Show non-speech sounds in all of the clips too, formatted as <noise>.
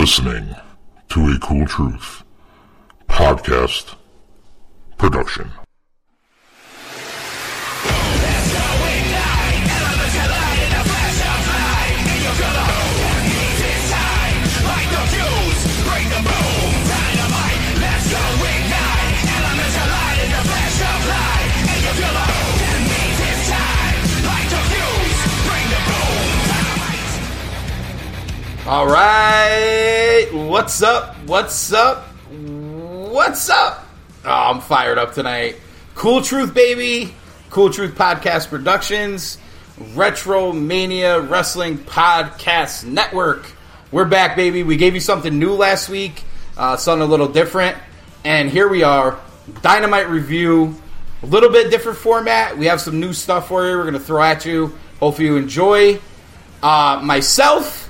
listening to a Cool Truth podcast production. All right, what's up? What's up? What's up? Oh, I'm fired up tonight. Cool Truth, baby. Cool Truth Podcast Productions, Retro Mania Wrestling Podcast Network. We're back, baby. We gave you something new last week, uh, something a little different, and here we are. Dynamite review, a little bit different format. We have some new stuff for you. We're going to throw at you. Hopefully, you enjoy. Uh, myself.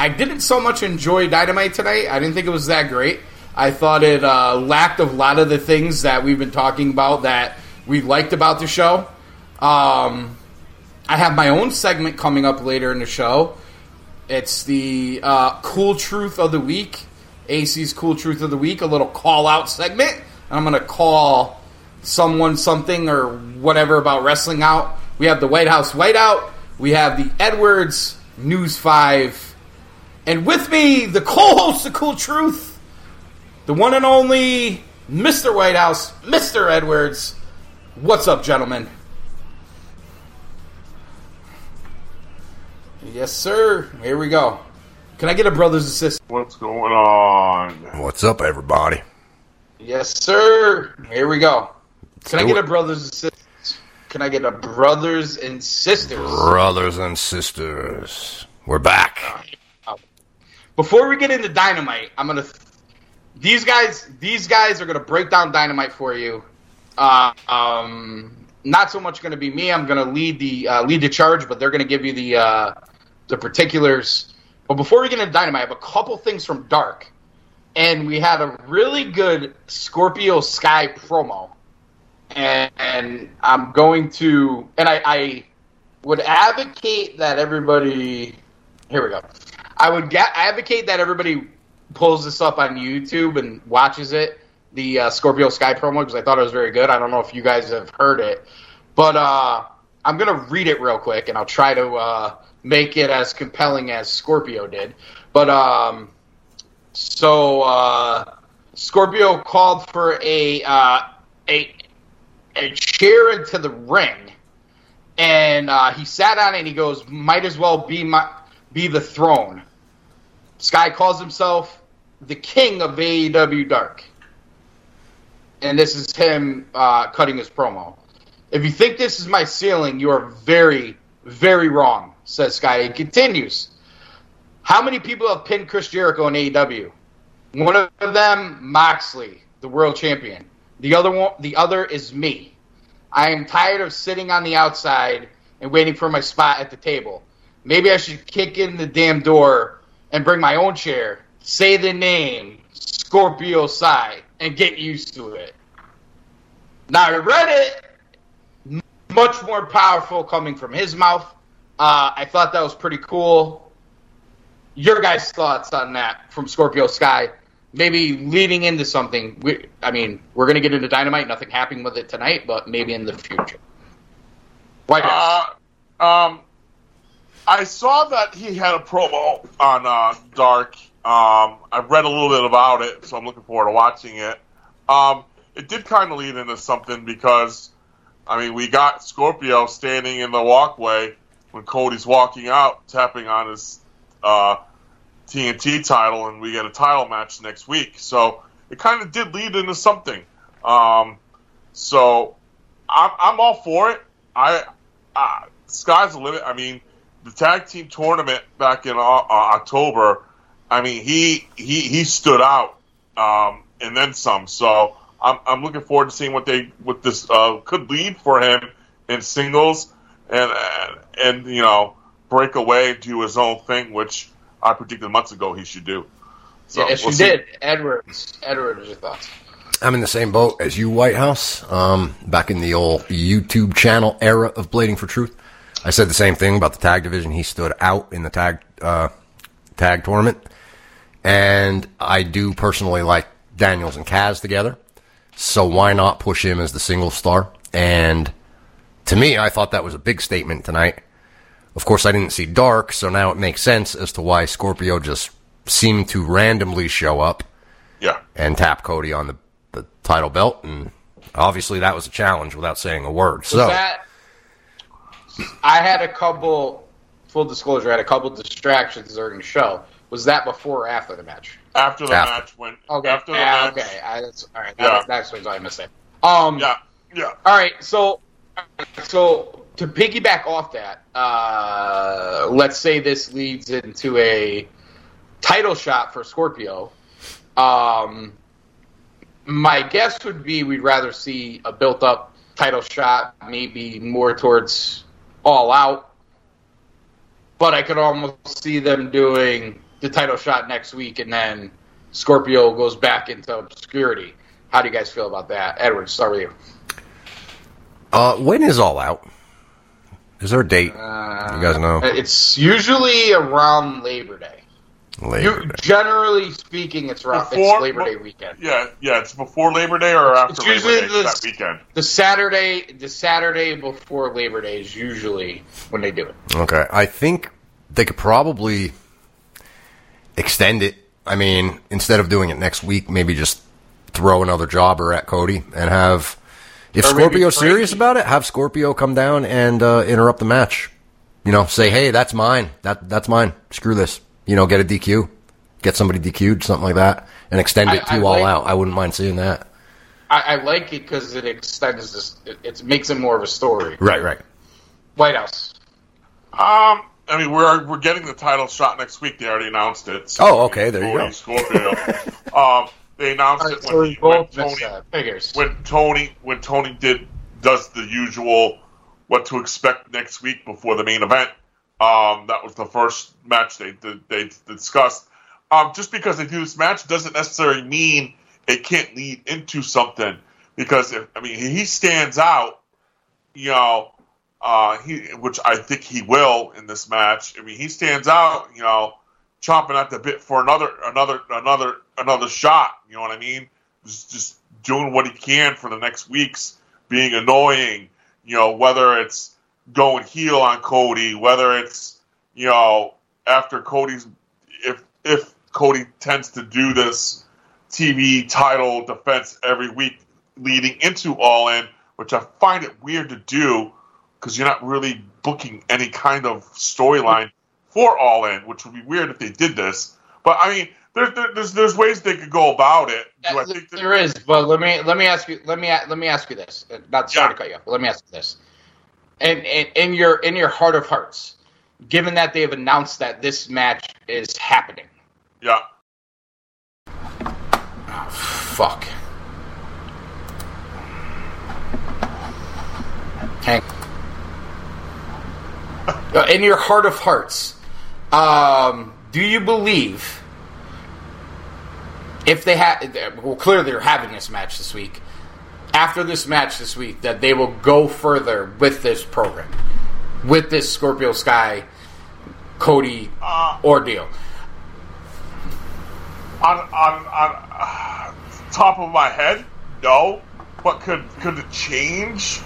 I didn't so much enjoy Dynamite tonight. I didn't think it was that great. I thought it uh, lacked a lot of the things that we've been talking about that we liked about the show. Um, I have my own segment coming up later in the show. It's the uh, Cool Truth of the Week, AC's Cool Truth of the Week, a little call out segment. I'm going to call someone something or whatever about wrestling out. We have the White House Whiteout. We have the Edwards News 5 and with me, the co-host of Cool Truth, the one and only Mr. Whitehouse, Mr. Edwards. What's up, gentlemen? Yes, sir. Here we go. Can I get a brother's assist? What's going on? What's up, everybody? Yes, sir. Here we go. Can I get it. a brother's assist? Can I get a brothers and sisters? Brothers and sisters, we're back. Before we get into Dynamite, I'm gonna. These guys, these guys are gonna break down Dynamite for you. Uh, um, not so much gonna be me. I'm gonna lead the uh, lead the charge, but they're gonna give you the uh, the particulars. But before we get into Dynamite, I have a couple things from Dark, and we had a really good Scorpio Sky promo, and, and I'm going to, and I, I would advocate that everybody. Here we go. I would advocate that everybody pulls this up on YouTube and watches it, the uh, Scorpio Sky promo, because I thought it was very good. I don't know if you guys have heard it, but uh, I'm gonna read it real quick, and I'll try to uh, make it as compelling as Scorpio did. But um, so uh, Scorpio called for a uh, a a chair into the ring, and uh, he sat on it. and He goes, "Might as well be my be the throne." Sky calls himself the king of AEW Dark. And this is him uh, cutting his promo. If you think this is my ceiling, you are very, very wrong, says Sky. He continues. How many people have pinned Chris Jericho in AEW? One of them, Moxley, the world champion. The other one, the other is me. I am tired of sitting on the outside and waiting for my spot at the table. Maybe I should kick in the damn door and bring my own chair, say the name Scorpio Sky, and get used to it. Now I read it, much more powerful coming from his mouth. Uh, I thought that was pretty cool. Your guys' thoughts on that from Scorpio Sky? Maybe leading into something. We, I mean, we're gonna get into Dynamite. Nothing happening with it tonight, but maybe in the future. White House. Uh, um, I saw that he had a promo on uh, Dark. Um, I read a little bit about it, so I'm looking forward to watching it. Um, it did kind of lead into something because, I mean, we got Scorpio standing in the walkway when Cody's walking out, tapping on his uh, TNT title, and we get a title match next week. So it kind of did lead into something. Um, so I'm, I'm all for it. I uh, sky's the limit. I mean, the tag team tournament back in uh, uh, October. I mean, he he he stood out, um, and then some. So I'm I'm looking forward to seeing what they what this uh, could lead for him in singles, and and, and you know break away and do his own thing, which I predicted months ago he should do. So yes, we'll you see. did. Edwards. Edwards, your thoughts? I'm in the same boat as you, White House. Um, back in the old YouTube channel era of Blading for Truth, I said the same thing about the tag division. He stood out in the tag uh, tag tournament, And I do personally like Daniels and Kaz together. So why not push him as the single star? And to me, I thought that was a big statement tonight. Of course, I didn't see Dark, so now it makes sense as to why Scorpio just seemed to randomly show up Yeah. and tap Cody on the, the title belt. And obviously, that was a challenge without saying a word. So, that I had a couple. Full disclosure, I had a couple distractions during the show. Was that before or after the match? After the After. match, when Okay, after the yeah, match, okay. I, that's, all right, Yeah. that, that explains why I missed it. Um, yeah, yeah. All right, so so to piggyback off that, uh, let's say this leads into a title shot for Scorpio. Um, my guess would be we'd rather see a built-up title shot, maybe more towards All Out. But I could almost see them doing the title shot next week, and then Scorpio goes back into obscurity. How do you guys feel about that, Edward? Start with you. uh, when is All Out? Is there a date? Uh, you guys know? It's usually around Labor Day. Labor You, Day. generally speaking, it's around Before- it's Labor Day weekend. Yeah, yeah. It's before Labor Day or after It's Labor Day the- that weekend. The Saturday, the Saturday before Labor Day is usually when they do it. Okay, I think they could probably extend it. I mean, instead of doing it next week, maybe just throw another jobber at Cody and have. If Or maybe Scorpio's serious about it, have Scorpio come down and uh, interrupt the match. You know, say, "Hey, that's mine. That that's mine. Screw this." You know, get a DQ, get somebody DQ'd, something like that, and extend it I- to I all like- out. I wouldn't mind seeing that. I, I like it because it extends this. It, it makes it more of a story. Right, right. White House. Um, I mean, we're we're getting the title shot next week. They already announced it. So Oh, okay, there you go. Scorpio. <laughs> um, they announced All right, it when, we he, when both Tony that. Figures. when Tony when Tony did does the usual what to expect next week before the main event. Um, that was the first match they they, discussed. Um, just because they do this match doesn't necessarily mean it can't lead into something. Because if I mean he stands out, you know, uh, he which I think he will in this match. I mean he stands out, you know, chomping at the bit for another another another another shot. You know what I mean? Just just doing what he can for the next weeks, being annoying. You know whether it's going heel on Cody, whether it's you know after Cody's if if Cody tends to do this TV title defense every week leading into All In, which I find it weird to do because you're not really booking any kind of storyline for All In, which would be weird if they did this. But I mean, there, there, there's there's ways they could go about it. Do I Yeah, there is, but let me let me ask you let me let me ask you this. Uh, Not sorry Yeah. to cut you off, but let me ask you this. And in, in your in your heart of hearts, given that they have announced that this match is happening, yeah. fuck. Hang. Uh, in your heart of hearts, um, do you believe if they had? Well, clearly they're having this match this week. After this match this week, that they will go further with this program, with this Scorpio Sky, Cody Uh, ordeal. on on on uh, top of my head, no. But could could it change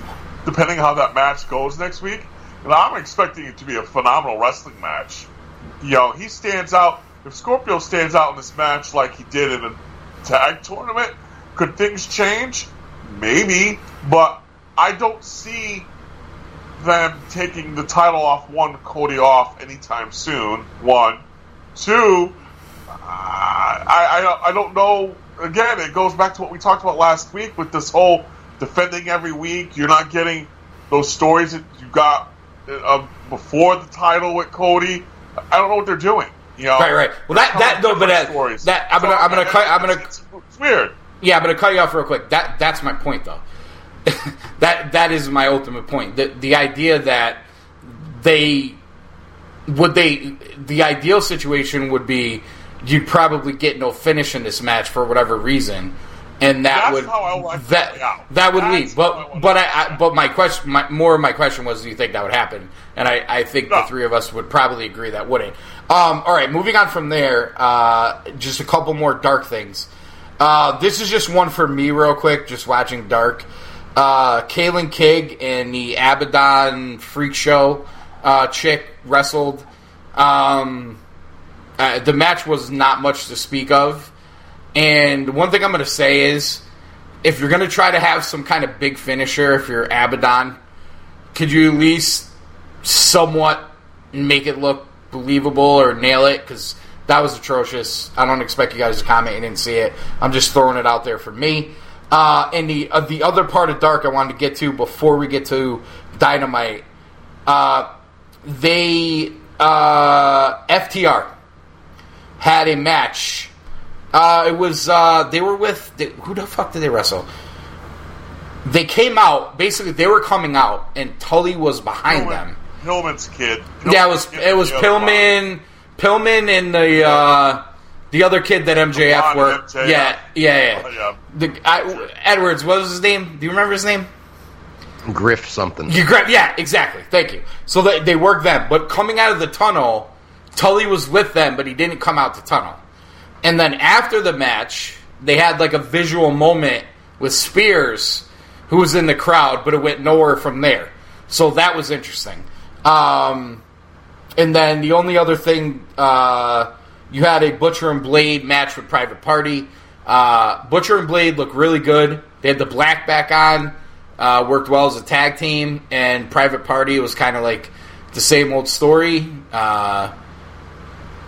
depending how that match goes next week? And I'm expecting it to be a phenomenal wrestling match. You know, he stands out. If Scorpio stands out in this match like he did in a tag tournament, could things change? Maybe, but I don't see them taking the title off one Cody off anytime soon. One, two. I, I I don't know. Again, it goes back to what we talked about last week with this whole defending every week. You're not getting those stories that you got uh, before the title with Cody. I don't know what they're doing. You know, Right, right. Well, that- that- no, but that- that- I'm gonna- I'm gonna I'm gonna- It's, it's weird. Yeah, I'm gonna cut you off real quick. That that's my point, though. <laughs> that that is my ultimate point. The the idea that they would they the ideal situation would be you'd probably get no finish in this match for whatever reason, and that That's would how I like that that would That's lead. how I But but I, I but my question, my, more of my question was, do you think that would happen? And I, I think the three of us would probably agree that wouldn't. Um, all right, moving on from there, uh, just a couple more dark things. Uh, this is just one for me, real quick. Just watching Dark. Uh, Kilynn King and the Abaddon Freak Show uh, chick wrestled. Um, uh, the match was not much to speak of. And one thing I'm going to say is, if you're going to try to have some kind of big finisher, if you're Abaddon, could you at least somewhat make it look believable or nail it? Because that was atrocious. I don't expect you guys to comment. You didn't see it. I'm just throwing it out there for me. Uh, and the uh, the other part of Dark I wanted to get to before we get to Dynamite, uh, they uh, FTR had a match. Uh, it was uh, they were with they, who the fuck did they wrestle? They came out basically. They were coming out, and Tully was behind them. Pillman's kid. Yeah, it was it was Pillman, Pillman, and the uh, the other kid that MJF Blonde were. MJF. Yeah, yeah, Oh, yeah. yeah. The, I, Edwards, what was his name? Do you remember his name? Griff something. You grab, yeah, exactly. Thank you. So they, they worked them, but coming out of the tunnel, Tully was with them, but he didn't come out the tunnel. And then after the match, they had like a visual moment with Spears, who was in the crowd, but it went nowhere from there. So that was interesting. Um, and then the only other thing, uh, you had a Butcher and Blade match with Private Party. Uh, Butcher and Blade looked really good. They had the black back on, uh, worked well as a tag team, and Private Party was kind of like the same old story. Uh,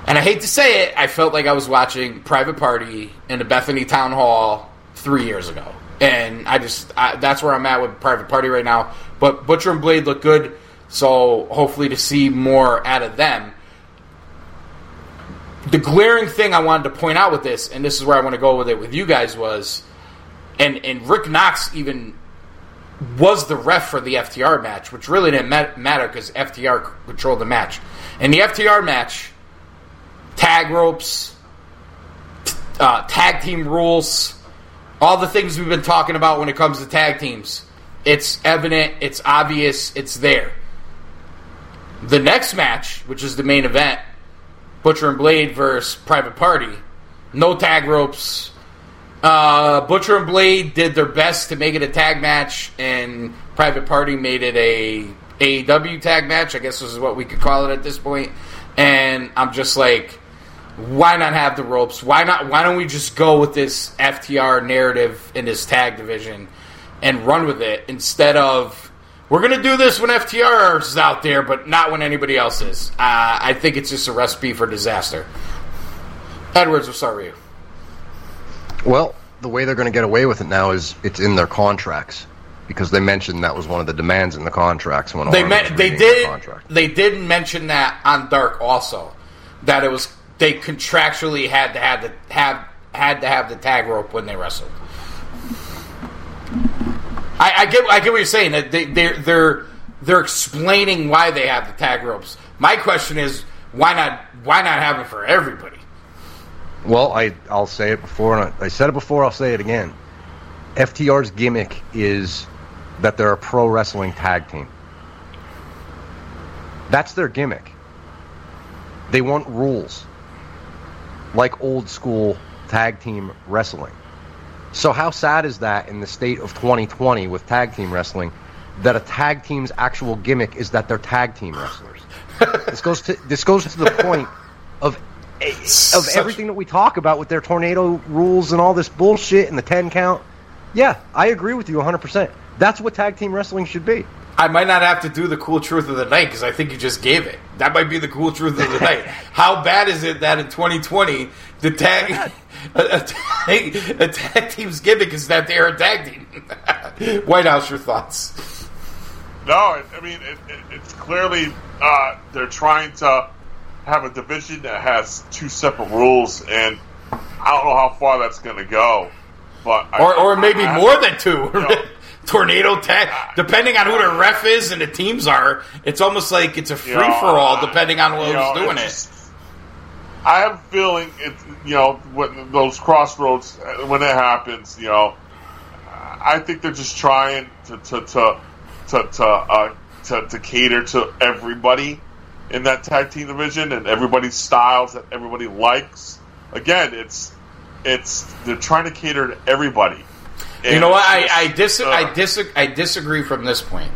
and I hate to say it, I felt like I was watching Private Party in the Bethany Town Hall three years ago. And I just, I, that's where I'm at with Private Party right now. But Butcher and Blade look good, so hopefully to see more out of them. The glaring thing I wanted to point out with this, and this is where I want to go with it with you guys, was, and, and Rick Knox even was the ref for the FTR match, which really didn't ma- matter because FTR controlled the match. In the FTR match, tag ropes, uh, tag team rules, all the things we've been talking about when it comes to tag teams. It's evident, it's obvious, it's there. The next match, which is the main event, Butcher and Blade versus Private Party, no tag ropes. Uh, Butcher and Blade did their best to make it a tag match, and Private Party made it a AEW tag match. I guess this is what we could call it at this point. And I'm just like, why not have the ropes? Why not? Why don't we just go with this FTR narrative in this tag division and run with it instead of we're going to do this when FTR is out there, but not when anybody else is. Uh, I think it's just a recipe for disaster. Edwards, we'll start with you. Well, the way they're going to get away with it now is it's in their contracts because they mentioned that was one of the demands in the contracts when They me- they did the contract. they did mention that on Dark also that it was they contractually had to have the have had to have the tag rope when they wrestled. I, I get I get what you're saying that they they're they're they're explaining why they have the tag ropes. My question is why not why not have it for everybody? Well, I I'll say it before, and I, I said it before. I'll say it again. FTR's gimmick is that they're a pro wrestling tag team. That's their gimmick. They want rules, like old school tag team wrestling. So how sad is that in the state of 2020 with tag team wrestling that a tag team's actual gimmick is that they're tag team wrestlers? <laughs> this goes to this goes to the point of of Such- everything that we talk about with their tornado rules and all this bullshit and the 10 count. Yeah, I agree with you 100%. That's what tag team wrestling should be. I might not have to do the cool truth of the night because I think you just gave it. That might be the cool truth of the <laughs> night. How bad is it that in 2020 the tag a, a tag, a tag team's gimmick is that they're a tag team? <laughs> White House, your thoughts? No, I I mean it, it, it's clearly uh, they're trying to have a division that has two separate rules, and I don't know how far that's going to go. But I- Or, or maybe I- more than two. <laughs> <laughs> Tornado tag, depending on who the ref is and the teams are, it's almost like it's a free for all. Depending on you who's know, doing it. just- I have a feeling it's you know when those crossroads when it happens, you know, I think they're just trying to to to to to, uh, to, to cater to everybody in that tag team division and everybody's styles that everybody likes. Again, it's it's they're trying to cater to everybody. you know what? I I, dis- uh, I, dis- I disagree from this point.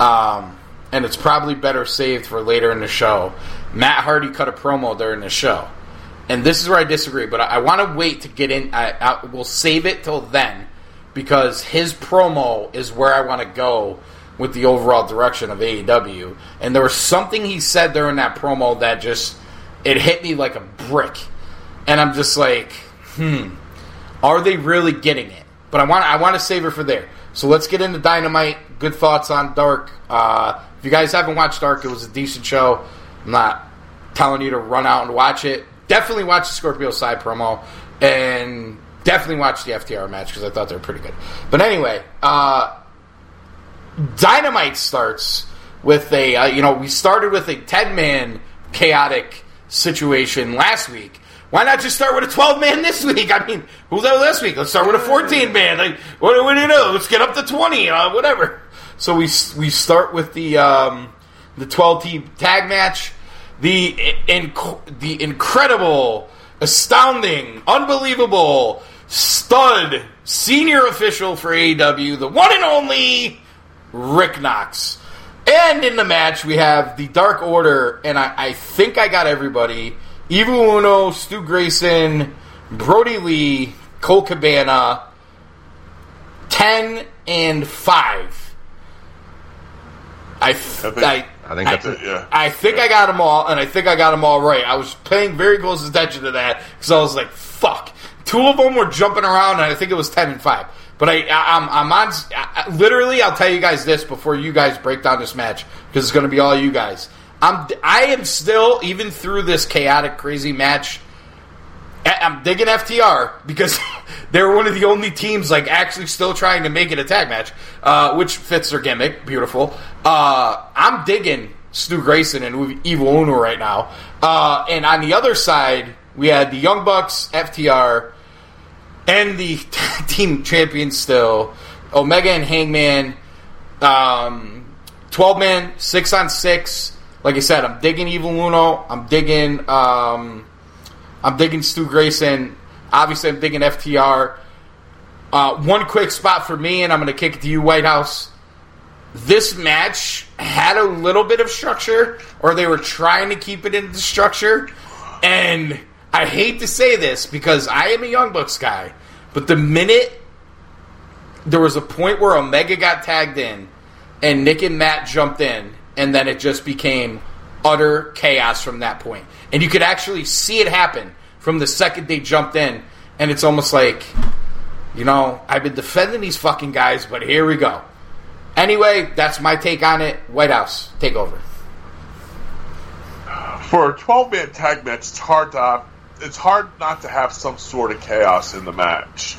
Um, and it's probably better saved for later in the show. Matt Hardy cut a promo during the show. And this is where I disagree, but I, I want to wait to get in. I, I We'll save it till then because his promo is where I want to go with the overall direction of AEW. And there was something he said during that promo that just it hit me like a brick. And I'm just like, hmm, are they really getting it? But I want I want to save it for there. So let's get into Dynamite. Good thoughts on Dark. Uh, if you guys haven't watched Dark, it was a decent show. I'm not telling you to run out and watch it. Definitely watch the Scorpio Sky promo and definitely watch the FTR match because I thought they were pretty good. But anyway, uh, Dynamite starts with a uh, you know we started with a ten man chaotic situation last week. Why not just start with a twelve man this week? I mean, who's there this week? Let's start with a fourteen man. Like, what, what do you know? Let's get up to twenty, uh, whatever. So we we start with the um, the twelve team tag match. The inc- the incredible, astounding, unbelievable stud senior official for AEW, the one and only Rick Knox. And in the match, we have the Dark Order, and I, I think I got everybody. Evil Uno, Stu Grayson, Brodie Lee, Colt Cabana, 10 and 5. I, th- I, I think that's it. Yeah. I think I got them all, and I think I got them all right. I was paying very close attention to that because I was like, "Fuck." Two of them were jumping around, and I think it was ten and five. But I, I I'm, I'm on. I, I- literally, I'll tell you guys this before you guys break down this match because it's going to be all you guys. I'm. I am still even through this chaotic, crazy match. I'm digging FTR because <laughs> they're one of the only teams like actually still trying to make it a tag match, uh, which fits their gimmick. Beautiful. Uh, I'm digging Stu Grayson and Evil Uno right now. Uh, and on the other side, we had the Young Bucks, FTR, and the <laughs> team champions still Omega and Hangman. Um, 12 man, 6 on 6. Like I said, I'm digging Evil Uno. I'm digging. Um, I'm digging Stu Grayson. Obviously, I'm digging FTR. Uh, one quick spot for me, and I'm going to kick it to you, White House. This match had a little bit of structure, or they were trying to keep it in the structure. And I hate to say this because I am a Young Bucks guy, but the minute there was a point where Omega got tagged in, and Nick and Matt jumped in, and then it just became utter chaos from that point. And you could actually see it happen from the second they jumped in, and it's almost like, you know, I've been defending these fucking guys, but here we go. Anyway, that's my take on it. White House, take over. for a 12 man tag match, it's hard to it's hard not to have some sort of chaos in the match.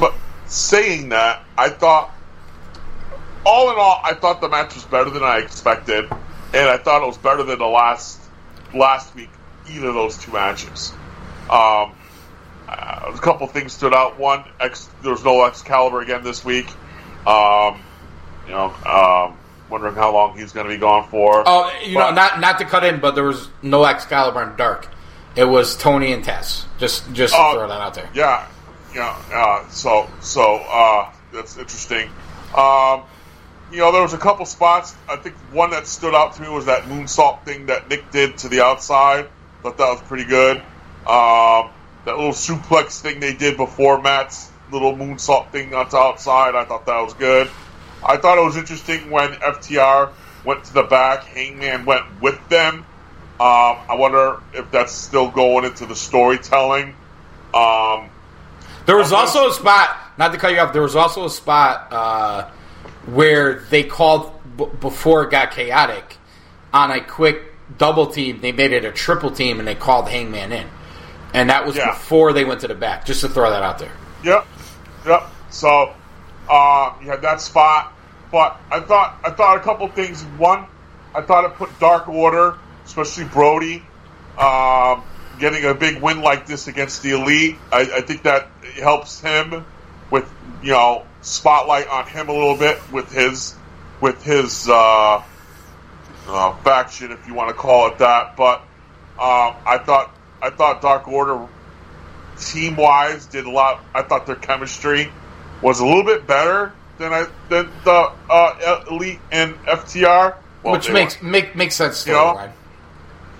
But saying that, I thought, all in all, I thought the match was better than I expected, and I thought it was better than the last last week. Either of those two matches. Um, uh, a couple things stood out. One, X, there was no Excalibur again this week. Um, you know, um, wondering how long he's going to be gone for. Oh, you know, not not to cut in, but there was no Excalibur in Dark. It was Tony and Taz. Just just Oh, throw that out there. Yeah, yeah. Uh, so, so uh, that's interesting. Um, you know, there was a couple spots. I think one that stood out to me was that moonsault thing that Nick did to the outside. Thought that was pretty good. Um, that little suplex thing they did before Matt's little moonsault thing on outside. I thought that was good. I thought it was interesting when FTR went to the back. Hangman went with them. Um, I wonder if that's still going into the storytelling. Um, There was also a spot. Not to cut you off. There was also a spot uh, where they called b- before it got chaotic on a quick double team. They made it a triple team and they called Hangman in, and that was Yeah. before they went to the back. Just to throw that out there. Yep, yep. So uh, you had that spot, but I thought I thought a couple things. One, I thought it put Dark Order, especially Brodie, um, getting a big win like this against the elite. I, I think that helps him with you know spotlight on him a little bit with his with his uh, uh, faction, if you want to call it that. But um, I thought I thought Dark Order team wise did a lot. I thought their chemistry was a little bit better than I than the uh, elite and FTR. Well, Which makes were- make makes sense. You know?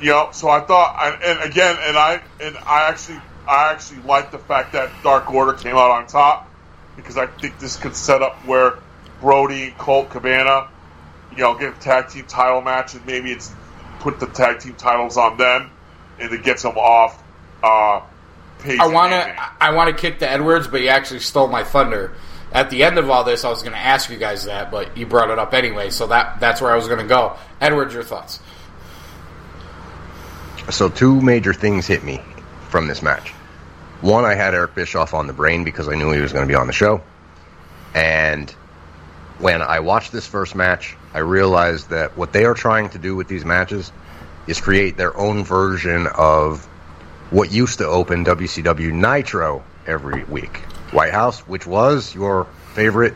you know, so I thought, and, and again, and I and I actually, I actually like the fact that Dark Order came out on top because I think this could set up where Brodie and Colt Cabana, you know, get a tag team title match, and maybe it's put the tag team titles on them, and it gets them off. Uh, Paige I want to I want to kick the Edwards, but you actually stole my thunder. At the end of all this, I was going to ask you guys that, but you brought it up anyway, so that that's where I was going to go. Edwards, your thoughts? So two major things hit me from this match. One, I had Eric Bischoff on the brain because I knew he was going to be on the show. And when I watched this first match, I realized that what they are trying to do with these matches is create their own version of what used to open WCW Nitro every week. White House, which was your favorite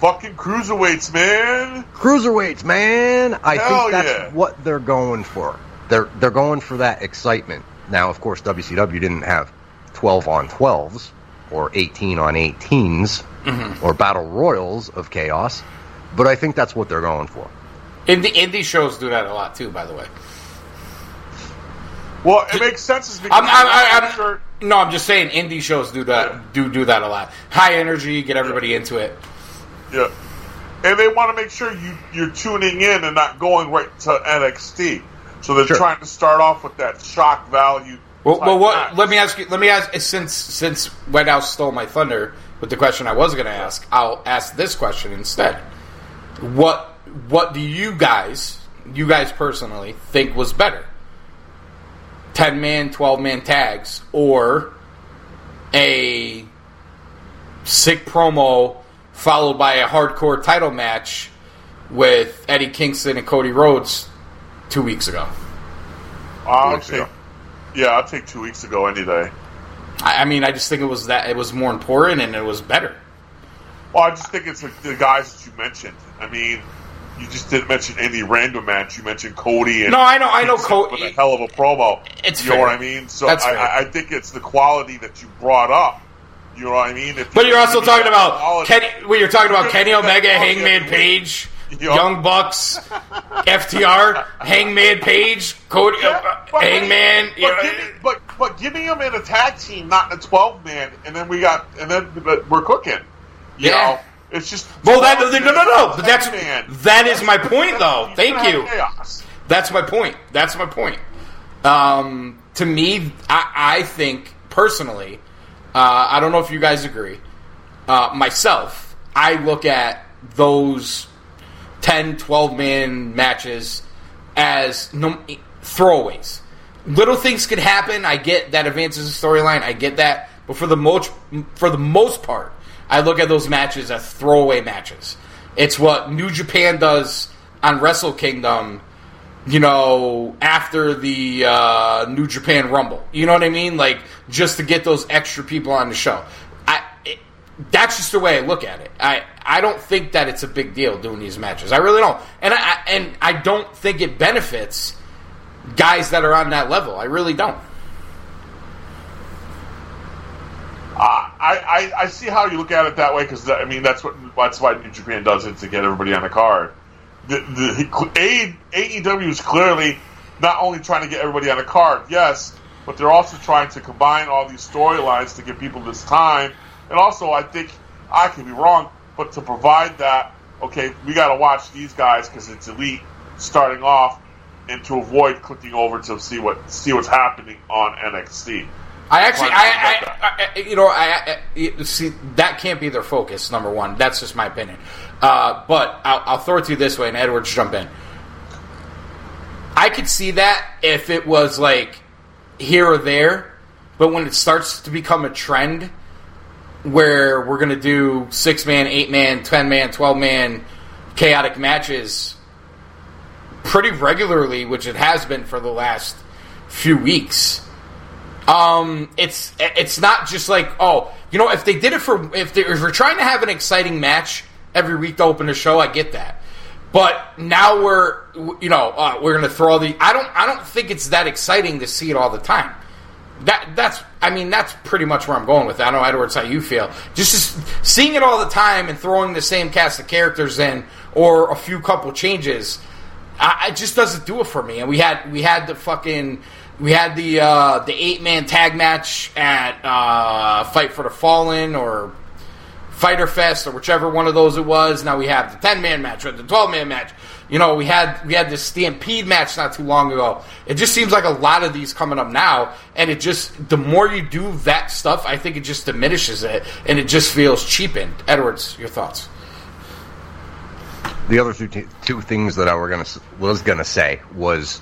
fucking cruiserweights, man. cruiserweights, man. I Hell think that's yeah. what they're going for. They're they're going for that excitement. Now, of course, WCW didn't have 12 on 12s or 18 on 18s Mm-hmm. or battle royals of chaos, but I think that's what they're going for. Indie indie shows do that a lot too, by the way. Well, it makes sense because I'm, I'm, I'm, I'm- sure- no, I'm just saying indie shows do that do do that a lot. High energy, get everybody into it. Yeah. And they want to make sure you, you're tuning in and not going right to NXT. So they're Sure. trying to start off with that shock value. Well, well what, let me ask you. Let me ask since since White House stole my thunder with the question I was going to ask. I'll ask this question instead. What what do you guys, you guys personally, think was better? Ten man, twelve man tags, or a sick promo followed by a hardcore title match with Eddie Kingston and Cody Rhodes two weeks ago? I'll weeks take, ago. yeah, I'll take two weeks ago any day. I, I mean, I just think it was that it was more important and it was better. Well, I just think it's the, the guys that you mentioned. I mean, you just didn't mention any random match. You mentioned Cody and No, I know, I know. Kingston with Cody. a hell of a promo. It's you know what I mean. So I, fair. I, think it's the quality that you brought up. You know what I mean? If But you- you're also talking about quality- Kenny. Well, you're talking about <laughs> Kenny Omega, Hangman every week. Page. <laughs> Young Bucks, FTR, Hangman Page, Cody, uh, Yeah, but- Hangman. But, you know, give me, but but giving him in a tag team, not in a twelve man, and then we got and then but we're cooking. You Yeah. know, it's just well, that no, no, no. But that's that is my point, though. Thank you. That's my point. That's my point. Um, to me, I, I think personally, uh, I don't know if you guys agree. Uh, myself, I look at those 10, 12 man matches as no, throwaways. Little things could happen. I get that advances the storyline. I get that, but for the most for the most part, I look at those matches as throwaway matches. It's what New Japan does on Wrestle Kingdom you know, after the uh, New Japan Rumble. You know what I mean? Like just to get those extra people on the show. I it, that's just the way I look at it. I I don't think that it's a big deal doing these matches. I really don't. And I and I don't think it benefits guys that are on that level. I really don't. Uh, I, I see how you look at it that way because I mean that's what that's why New Japan does it to get everybody on the card. The the A- AEW is clearly not only trying to get everybody on the card, yes, but they're also trying to combine all these storylines to give people this time, and also I think I could be wrong, but to provide that okay, we got to watch these guys because it's elite starting off, and to avoid clicking over to see what see what's happening on NXT. I actually, I, I I, you know, I, I, see that can't be their focus. Number one, that's just my opinion. Uh, but I'll, I'll throw it to you this way, and Edwards jump in. I could see that if it was like here or there, but when it starts to become a trend where we're going to do six man, eight man, ten man, twelve man chaotic matches pretty regularly, which it has been for the last few weeks. Um, it's it's not just like oh, you know, if they did it for if, they, if we're trying to have an exciting match every week to open the show, I get that. But now we're you know uh, we're gonna throw all the I don't I don't think it's that exciting to see it all the time. That that's I mean that's pretty much where I'm going with that. I don't know Edwards how you feel. Just, just seeing it all the time and throwing the same cast of characters in or a few couple changes, I, it just doesn't do it for me. And we had we had the fucking we had the uh, the eight man tag match at uh, Fight for the Fallen or Fyter Fest or whichever one of those it was. Now we have the ten man match or the twelve man match. You know, we had we had this Stampede match not too long ago. It just seems like a lot of these coming up now, and it just the more you do that stuff, I think it just diminishes it, and it just feels cheapened. Edwards, your thoughts? The other two, t- two things that I were gonna was gonna say was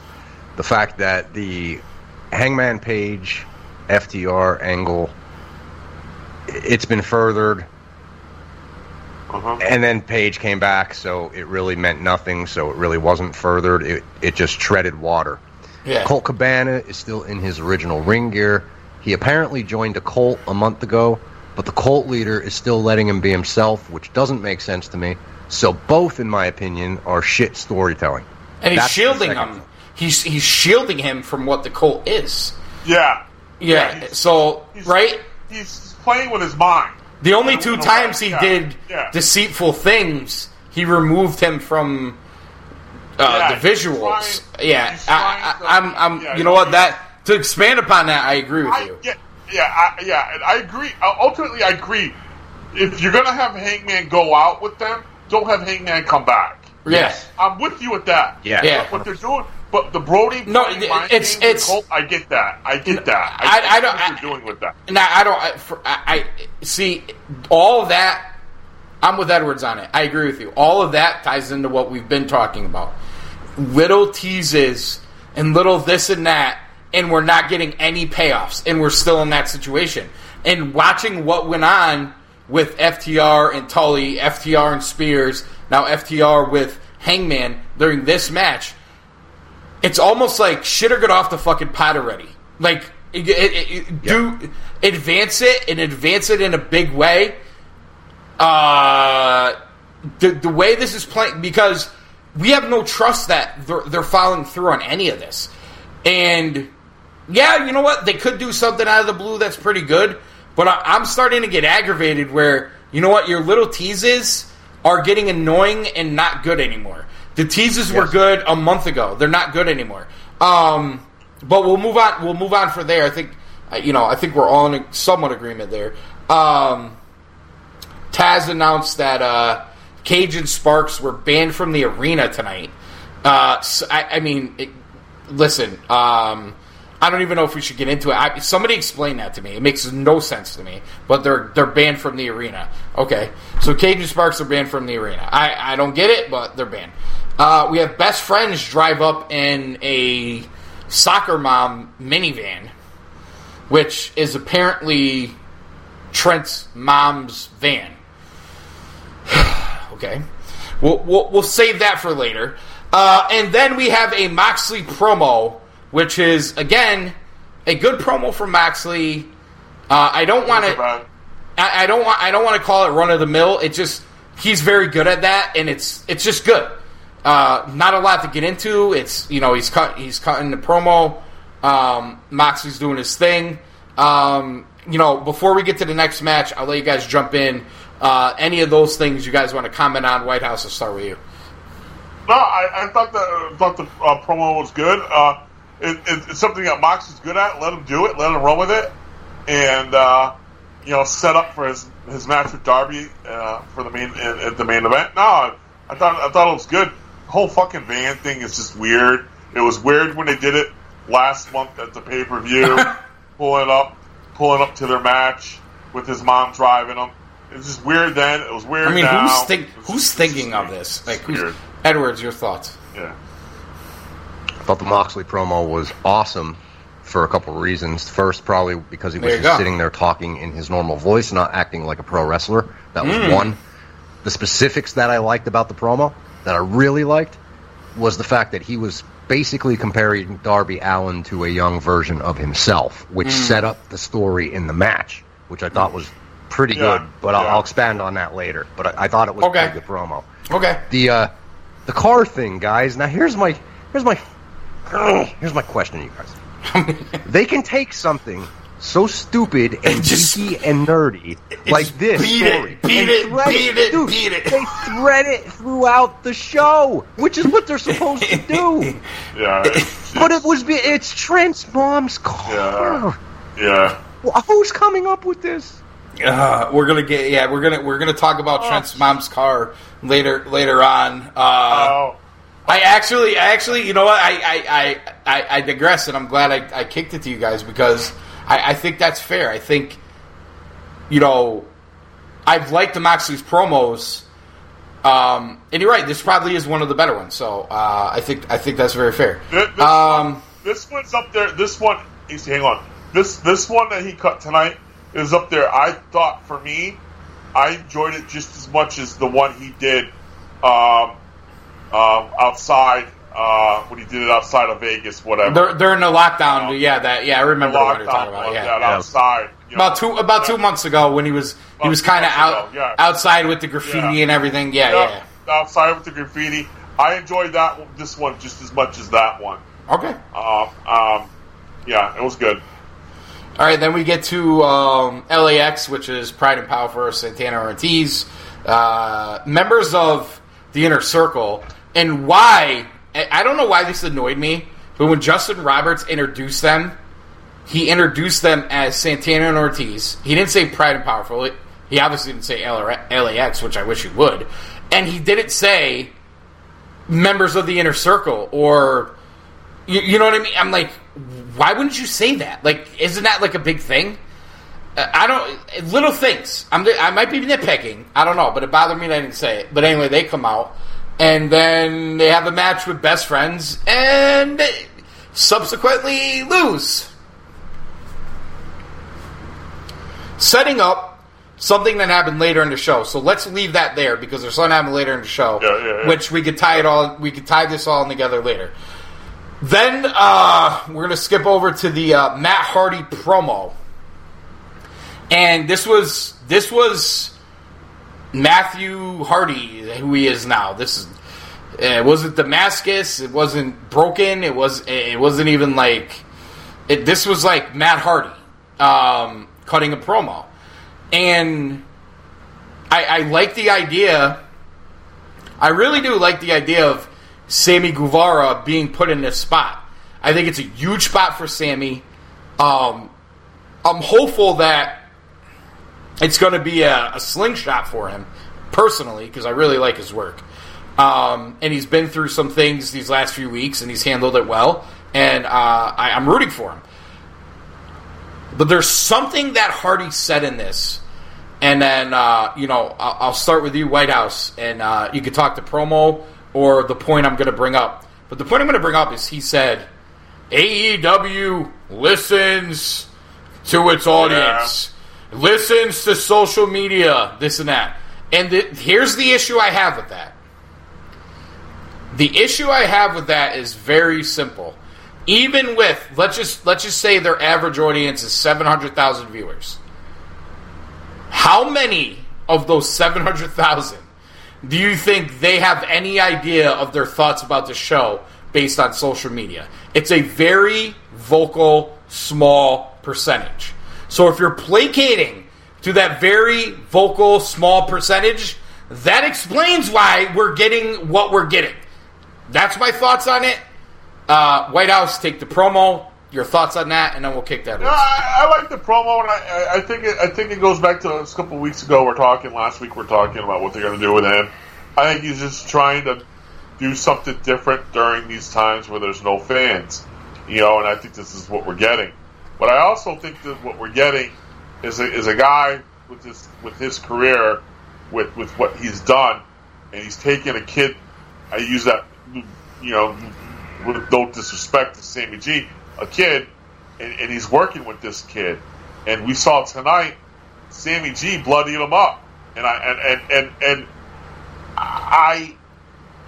the fact that the Hangman Page FTR angle it's been furthered Uh-huh. and then Page came back, so it really meant nothing. So it really wasn't furthered. It it just treaded water. Yeah. Colt Cabana is still in his original ring gear. He apparently joined a cult a month ago, but the cult leader is still letting him be himself, which doesn't make sense to me. So both, in my opinion, are shit storytelling. And he's That's shielding him. He's he's shielding him from what the cult is. Yeah. Yeah. he's- so he's- right, He's playing with his mind. the only two times he yeah, did yeah. deceitful things, he removed him from uh, Yeah, the visuals. trying- yeah, I, trying to- I, I'm, I'm. yeah, you know what? That to expand upon that, I agree with I, you. yeah, yeah, I, yeah. and I agree. Uh, ultimately, I agree. If you're gonna have Hangman go out with them, don't have Hangman come back. Yes. I'm with you with that. Yeah. Yeah. What they're doing, but the Brodie, No, playing it- mind it's- it's- I get that. I get that. I- I get don't- What I- you're doing with that? Now I don't. I, for, I, I see all of that. I'm with Edwards on it. I agree with you. All of that ties into what we've been talking about. Little teases and little this and that, and we're not getting any payoffs, and we're still in that situation. And watching what went on with FTR and Tully, FTR and Spears, now FTR with Hangman during this match, it's almost like shit or get off the fucking pot already. Like, it, it, it- do advance it and advance it in a big way. Uh, the the way this is playing because we have no trust that they're, they're following through on any of this. And yeah, you know what? They could do something out of the blue that's pretty good, but I, I'm starting to get aggravated where, you know what, your little teases are getting annoying and not good anymore. The teases were good a month ago. They're not good anymore. Um, but we'll move on. We'll move on for there. I think, you know, I think we're all in somewhat agreement there. Um, Taz announced that uh, Cage and Sparks were banned from the arena tonight. Uh, so, I, I mean, it, listen, um, I don't even know if we should get into it. I, somebody explain that to me. It makes no sense to me. But they're they're banned from the arena. Okay, so and Sparks are banned from the arena. I, I don't get it, but they're banned. Uh, we have best friends drive up in a soccer mom minivan, which is apparently Trent's mom's van. <sighs> okay, we'll, we'll we'll save that for later. Uh, and then we have a Moxley promo, which is again a good promo from Moxley. Uh, I don't want to. I, I don't want. I don't want to call it run of the mill. It just he's very good at that, and it's it's just good. Uh, not a lot to get into. It's you know he's cut he's cutting the promo. Um, Moxley's doing his thing. Um, you know, before we get to the next match, I'll let you guys jump in. Uh, any of those things you guys want to comment on? White House, I'll start with you. No, I, I thought the thought the uh, promo was good. Uh, it, it, it's something that Mox is good at. Let him do it. Let him run with it, and uh, you know, set up for his, his match with Darby uh, for the main at the main event. No, I, I thought I thought it was good. The whole fucking van thing is just weird. It was weird when they did it last month at the pay per view, <laughs> pulling up, pulling up to their match with his mom driving them. It was just weird then. It was weird. I mean, now. who's think who's just- thinking of this? Like. Edwards, your thoughts? Yeah. I thought the Moxley promo was awesome for a couple of reasons. First, probably because he was just go. sitting there talking in his normal voice, not acting like a pro wrestler. That was Mm. one. The specifics that I liked about the promo, that I really liked, was the fact that he was basically comparing Darby Allin to a young version of himself, which Hmm. set up the story in the match, which I thought was pretty Yeah, good. But I'll. I'll expand on that later. But I, I thought it was Okay. a pretty good promo. Okay. The uh, the car thing, guys. Now here's my here's my <sighs> here's my question, to you guys. they can take something so stupid and <laughs> Just- geeky and nerdy like this beat it, story, beat and it, thread beat it, Dude, beat it. They thread it throughout the show, which is what they're supposed to do. <laughs> Yeah. But it was it's Trent's mom's car. yeah. Well, Who's coming up with this? Uh, we're gonna get yeah. We're gonna we're gonna talk about Trent's mom's car later later on. Uh, Oh. I actually, I actually, you know what? I, I, I, I, I digress, and I'm glad I, I kicked it to you guys because I, I think that's fair. I think, you know, I've liked the Moxley's promos, um, and you're right. This probably is one of the better ones. So uh, I think, I think that's very fair. This, this, Um, one, this one's up there. This one, hang on. This this one that he cut tonight is up there. I thought for me, I enjoyed it just as much as the one he did um, um, outside uh, when he did it outside of Vegas, whatever. Dur- during the lockdown, yeah, that, yeah, I remember the one you're Lockdown talking about. one, Yeah, that outside. you know. about two about two months ago when he was he was kind of out ago, yeah. outside with the graffiti Yeah. and everything. Yeah, yeah. Yeah, outside with the graffiti. I enjoyed that one, this one just as much as that one. Okay. Um, um, yeah, it was good. All right, then we get to um, LAX, which is Proud and Powerful Santana Ortiz, uh, members of the Inner Circle, and why I don't know why this annoyed me, but when Justin Roberts introduced them, he introduced them as Santana and Ortiz. He didn't say Proud and Powerful. He obviously didn't say LAX, which I wish he would, and he didn't say members of the Inner Circle or you, you know what I mean? I'm like, why wouldn't you say that? Like, isn't that like a big thing? Uh, I don't little things. I'm I might be nitpicking. I don't know, but it bothered me that I didn't say it. But anyway, they come out and then they have a match with best friends and subsequently lose. Setting up something that happened later in the show. So let's leave that there because there's something happened later in the show, Yeah, yeah, yeah. which we could tie it all. We could tie this all together later. Then uh, we're gonna skip over to the uh, Matt Hardy promo, and this was this was Matthew Hardy, who he is now. This is it wasn't Damascus. It wasn't broken. It was it wasn't even like it, this was like Matt Hardy um, cutting a promo, and I, I like the idea. I really do like the idea of Sammy Guevara being put in this spot. I think it's a huge spot for Sammy. Um, I'm hopeful that it's going to be a, a slingshot for him personally because I really like his work. Um, and he's been through some things these last few weeks and he's handled it well. And uh, I, I'm rooting for him. But there's something that Hardy said in this. And then, uh, you know, I'll, I'll start with you, White House, and uh, you could talk the promo or the point I'm going to bring up. But the point I'm going to bring up is he said, AEW listens to its audience, listens to social media, this and that. And here's the issue I have with that. The issue I have with that is very simple. Even with let's just let's just say their average audience is seven hundred thousand viewers. How many of those seven hundred thousand do you think they have any idea of their thoughts about the show based on social media? It's a very vocal, small percentage. So if you're placating to that very vocal, small percentage, that explains why we're getting what we're getting. That's my thoughts on it. Uh, White House, take the promo. Your thoughts on that, and then we'll kick that. No. I, I like the promo, and I, I- think it, I think it goes back to a couple of weeks ago. We're talking last week. We're talking about what they're going to do with him. I think he's just trying to do something different during these times where there's no fans, you know. And I think this is what we're getting. But I also think that what we're getting is a, is a guy with this with his career, with with what he's done, and he's taken a kid. I use that, you know, with no disrespect to Sammy G, a kid, and, and he's working with this kid. And we saw tonight, Sammy G bloodied him up, and I and and and, and I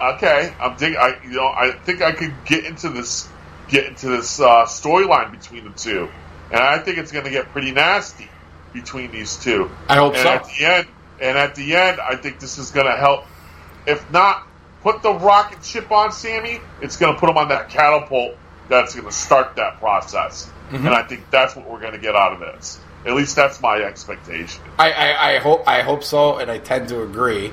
Okay, I'm dig- I you know I think I could get into this get into this uh, storyline between the two, and I think it's going to get pretty nasty between these two. I hope and so. At the end, and at the end, I think this is going to help. If not, put the rocket ship on Sammy. It's going to put him on that catapult that's going to start that process, Mm-hmm. and I think that's what we're going to get out of this. At least that's my expectation. I, I, I hope I hope so, and I tend to agree.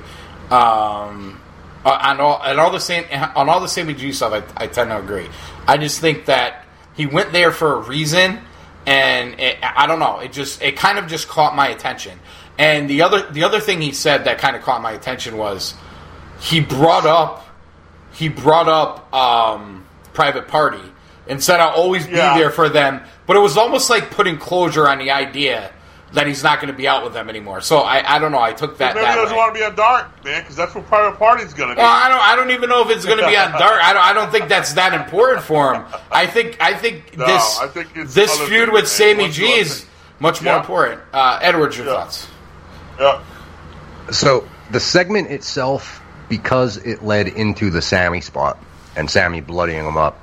Um, uh, on all on all the same on all the Sammy G stuff, I, I tend to agree. I just think that he went there for a reason, and it, I don't know. It just it kind of just caught my attention. And the other the other thing he said that kind of caught my attention was he brought up he brought up um, private party and said I'll always be Yeah. there for them. But it was almost like putting closure on the idea that he's not going to be out with them anymore. So I, I don't know. I took that Maybe that he doesn't way. want to be on dark, man, because that's what private party's going to be. Well, I don't. I don't even know if it's going to be on dark. I don't. I don't think that's that important for him. I think. I think <laughs> No, this. I think it's this feud things, with man. Sammy What's G is much more Yeah. important. Uh, Edwards, your Yeah. thoughts? Yeah. So the segment itself, because it led into the Sammy spot and Sammy bloodying him up,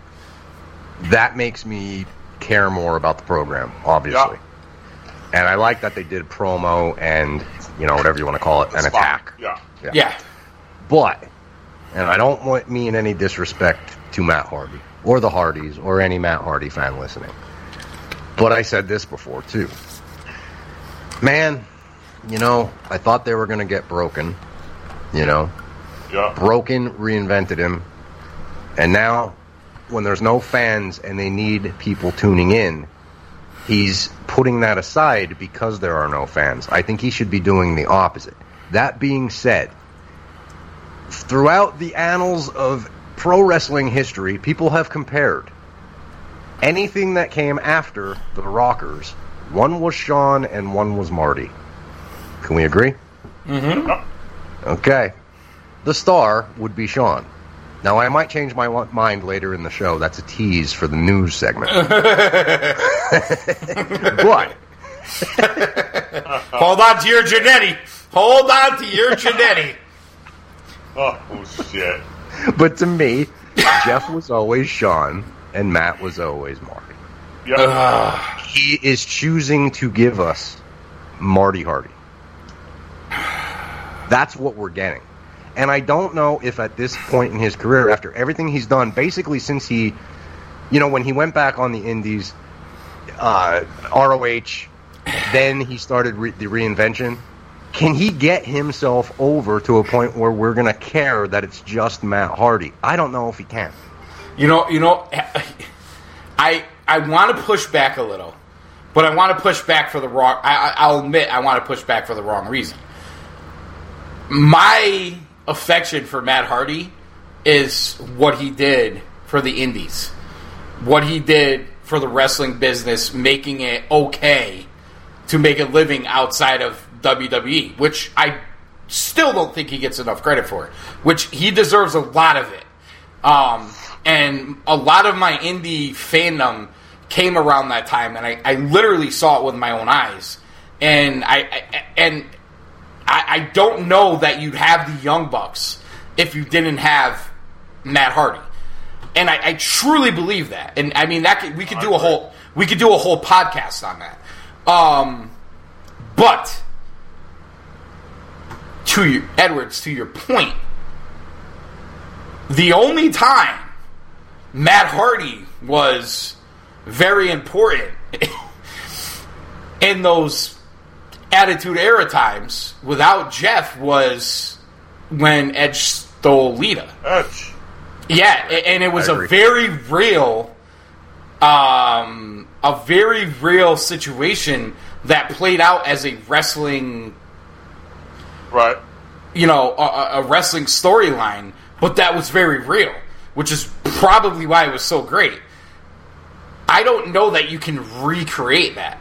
that makes me care more about the program, obviously. Yeah. And I like that they did promo and you know whatever you want to call it, an Spot. attack. Yeah. Yeah. But, and I don't want mean any disrespect to Matt Hardy or the Hardys or any Matt Hardy fan listening. But I said this before too. Man, you know, I thought they were going to get broken. You know, Yeah. broken reinvented him. And now, when there's no fans and they need people tuning in, he's putting that aside because there are no fans. I think he should be doing the opposite. That being said, throughout the annals of pro wrestling history, people have compared anything that came after the Rockers. One was Shawn and one was Marty. Can we agree? Mm-hmm. Okay. The star would be Shawn. Now, I might change my mind later in the show. That's a tease for the news segment. <laughs> but <laughs> Hold on to your Jannetty. Hold on to your Jannetty. Oh, <laughs> oh shit. but to me, Jeff was always Shawn and Matt was always Marty. Yeah. He is choosing to give us Marty Hardy. That's what we're getting. And I don't know if at this point in his career, after everything he's done, basically since he, you know, when he went back on the Indies, uh, ROH, then he started re- the reinvention. Can he get himself over to a point where we're going to care that it's just Matt Hardy? I don't know if he can. You know, you know, <laughs> I I want to push back a little, but I want to push back for the wrong. I, I'll admit I want to push back for the wrong reason. My affection for Matt Hardy is what he did for the Indies, what he did for the wrestling business, making it okay to make a living outside of WWE, which I still don't think he gets enough credit for. Which he deserves a lot of it. Um, and a lot of my indie fandom came around that time, and I, I literally saw it with my own eyes. And I, I and I, I don't know that you'd have the Young Bucks if you didn't have Matt Hardy. And I, I truly believe that. And I mean that could, we could do a whole we could do a whole podcast on that. Um, but to your Edwards, to your point, the only time Matt Hardy was very important <laughs> in those Attitude Era times without Jeff was when Edge stole Lita. Edge. Yeah, and it was a very real, um, a very real situation that played out as a wrestling, Right. you know, a- a, a wrestling storyline, but that was very real, which is probably why it was so great. I don't know that you can recreate that.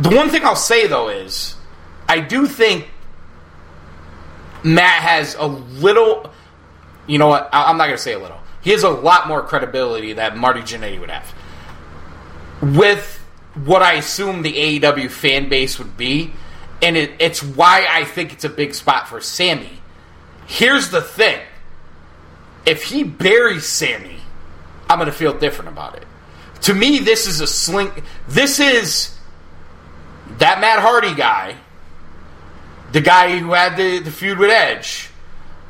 The one thing I'll say though is, I do think Matt has a little. You know what? I- I'm not going to say a little. He has a lot more credibility that Marty Jannetty would have. With what I assume the AEW fan base would be, and it, it's why I think it's a big spot for Sammy. Here's the thing if he buries Sammy, I'm going to feel different about it. To me, this is a sling. This is that Matt Hardy guy, the guy who had the, the feud with Edge,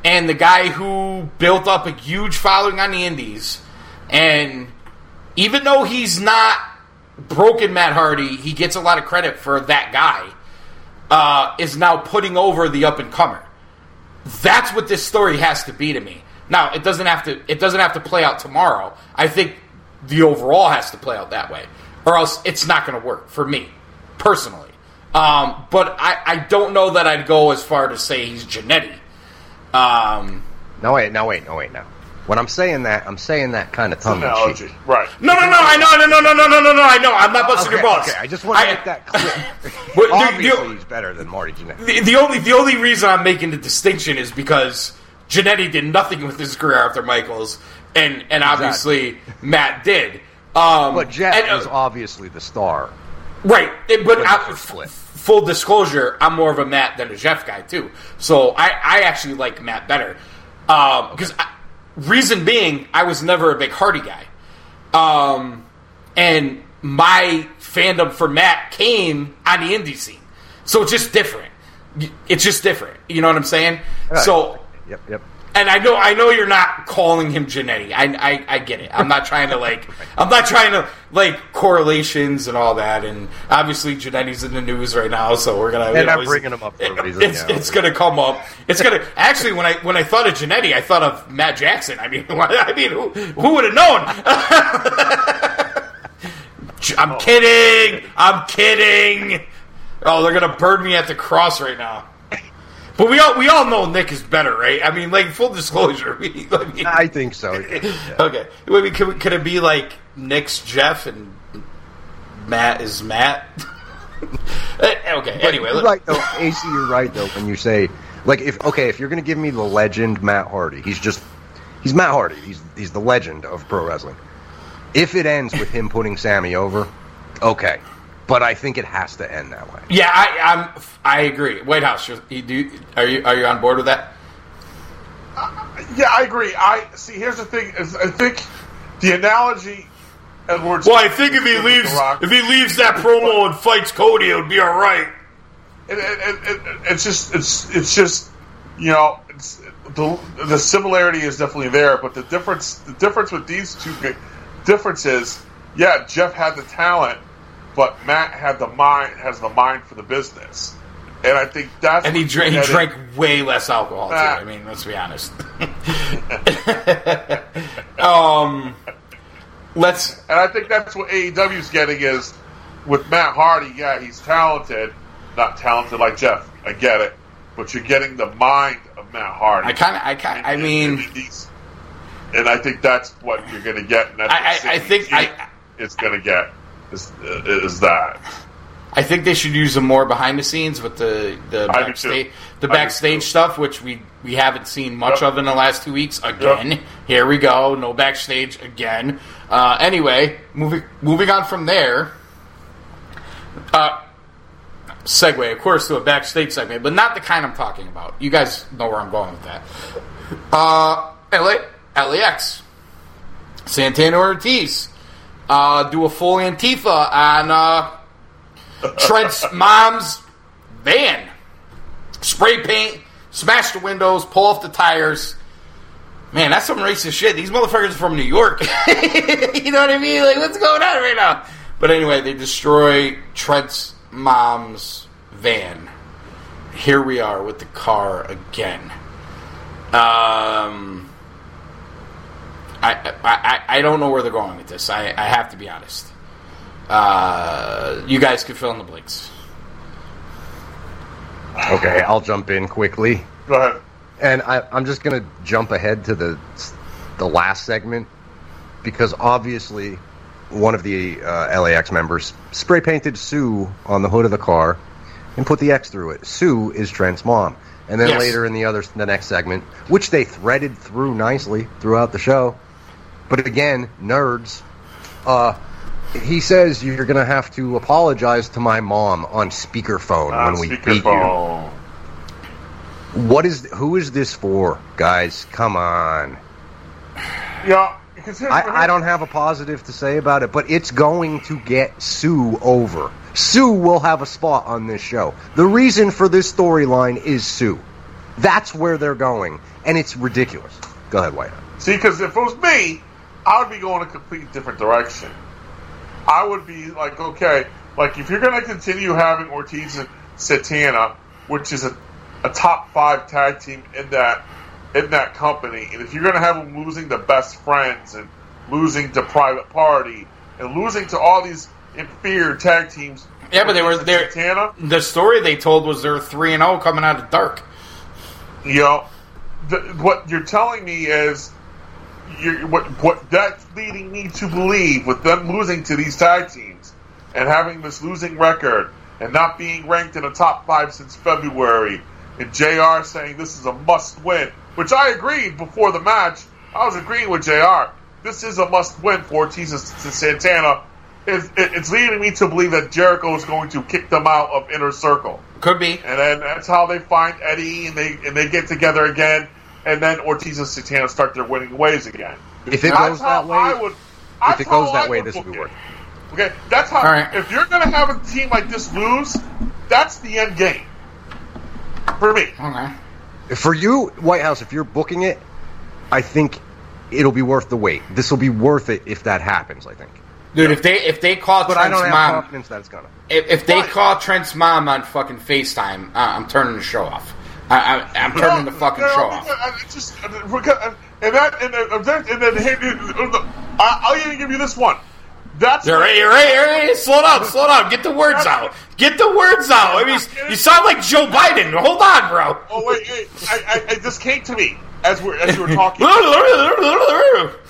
and the guy who built up a huge following on the Indies. And even though he's not broken Matt Hardy, he gets a lot of credit for that guy. Uh, is now putting over the up and comer. That's what this story has to be to me. Now, it doesn't have to. It doesn't have to play out tomorrow. I think the overall has to play out that way, or else it's not going to work for me personally. Um, but I, I don't know that I'd go as far to say he's Jannetty. Um, No wait, no wait, no wait, no. When I'm saying that, I'm saying that kind of tongue in Analogy. cheek. Right. no, no, no, I know, no, no, no, no, no, no, no, I know. I'm not busting Okay, your balls. okay, I just want to make that <laughs> clear. But Obviously, the- he's better than Marty Jannetty. The, the only the only reason I'm making the distinction is because Jannetty did nothing with his career after Michaels, and and obviously Matt did. Um, But Jeff and, uh, is obviously the star. Right, it- but I, it's a f- split. full disclosure, I'm more of a Matt than a Jeff guy too. So I I actually like Matt better because reason being I was never a big Hardy guy, um, and my fandom for Matt came on the indie scene, so it's just different. It's just different. You know what I'm saying? So Yep, yep. And I know I know you're not calling him Jannetty. I, I I get it. I'm not trying to like I'm not trying to like correlations and all that. And obviously Jannetty's in the news right now, so we're gonna. And I'm bringing him up for a <laughs> reason, It's yeah. it's gonna come up. It's gonna actually when I when I thought of Jannetty, I thought of Matt Jackson. I mean, <laughs> I mean, who who would have known? <laughs> I'm oh. kidding. I'm kidding. Oh, they're gonna burn me at the cross right now. But we all we all know Nick is better, right? I mean, like full disclosure. <laughs> We, I mean, I think so. okay. Wait, wait, could, could it be like Nick's Jeff and Matt is Matt? <laughs> Eh, okay. Anyway, you're right though, AC. You're right though when you say like if okay if you're gonna give me the legend Matt Hardy, he's just he's Matt Hardy. He's he's the legend of pro wrestling. If it ends with him putting Sammy over, okay, but I think it has to end that way. yeah, I, I'm. I agree. White House, you you do are you are you on board with that? Uh, yeah, I agree. I see. Here's the thing: is I think the analogy Edwards. Well, I think if he leaves if he leaves that promo and fights Cody, it would be all right. it, it, it, it, it's just it's it's just you know it's, the the similarity is definitely there, but the difference the difference with these two big difference is yeah, Jeff had the talent, but Matt had the mind has the mind for the business, and I think that's And he drank he drank way less alcohol too. Ah. I mean, let's be honest. <laughs> um, let's And I think that's what AEW's getting is with Matt Hardy. Yeah, he's talented, not talented like Jeff. I get it, but you're getting the mind of Matt Hardy. I kind of I kind I mean. and and I think that's what you're going to get. And that's I- I- I think I- is going to get is, is that. I think they should use them more behind the scenes with the the backstage the backstage stuff, which we we haven't seen much Yep. of in the last two weeks. Again, Yep. here we go, no backstage again. Uh, anyway, moving moving on from there. Uh, segue, of course, to a backstage segment, but not the kind I'm talking about. You guys know where I'm going with that. Uh, LA, LAX, Santana Ortiz, uh, do a full Antifa on uh, Trent's <laughs> mom's van. Spray paint, smash the windows, pull off the tires. Man, that's some racist shit. These motherfuckers are from New York. <laughs> <laughs> you know what I mean? Like, what's going on right now? But anyway, they destroy Trent's mom's van. Here we are with the car again. Um, I, I, I, I don't know where they're going with this. I, I have to be honest. Uh, you guys can fill in the blanks. Okay, I'll jump in quickly. Go ahead. And I, I'm just going to jump ahead to the the last segment because obviously one of the uh, LAX members spray painted Sue on the hood of the car and put the X through it. Sue is Trent's mom. And then Yes. later in the other the next segment, which they threaded through nicely throughout the show, but again, nerds. Uh, he says you're going to have to apologize to my mom on speakerphone On when we beat you. What is who is this for, guys? Come on. Yeah, because here's, here's- I, I don't have a positive to say about it, but it's going to get Sue over. Sue will have a spot on this show. The reason for this storyline is Sue. That's where they're going, and it's ridiculous. Go ahead, White. See, because if it was me, I would be going a completely different direction. I would be like, okay, like if you're going to continue having Ortiz and Santana, which is a, a top five tag team in that in that company, and if you're going to have them losing to best friends and losing to Private Party and losing to all these inferior tag teams, Yeah, but they were there. Santana, The story they told was they're three and zero coming out of dark. you know, th- what you're telling me is what what that's leading me to believe with them losing to these tag teams and having this losing record and not being ranked in the top five since February and JR saying this is a must win, which I agreed before the match. I was agreeing with JR. This is a must win for Ortiz and Santana. It's, it's leading me to believe that Jericho is going to kick them out of Inner Circle Could be. and then that's how they find Eddie, and they and they get together again, and then Ortiz and Santana start their winning ways again. If it goes that way, I would, that's it goes that I way, this will book be it. working. Okay, that's how. All right. If you're gonna have a team like this lose, that's the end game for me. Okay. For you, White House, if you're booking it, I think it'll be worth the wait. This will be worth it if that happens. I think, Dude, if they if they call but I Trent's don't have mom, confidence that it's gonna. if, if they Why? call Trent's mom on fucking Facetime, uh, I'm turning the show off. I, I, I'm turning the fucking No, show off. uh, it's just uh, because- uh, and that and, uh, that- and then hey, uh, uh, I- I'll even give you this one. That's You're right, you're right, you're right. Slow down, slow down. Get the words out. Get the words out. I mean, you sound like Joe Biden. Hold on, bro. Oh wait, wait. I, I, just came to me as we as you were talking. <laughs>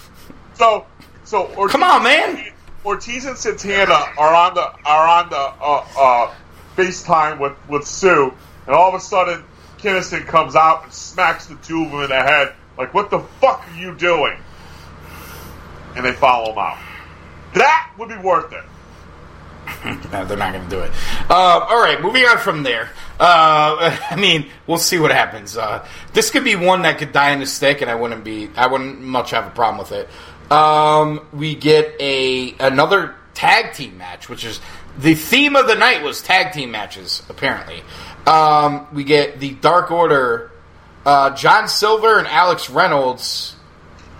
So, so Ortiz, Come on, man. Ortiz and Santana are on the are on the uh, uh, FaceTime with with Sue, and all of a sudden, Kinnison comes out and smacks the two of them in the head. Like, what the fuck are you doing? And they follow him out. That would be worth it. <laughs> No, they're not going to do it. Uh, all right, moving on from there. Uh, <laughs> I mean, we'll see what happens. Uh, this could be one that could die in the stick, and I wouldn't be. I wouldn't much have a problem with it. Um, we get a another tag team match, which is the theme of the night was tag team matches. Apparently, um, we get the Dark Order, uh, John Silver and Alex Reynolds,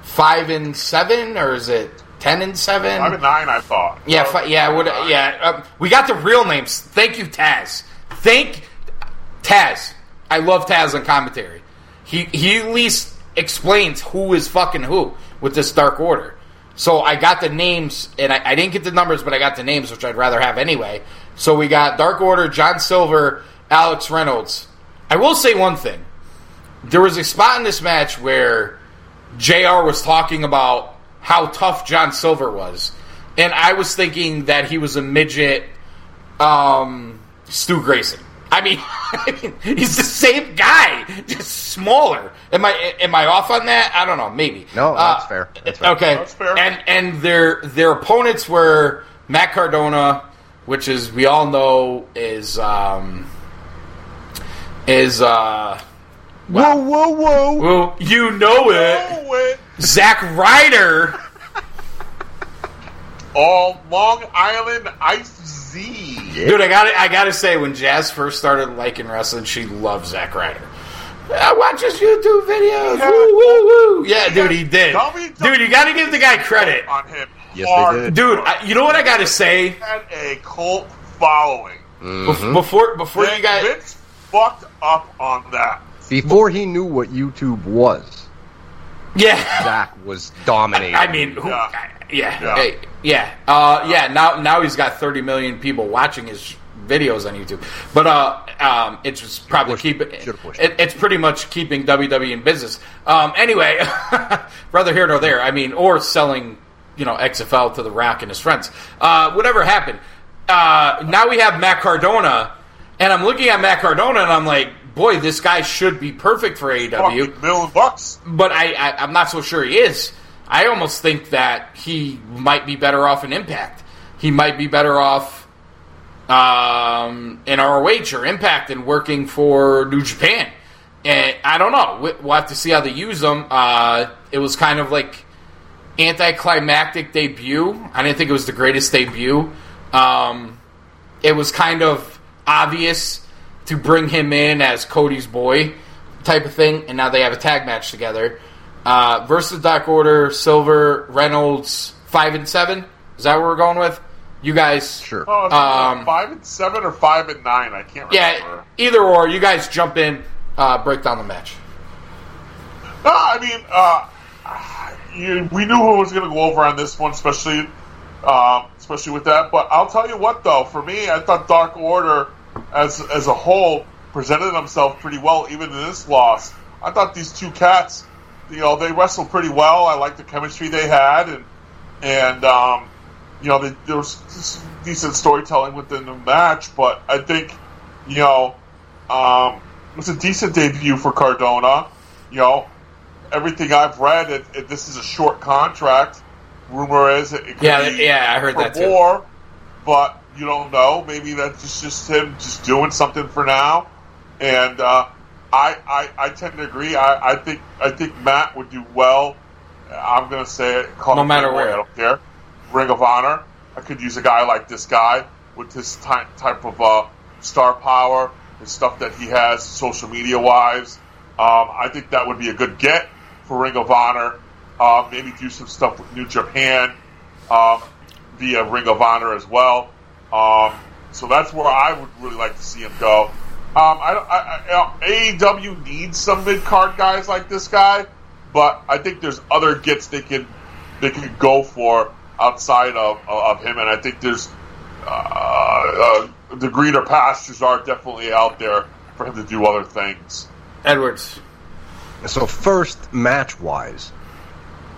five and seven, or is it ten and seven? I'm at nine, I thought. Yeah, fi- yeah, what, yeah. Um, we got the real names. Thank you, Taz. Thank Taz. I love Taz on commentary. He he at least explains who is fucking who with this Dark Order. So I got the names, and I, I didn't get the numbers, but I got the names, which I'd rather have anyway. So we got Dark Order, John Silver, Alex Reynolds. I will say one thing. There was a spot in this match where JR was talking about how tough John Silver was. And I was thinking that he was a midget um, Stu Grayson. I mean, <laughs> I mean, he's the same guy, just smaller. Am I am I off on that? I don't know. Maybe. No, that's Uh, fair. That's fair. Okay. That's fair. And and their their opponents were Matt Cardona, which is we all know is um, is uh, Whoa, whoa, whoa! well you know it. Oh, wait. Zack Ryder. <laughs> All Long Island Ice Z. Dude, I got to I got to say, when Jazz first started liking wrestling, she loved Zack Ryder. I watch his YouTube videos. Yeah. Woo, woo, woo. Yeah, dude, he did. WWE Dude, you got to give the guy credit. on him. Yes, they did. Dude, I, you know what I got to say had a cult following. Bef- before before you guys. Vince fucked up on that. Before he knew what YouTube was, Yeah, Zack was dominating. I mean, who, Yeah. yeah, Yeah. yeah, yeah, uh, yeah. Now, now he's got 30 million people watching his videos on YouTube. But uh, um, it's just probably Pushed keep it. it, Should've pushed it. It's pretty much keeping WWE in business. Um, anyway, <laughs> rather here nor there. I mean, or selling, you know, XFL to the Rock and his friends. Uh, whatever happened. Uh, now we have Matt Cardona, and I'm looking at Matt Cardona, and I'm like, boy, this guy should be perfect for AEW million bucks. but I, I I'm not so sure he is. I almost think that he might be better off in Impact. He might be better off um, in ROH or Impact and working for New Japan. And I don't know. We- We'll have to see how they use him. Uh, it was kind of like anticlimactic debut. I didn't think it was the greatest debut. Um, it was kind of obvious to bring him in as Cody's boy type of thing, and now they have a tag match together. Uh, versus Dark Order, Silver, Reynolds, five and seven. Is that what we're going with? You guys, Sure. Oh, Um, five and seven or five and nine. I can't remember. yeah, either or. You guys jump in, uh, break down the match. No, I mean, uh, you, we knew who was going to go over on this one, especially, um, especially with that. But I'll tell you what, though, for me, I thought Dark Order, as as a whole, presented themselves pretty well, even in this loss. I thought these two cats, you know, they wrestled pretty well. I liked the chemistry they had, and and um, you know, they, there was decent storytelling within the match. But I think, you know, um, it was a decent debut for Cardona. You know, everything I've read, it, it, this is a short contract. Rumor is it, Yeah, be yeah, I heard that too. more, but you don't know. Maybe that's just, just him just doing something for now. And uh, I, I I tend to agree. I, I think I think Matt would do well. I'm going to say it. Call No matter Ring of Honor, where. I don't care. Ring of Honor. I could use a guy like this guy with this ty- type of uh, star power and stuff that he has social media wise. Um, I think that would be a good get for Ring of Honor. Uh, maybe do some stuff with New Japan um, via Ring of Honor as well. Um, so that's where I would really like to see him go. Um, I, don't- I, I, AEW needs some mid card guys like this guy, but I think there's other gets they can they can go for outside of of him, and I think there's uh, uh, the greener pastures are definitely out there for him to do other things. Edwards. So first, match wise,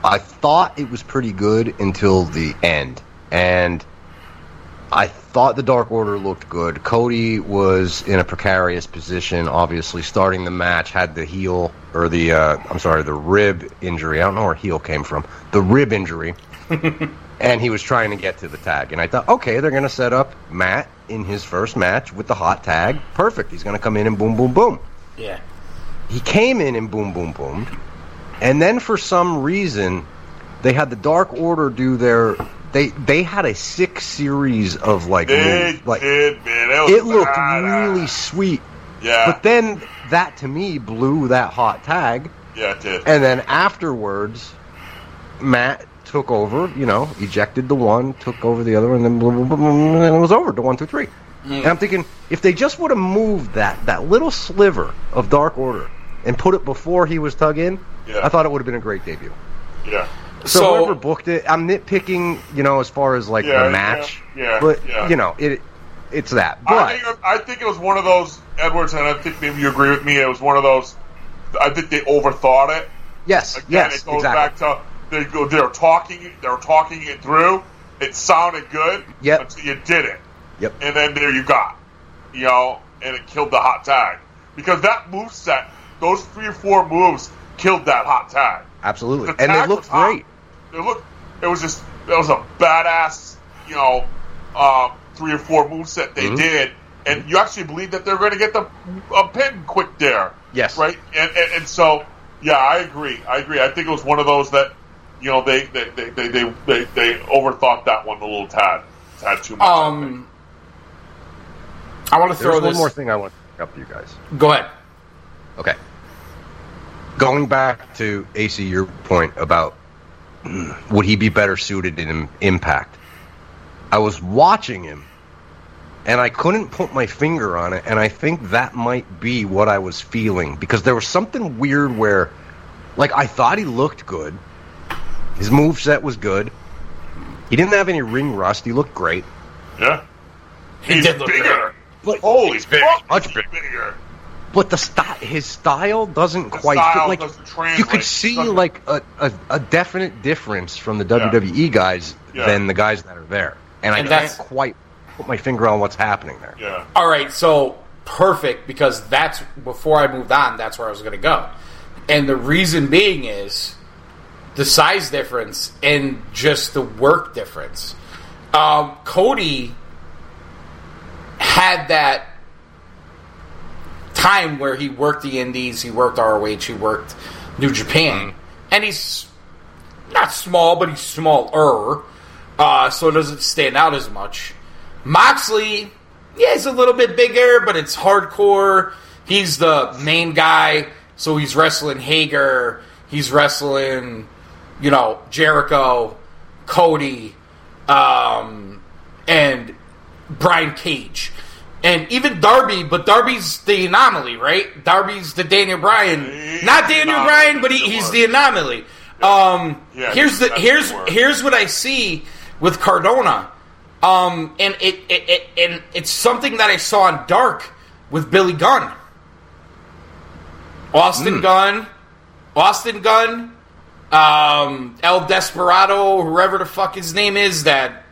I thought it was pretty good until the end, and I thought the Dark Order looked good. Cody was in a precarious position, obviously starting the match, had the heel or the uh, I'm sorry, the rib injury. I don't know where heel came from. The rib injury. <laughs> and he was trying to get to the tag. And I thought, okay, they're going to set up Matt in his first match with the hot tag. Perfect. He's going to come in and boom, boom, boom. Yeah. He came in and boom, boom, boomed. And then for some reason, they had the Dark Order do their. They they had a six series of like They like did, man. It, looked badass. really sweet. yeah, But then that to me blew that hot tag. yeah, it did. And then afterwards, Matt took over, you know, ejected the one, took over the other, and then boom, boom, boom, and it was over to one, two, three. And I'm thinking, if they just would have moved that that little sliver of Dark Order and put it before he was tug in, Yeah. I thought it would have been a great debut. yeah, So, So- whoever booked it, I'm nitpicking, you know, as far as like Yeah, the match, yeah, yeah, but yeah. you know, it it's that. I But think, I think it was one of those Edwards, and I think maybe you agree with me. It was one of those. I think they overthought it. yes, Again, yes, it goes exactly. back to they go. They were talking. They were talking it through. It sounded good. Yep. Until you did it, Yep. and then there you got, you know, and it killed the hot tag because that move set, those three or four moves killed that hot tag. Absolutely, The and they looked great. hot. Great. It looked. It was just. It was a badass. You know, um, three or four move set they Mhm. did, and you actually believe that they're going to get the a pin quick there. Yes. Right. And, and and so yeah, I agree. I agree. I think it was one of those that you know they they they they they, they, they overthought that one a little tad, tad too much. I. Um, I want to throw There's one more thing I want to bring up to you guys. Go ahead. Okay. Going back to AC, your point about <clears throat> would he be better suited in Impact? I was watching him, and I couldn't put my finger on it, and I think that might be what I was feeling because there was something weird where, like, I thought he looked good. His move set was good. He didn't have any ring rust. He looked great. yeah, He he's did look bigger. But Holy big. fuck, Much bigger. Bigger. But the style, his style doesn't The quite style fit. Like doesn't you could see Doesn't- like a, a, a definite difference from the WWE guys Yeah. than the guys that are there, and I can't quite put my finger on what's happening there. Yeah. All right, so perfect because that's before I moved on. That's where I was going to go, and the reason being is the size difference and just the work difference. Um, Cody had that time where he worked the Indies, he worked ROH, he worked New Japan, and he's not small, but he's smaller, uh, so it doesn't stand out as much. Moxley, yeah, he's a little bit bigger, but it's hardcore. He's the main guy, so he's wrestling Hager. He's wrestling, you know, Jericho, Cody, um, and Brian Cage. And even Darby, but Darby's the anomaly, right? Darby's the Daniel Bryan, not Daniel Bryan, but he, he's the anomaly. Um, Yeah, here's the that's the here's here's what I see with Cardona, um, and it, it, it and it's something that I saw in Dark with Billy Gunn, Austin Gunn, Austin Gunn, um, El Desperado, whoever the fuck his name is that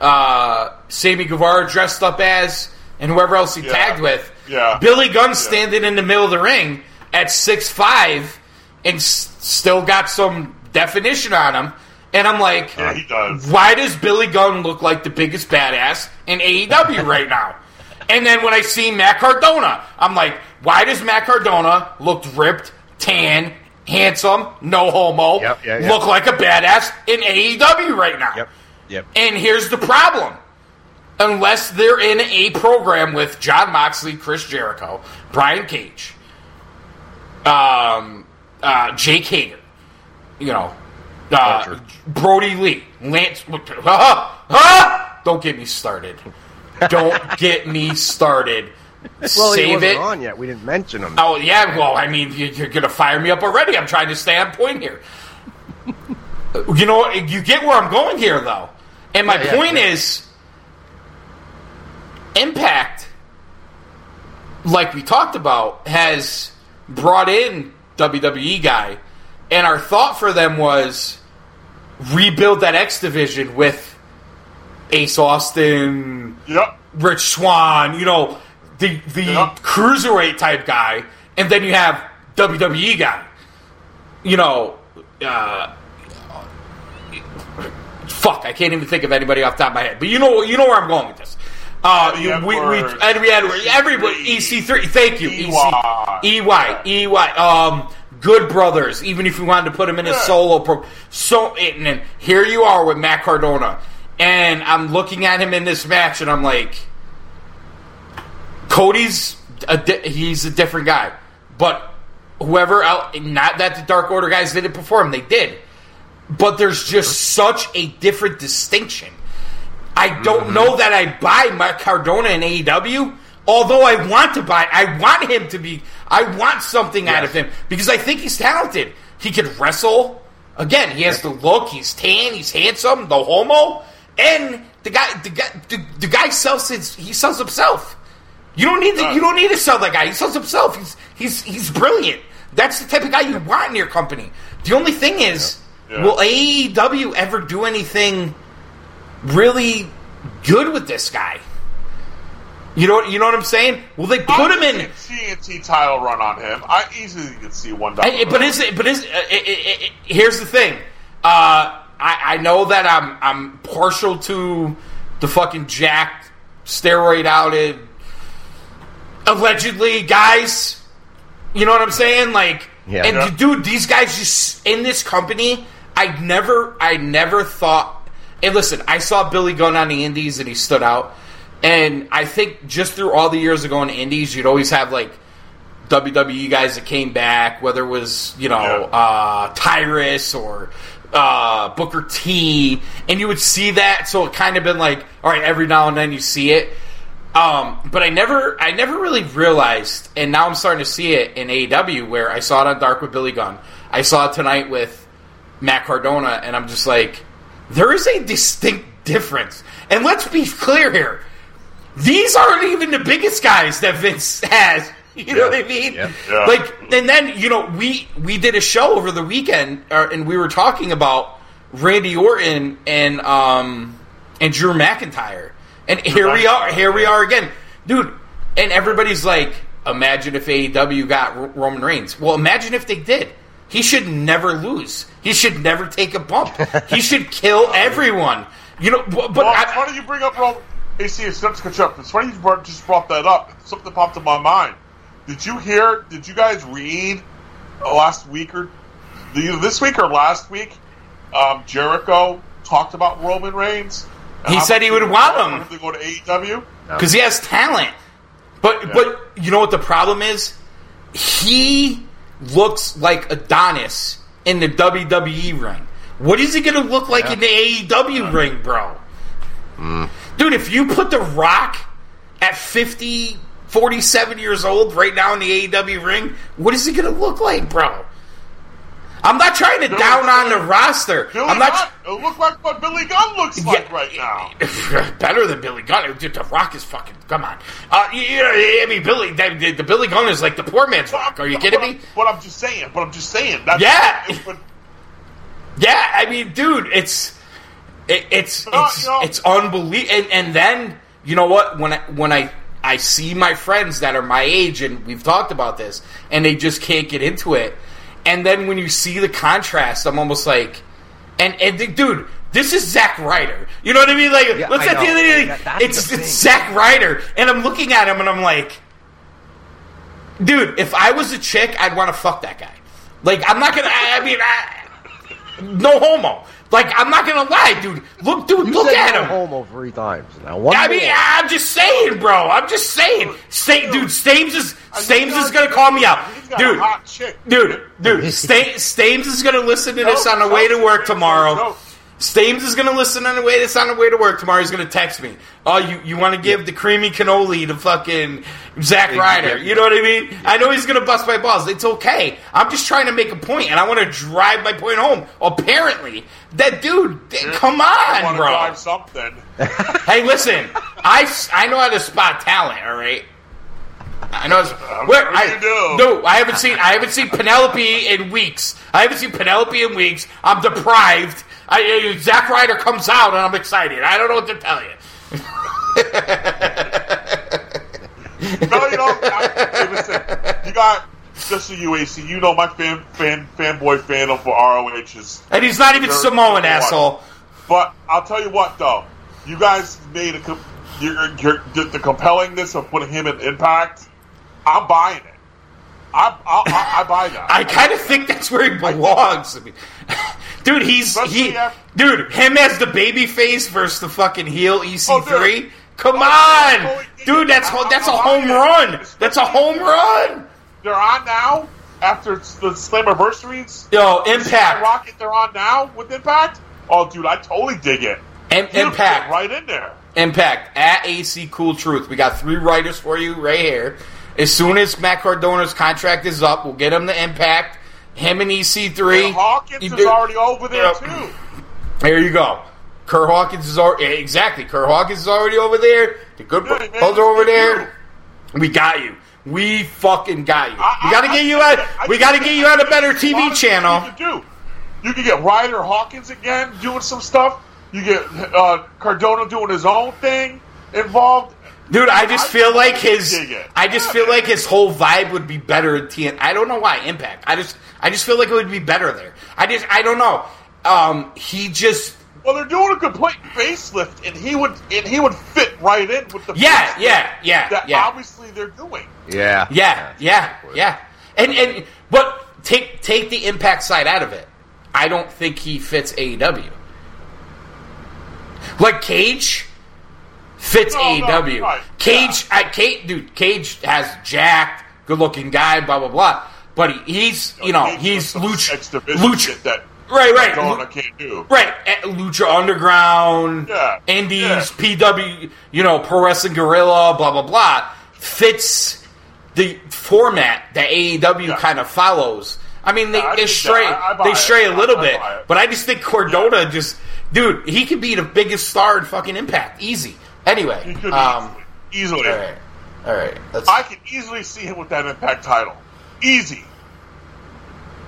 uh, Sammy Guevara dressed up as, and whoever else he Yeah. tagged with. Yeah. Billy Gunn standing in the middle of the ring at six five, and s- still got some definition on him. And I'm like, Yeah, he does. why does Billy Gunn look like the biggest badass in AEW <laughs> right now? And then when I see Matt Cardona, I'm like, why does Matt Cardona look ripped, tan, handsome, no homo, Yep, yeah, yeah. look like a badass in AEW right now? Yep. Yep. And here's the problem. Unless they're in a program with Jon Moxley, Chris Jericho, Brian Cage, um, uh, Jake Hager, you know, uh, Brodie Lee, Lance. Ah, <laughs> ah, don't get me started. Don't <laughs> get me started. Well, he Save wasn't it. on yet. We didn't mention him. Oh yeah, well, I mean, you- you're gonna fire me up already. I'm trying to stay on point here. <laughs> you know, you get where I'm going here, though. And my Yeah, yeah, point yeah. is, Impact, like we talked about, has brought in WWE guy, and our thought for them was rebuild that X division with Ace Austin, Yep. Rich Swann, you know, the the Yeah. cruiserweight type guy, and then you have WWE guy. You know, uh, fuck, I can't even think of anybody off the top of my head. But you know, you know where I'm going with this. Uh, Eddie you- we, we, Eddie Edwards, EC3. everybody, EC3. Thank you, EY. EY, EY. Um, Good Brothers. Even if you wanted to put him in a solo pro, so and then here you are with Matt Cardona, and I'm looking at him in this match, and I'm like. Cody's a di- he's a different guy, but whoever else, not that the Dark Order guys didn't perform, they did, but there's just such a different distinction. I don't know that I buy Matt Cardona in AEW, although I want to buy. I want him to be. I want something out of him because I think he's talented. He could wrestle. Again, he has the look. He's tan. He's handsome. The homo, and the guy. The guy. The, the guy sells his. He sells himself. You don't need to. You don't need to sell that guy. He sells himself. He's he's he's brilliant. That's the type of guy you want in your company. The only thing is, Yeah. will AEW ever do anything really good with this guy? You know, you know what I'm saying? Will they put him in? TNT title run on him. I easily could see one. I- but is it? But is uh, it, it, it, it- here's the thing. Uh, I, I know that I'm I'm partial to the fucking jacked, steroid outed, allegedly guys. You know what I'm saying? Like, Yeah. and Yeah. dude, these guys just in this company. I never, I never thought. And listen, I saw Billy Gunn on the Indies, and he stood out. And I think just through all the years of going to Indies, you'd always have like WWE guys that came back, whether it was you know Yeah. uh, Tyrus or uh, Booker T, and you would see that. So it kind of been like, all right, every now and then you see it. Um, but I never, I never really realized, and now I'm starting to see it in AEW, where I saw it on Dark with Billy Gunn. I saw it tonight with Matt Cardona, and I'm just like, there is a distinct difference. And let's be clear here. These aren't even the biggest guys that Vince <laughs> has. You know what I mean? Yeah. Yeah. Like, and then you know, we we did a show over the weekend, uh, and we were talking about Randy Orton and um and Drew McIntyre, and here we are, here we are again, dude. And everybody's like, imagine if AEW got R- Roman Reigns. Well, imagine if they did. He should never lose. He should never take a bump. he should kill everyone. You know, but, but Well, I- it's funny you bring up Roman. AC, it's not to catch up. It's funny you brought, just brought that up. Something popped in my mind. Did you hear? Did you guys read uh, last week or either this week or last week um, Jericho talked about Roman Reigns. He said he would want wanted him. to go to AEW. because he has talent. But but you know what the problem is? He looks like Adonis in the WWE ring. What is it going to look like in the AEW uh-huh. ring, bro? Mm. Dude, if you put The Rock at 50, 47 years old right now in the AEW ring, what is it going to look like, bro? I'm not trying to down on the roster. Billy I'm not. Gunn. It looks like what Billy Gunn looks like Yeah. right now. <laughs> better than Billy Gunn. Dude, the Rock is fucking. Come on. Uh, know, I mean, Billy. The, the, Billy Gunn is like the poor man's Rock. Are you kidding me? But I'm just saying. But I'm just saying. That's, Yeah. it- but- <laughs> Yeah, I mean, dude, it's it, it's No, it's you know- it's unbelievable. And, and then you know what? When I when I I see my friends that are my age, and we've talked about this, and they just can't get into it. And then when you see the contrast, I'm almost like, and and the- dude. This is Zack Ryder. You know what I mean? Like, Yeah, what's I that the know. other day? That- It's the it's. Zack Ryder, and I'm looking at him, and I'm like, dude, if I was a chick, I'd want to fuck that guy. Like, I'm not gonna. I, I mean, I, no homo. Like, I'm not gonna lie, dude. Look, dude, You look said at no him. homo three times. Now one I mean, more. I'm just saying, bro. I'm just saying. Sta- dude, Stames is Stames is gonna call me out, dude. a hot chick. Dude, dude, <laughs> Stames is gonna listen to this on the way to no, work no, tomorrow. Stames is gonna listen on the way. This on the way to work tomorrow. He's gonna text me. Oh, you you want to give the creamy cannoli to fucking Zack Ryder? You know what I mean? I know he's gonna bust my balls. It's okay. I'm just trying to make a point, and I want to drive my point home. Apparently, that dude. Come on, want bro. drive something. <laughs> Hey, listen, I, I know how to spot talent. All right. I know. I'm uh, Where I you do. no, I haven't seen. I haven't seen Penelope in weeks. I haven't seen Penelope in weeks. I'm deprived. I, Zack Ryder comes out, and I'm excited. I don't know what to tell you. <laughs> No, you know, I, listen, you got just the UAC. You know, my fan, fan, fanboy fandom for ROH is. And he's not even Samoan, asshole. But I'll tell you what, though, you guys made a com- you're, you're, the, the compellingness of putting him in Impact. I'm buying it. I I, I, I buy that. I kind of think that's where he belongs. I mean, dude, he's Especially he, after- dude. Him as the baby face versus the fucking heel EC3. Oh. Come Oh, on, oh, dude. That's ho- that's a I'm home run. That's a home run. They're on now after the Slammiversaries. Yo, Impact, Rocket, they're on now with Impact. Oh, dude, I totally dig it. Impact, right in there. Impact at AC Cool Truth. We got three writers for you right here. As soon as Matt Cardona's contract is up, we'll get him the Impact. Him and EC3. And Hawkins You is already over there Yep. too. There you go. Curt Hawkins is already exactly. Curt Hawkins is already over there. The good Yeah, both are over there. We got you. We fucking got you. I- we got to get you. I- We got to get you on a better TV channel. You do. You could get Ryder Hawkins again doing some stuff. You get uh, Cardona doing his own thing involved. Dude, I just I feel like totally his. I just Yeah, feel man. like his whole vibe would be better at TN. I don't know why Impact. I just, I just feel like it would be better there. I just, I don't know. Um, he just, Well, they're doing a complete facelift, and he would and he would fit right in with the yeah, yeah, yeah, that yeah. obviously they're doing. Yeah. Yeah, yeah, yeah. And and but take take the impact side out of it. I don't think he fits AEW. Like Cage fits No, no, AEW. right, Cage, I, Cage, dude, Cage has jacked, good looking guy, blah blah blah. But he, he's you know Cage he's lucha, lucha, that right, right, Lu- can't do. Right, eh, Lucha Underground, Yeah, Indies, yeah. PW, you know, Pro Wrestling Guerrilla, blah blah blah, fits the format that AEW Yeah. kind of follows. I mean, they, Yeah, I they stray, I- I they it. stray a I- little bit, but I just think Cardona just, dude, he could be the biggest star in fucking Impact, easy. Anyway, He could um, easily. all right, all right, let's. I can easily see him with that Impact title. Easy.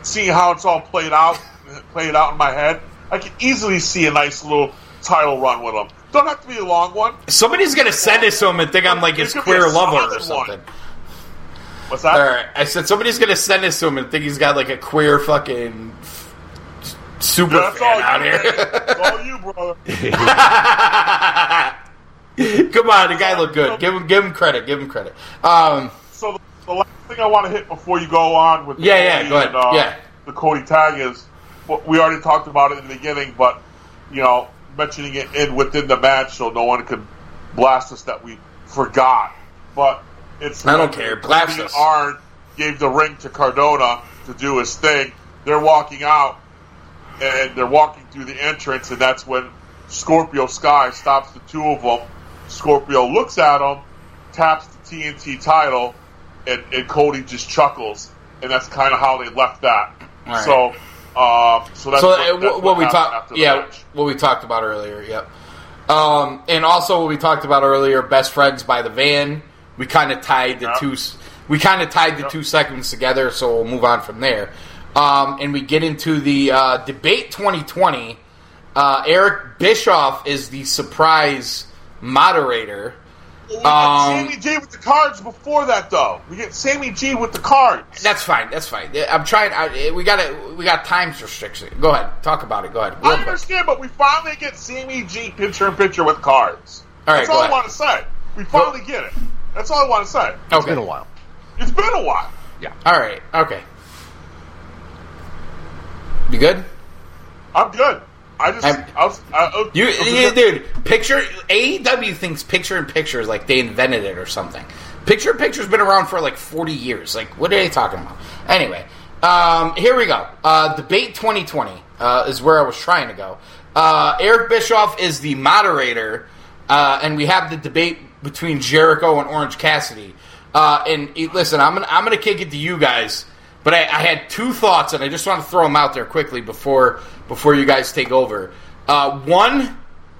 Seeing how it's all played out, <laughs> played out in my head, I can easily see a nice little title run with him. Don't have to be a long one. Somebody's gonna send this to him and think I'm like his It could be queer lover or solid one. something. What's that? All right, I said somebody's gonna send this to him and think he's got like a queer fucking super Yeah, that's all fan out you, here. man. All you, brother. <laughs> <laughs> <laughs> Come on, the guy looked good. Give him, give him credit. Give him credit. Um, So the, the last thing I want to hit before you go on with Yeah, yeah, go ahead. and, uh, Yeah. the Cody tag is we already talked about it in the beginning, but you know, mentioning it in within the match so no one could blast us that we forgot. But it's I don't care. Blast us. Arn gave the ring to Cardona to do his thing. They're walking out, and they're walking through the entrance, and that's when Scorpio Sky stops the two of them. Scorpio looks at him, taps the TNT title, and, and Cody just chuckles, and that's kind of how they left that. Right. So, um, so that's so what, uh, that's what, what we talked, yeah, match. what we talked about earlier. Yep. Um, and also what we talked about earlier, best friends by the van. We kind of tied the Yep. two. We kind of tied the Yep. two segments together, so we'll move on from there. Um, and we get into the uh, debate 2020. Uh, Eric Bischoff is the surprise moderator. We get Um, Sammy G with the cards before that, though. We get Sammy G with the cards. That's fine. That's fine. I'm trying. I, we got to. We got time restriction. Go ahead. Talk about it. Go ahead. Real I quick. understand, but we finally get Sammy G picture in picture with cards. All right, That's go all I want to say. We finally get it. That's all I want to say. It's Okay. been a while. It's been a while. Yeah. All right. Okay. You good? I'm good. I just, I'm- I was, I, I, You, I was dude. Picture AEW thinks picture in picture is like they invented it or something. Picture in picture's been around for like forty years. Like, what are they talking about? Anyway, um, here we go. Uh, debate 2020 uh, is where I was trying to go. Uh, Eric Bischoff is the moderator, uh, and we have the debate between Jericho and Orange Cassidy. Uh, and listen, I'm gonna I'm gonna kick it to you guys, but I, I had two thoughts, and I just want to throw them out there quickly before before you guys take over. Uh, one,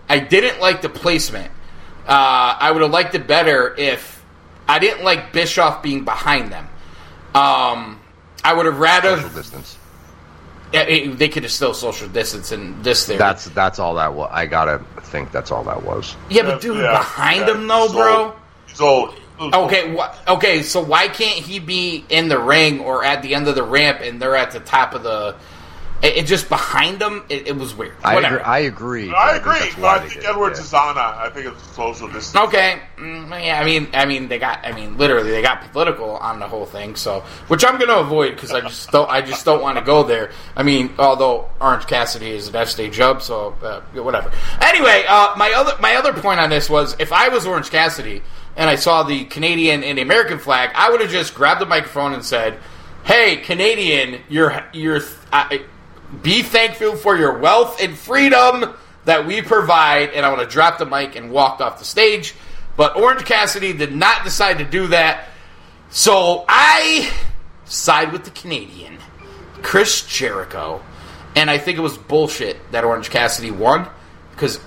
I didn't like the placement. Uh, I would have liked it better if I didn't like Bischoff being behind them. Um, I would have rather Social distance. they could have still social distance in this theory. That's that's all that was. I gotta think that's all that was. yeah, but dude, Yeah, behind yeah, him though, bro. old. He's old. Okay, wh- okay. So why can't he be in the ring or at the end of the ramp and they're at the top of the? It, it just behind them. It, it was weird. I Whatever. agree. I agree. but I think agree, that's but I think did it, Edwards yeah. is on that. I think it's social distance. Okay, mm, yeah. I mean, I mean, they got. I mean, literally, they got political on the whole thing. So, which I'm going to avoid because I just don't. I just don't want to go there. I mean, although Orange Cassidy is an SD job, so uh, whatever. Anyway, uh, my other my other point on this was if I was Orange Cassidy and I saw the Canadian and the American flag, I would have just grabbed the microphone and said, "Hey, Canadian, you're you're." I, be thankful for your wealth and freedom that we provide. And I want to drop the mic and walk off the stage. But Orange Cassidy did not decide to do that. So I side with the Canadian, Chris Jericho. And I think it was bullshit that Orange Cassidy won because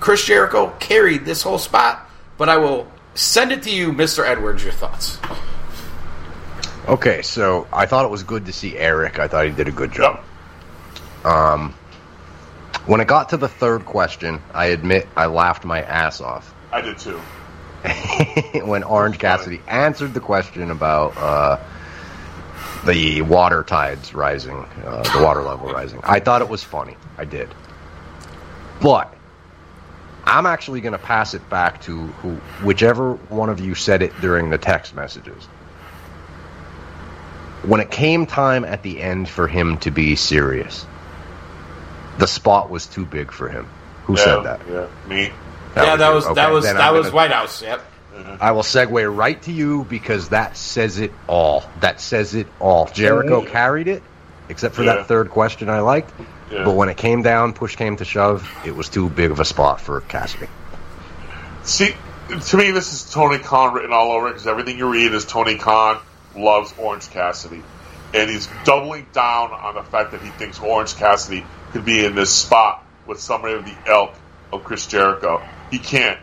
Chris Jericho carried this whole spot. But I will send it to you, Mr. Edwards, your thoughts. Okay, so I thought it was good to see Eric. I thought he did a good job. Yep. When it got to the third question, I admit I laughed my ass off I did too. <laughs> when Orange Cassidy answered the question about uh, the water tides rising, uh, the water level rising. I thought it was funny. I did. But I'm actually going to pass it back to who, whichever one of you said it during the text messages. When it came time at the end for him to be serious, the spot was too big for him. Who yeah, said that? Yeah, me. yeah, that you. was that was then that I'm was gonna- White House. Yep. Mm-hmm. I will segue right to you because that says it all. That says it all. Jericho carried it, except for Yeah. that third question I liked. Yeah. But when it came down, push came to shove, it was too big of a spot for Cassidy. See, to me, this is Tony Khan written all over it because everything you read is Tony Khan loves Orange Cassidy. And he's doubling down on the fact that he thinks Orange Cassidy could be in this spot with somebody of the ilk of Chris Jericho. He can't.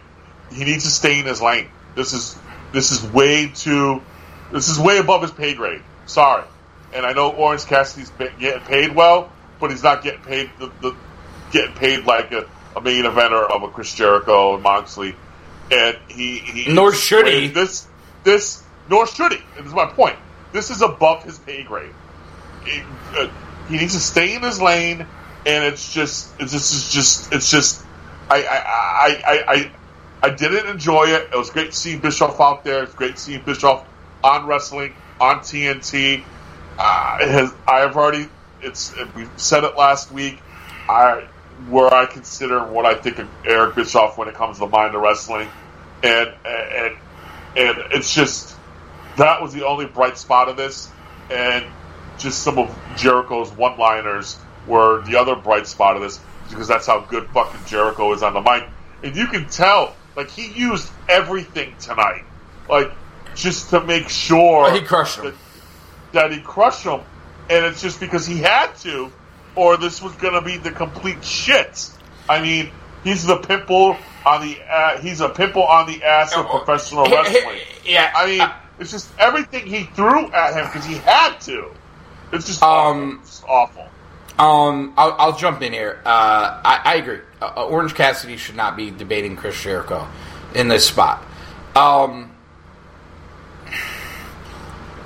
He needs to stay in his lane. This is this is way too. This is way above his pay grade. Sorry. And I know Orange Cassidy's getting paid well, but he's not getting paid the, the getting paid like a, a main eventer of a Chris Jericho and Moxley. And he, he Nor should he. This this nor should he. This is my point. This is above his pay grade. He, uh, he needs to stay in his lane, and it's just it's just just it's just I I I I. I didn't enjoy it. It was great seeing Bischoff out there. It's great seeing Bischoff on wrestling on TNT. Uh, has, I have already it's we said it last week. I where I consider what I think of Eric Bischoff when it comes to mind of wrestling, and and and it's just that was the only bright spot of this, and just some of Jericho's one-liners were the other bright spot of this because that's how good fucking Jericho is on the mic, and you can tell like he used everything tonight, like just to make sure he crushed him. that, that he crushed him, and it's just because he had to, or this was going to be the complete shit. I mean, he's the pimple on the uh, he's a pimple on the ass of professional wrestling. yeah, I mean, uh, it's just everything he threw at him because he had to. It's just Um, awful. It's awful. Um, I'll, I'll jump in here. Uh, I, I agree. Uh, Orange Cassidy should not be debating Chris Jericho in this spot. Um,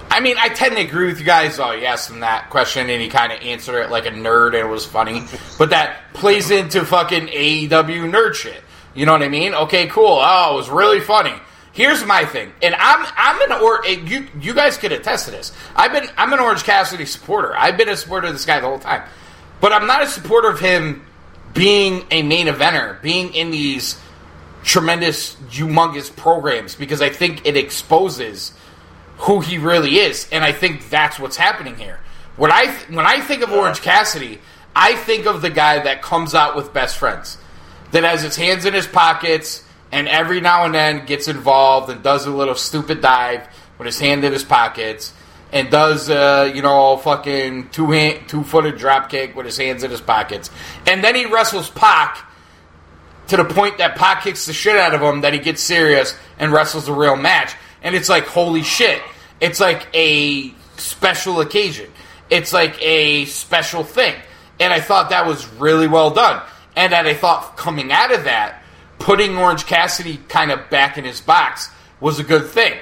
I mean, I tend to agree with you guys. Oh, you asked him that question, and he kind of answered it like a nerd, and it was funny. But that plays into fucking AEW nerd shit. You know what I mean? Okay, cool. Oh, it was really funny. Here's my thing, and I'm I'm an or you you guys could attest to this. I've been I'm an Orange Cassidy supporter. I've been a supporter of this guy the whole time, but I'm not a supporter of him being a main eventer, being in these tremendous, humongous programs because I think it exposes who he really is, and I think that's what's happening here. When I when I think of Orange Cassidy, I think of the guy that comes out with best friends, that has his hands in his pockets, and every now and then gets involved and does a little stupid dive with his hand in his pockets, and does uh, you know fucking two hand two footed drop kick with his hands in his pockets, and then he wrestles Pac to the point that Pac kicks the shit out of him that he gets serious and wrestles a real match. And it's like, holy shit. It's like a special occasion. It's like a special thing. And I thought that was really well done. And that I thought coming out of that, putting Orange Cassidy kind of back in his box was a good thing.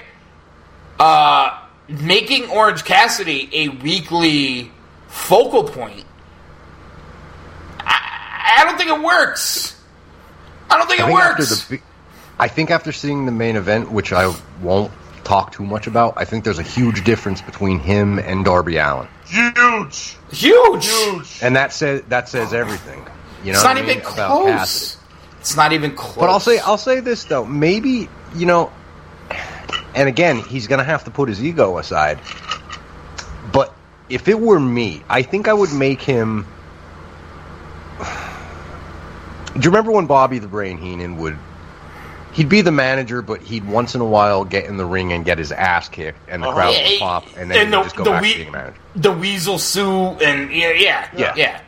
Uh, making Orange Cassidy a weekly focal point, I, I don't think it works. I don't think I it think works. after the, I think after seeing the main event, which I won't talk too much about, I think there's a huge difference between him and Darby Allin, Huge, Huge. huge. and that says that says everything. You know, It's what not I mean, even close. Cassidy. It's not even close. But I'll say I'll say this though, maybe you know, and again, he's going to have to put his ego aside. But if it were me, I think I would make him. <sighs> Do you remember when Bobby the Brain Heenan would? He'd be the manager, but he'd once in a while get in the ring and get his ass kicked, and the Uh-huh. crowd Yeah, would pop, and then he'd just go back we- to being a manager. the Weasel Sue and yeah, yeah, Yeah. yeah.